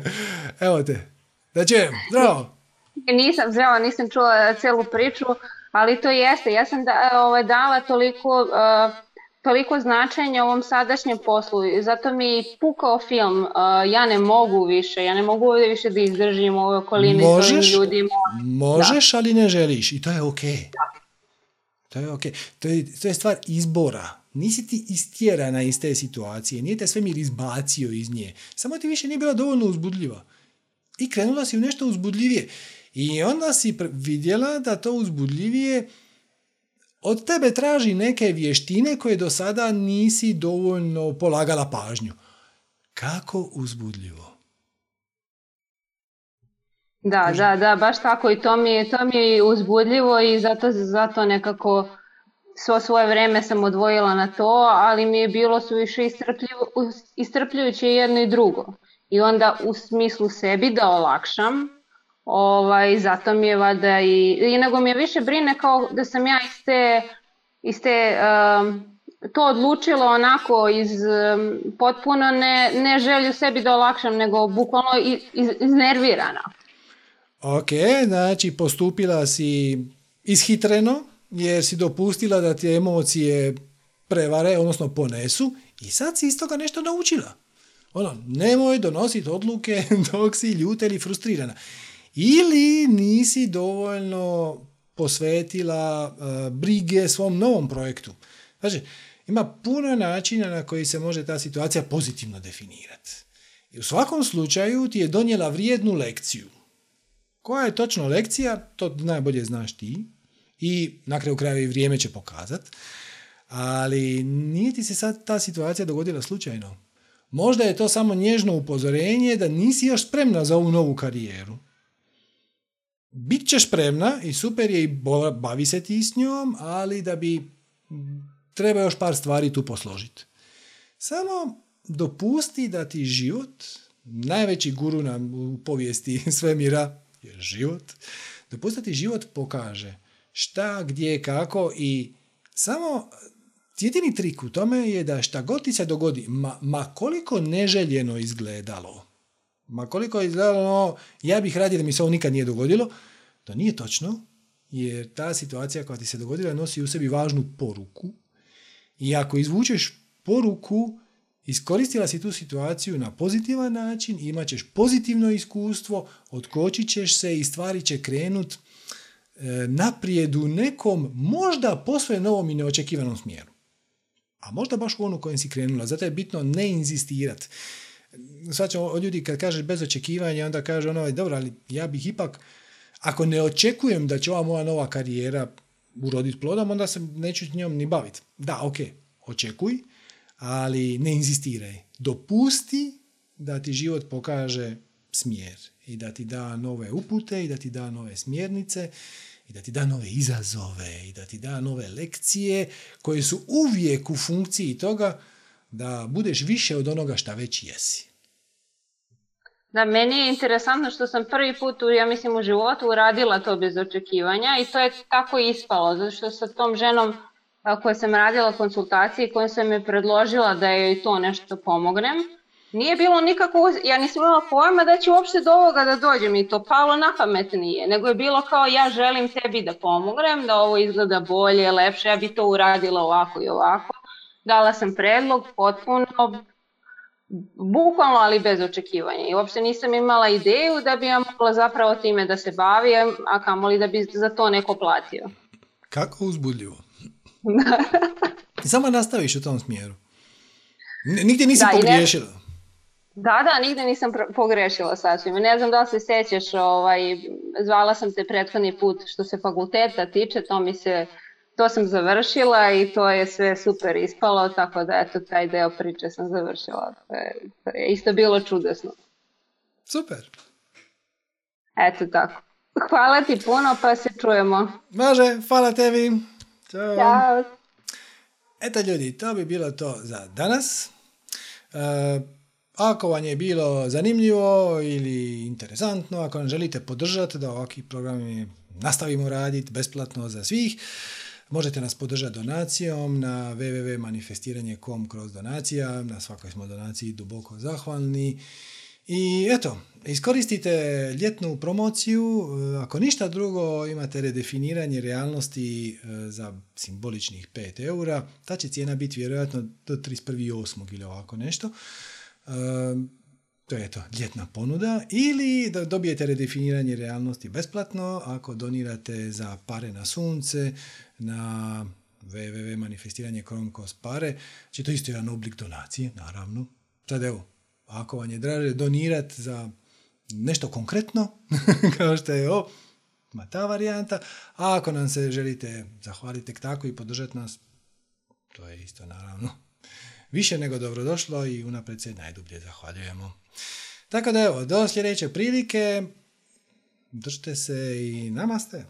Evo te. Da čujem, zdravo. Nisam, zdravo, nisam čula celu priču, ali to jeste. Ja sam da, ovaj, dala toliko uh, toliko značenja ovom sadašnjem poslu i zato mi pukao film, uh, ja ne mogu više, ja ne mogu ovdje više da izdržim ove okoline možeš, s ovim ljudima. Možeš, da. ali ne želiš i to je ok. Da. To je ok. To je, to je stvar izbora. Nisi ti istjerana iz te situacije, nije te svemir izbacio iz nje. Samo ti više nije bila dovoljno uzbudljiva. I krenula si u nešto uzbudljivije. I onda si vidjela da to uzbudljivije od tebe traži neke vještine koje do sada nisi dovoljno polagala pažnju. Kako uzbudljivo. Da, da, da, baš tako i to mi je, to mi je uzbudljivo i zato, zato nekako svo svoje vreme sam odvojila na to, ali mi je bilo suviše istrpljujuće jedno i drugo. I onda u smislu sebi da olakšam, Ovaj, zato mi je valjda i, i nego mi je više brine kao da sam ja iz te, iz to odlučila onako iz um, potpuno ne, ne želju sebi da olakšam, nego bukvalno iz, iz, iznervirana. Ok, znači postupila si ishitreno jer si dopustila da te emocije prevare, odnosno ponesu i sad si iz toga nešto naučila. Ono, nemoj donositi odluke dok si ljuta ili frustrirana ili nisi dovoljno posvetila uh, brige svom novom projektu. Znači, ima puno načina na koji se može ta situacija pozitivno definirati. I u svakom slučaju ti je donijela vrijednu lekciju. Koja je točno lekcija, to najbolje znaš ti i na kraju krajeva i vrijeme će pokazati. Ali nije ti se sad ta situacija dogodila slučajno. Možda je to samo nježno upozorenje da nisi još spremna za ovu novu karijeru bit ćeš spremna i super je i bavi se ti s njom, ali da bi treba još par stvari tu posložiti. Samo dopusti da ti život, najveći guru nam u povijesti svemira je život, dopusti da ti život pokaže šta, gdje, kako i samo jedini trik u tome je da šta god ti se dogodi, ma, ma koliko neželjeno izgledalo, Ma koliko je izgledalo, ja bih radio da mi se ovo nikad nije dogodilo, to nije točno, jer ta situacija koja ti se dogodila nosi u sebi važnu poruku i ako izvučeš poruku, iskoristila si tu situaciju na pozitivan način, imat ćeš pozitivno iskustvo, otkočit ćeš se i stvari će krenut e, naprijed u nekom možda posve novom i neočekivanom smjeru. A možda baš u onu kojem si krenula. Zato je bitno ne inzistirati sad ćemo ljudi kad kažeš bez očekivanja, onda kaže ono, dobro, ali ja bih ipak, ako ne očekujem da će ova moja nova karijera uroditi plodom, onda se neću s njom ni baviti. Da, ok, očekuj, ali ne inzistiraj. Dopusti da ti život pokaže smjer i da ti da nove upute i da ti da nove smjernice i da ti da nove izazove i da ti da nove lekcije koje su uvijek u funkciji toga da budeš više od onoga šta već jesi. Da, meni je interesantno što sam prvi put, u, ja mislim, u životu uradila to bez očekivanja i to je tako ispalo, zato što sa tom ženom koja sam radila konsultacije, kojom sam je predložila da joj to nešto pomognem, nije bilo nikako, ja nisam imala pojma da će uopšte do ovoga da dođem i to palo na pamet nije, nego je bilo kao ja želim tebi da pomognem, da ovo izgleda bolje, lepše, ja bi to uradila ovako i ovako. Dala sam predlog potpuno bukvalno ali bez očekivanja i uopšte nisam imala ideju da bi ja mogla zapravo time da se bavim, a kamoli da bi za to neko platio. Kako uzbudljivo. Samo nastaviš u tom smjeru. Nigdje nisi da, pogriješila. Da, da, nigdje nisam pogrešila sasvim. Ne znam da li se sećaš, ovaj, zvala sam te prethodni put što se fakulteta tiče, to mi se to sam završila i to je sve super ispalo, tako da eto taj deo priče sam završila. To je, to je isto bilo čudesno. Super. Eto tako. Hvala ti puno, pa se čujemo. Može, hvala tebi. Ćao. Ćao. Eto ljudi, to bi bilo to za danas. E, ako vam je bilo zanimljivo ili interesantno, ako nam želite podržati da ovakvi programi nastavimo raditi besplatno za svih, Možete nas podržati donacijom na www.manifestiranje.com kroz donacija. Na svakoj smo donaciji duboko zahvalni. I eto, iskoristite ljetnu promociju, ako ništa drugo imate redefiniranje realnosti e, za simboličnih 5 eura, ta će cijena biti vjerojatno do 31.8. ili ovako nešto. E, to je to, ljetna ponuda. Ili da dobijete redefiniranje realnosti besplatno ako donirate za pare na sunce, na www.manifestiranje kronkos pare. Znači to isto jedan oblik donacije, naravno. Sad evo, ako vam je draže donirati za nešto konkretno, kao što je ovo, ma ta varijanta, a ako nam se želite zahvaliti tek tako i podržati nas, to je isto naravno više nego dobrodošlo i unaprijed se najdublje zahvaljujemo. Tako da evo, do sljedeće prilike, držite se i namaste.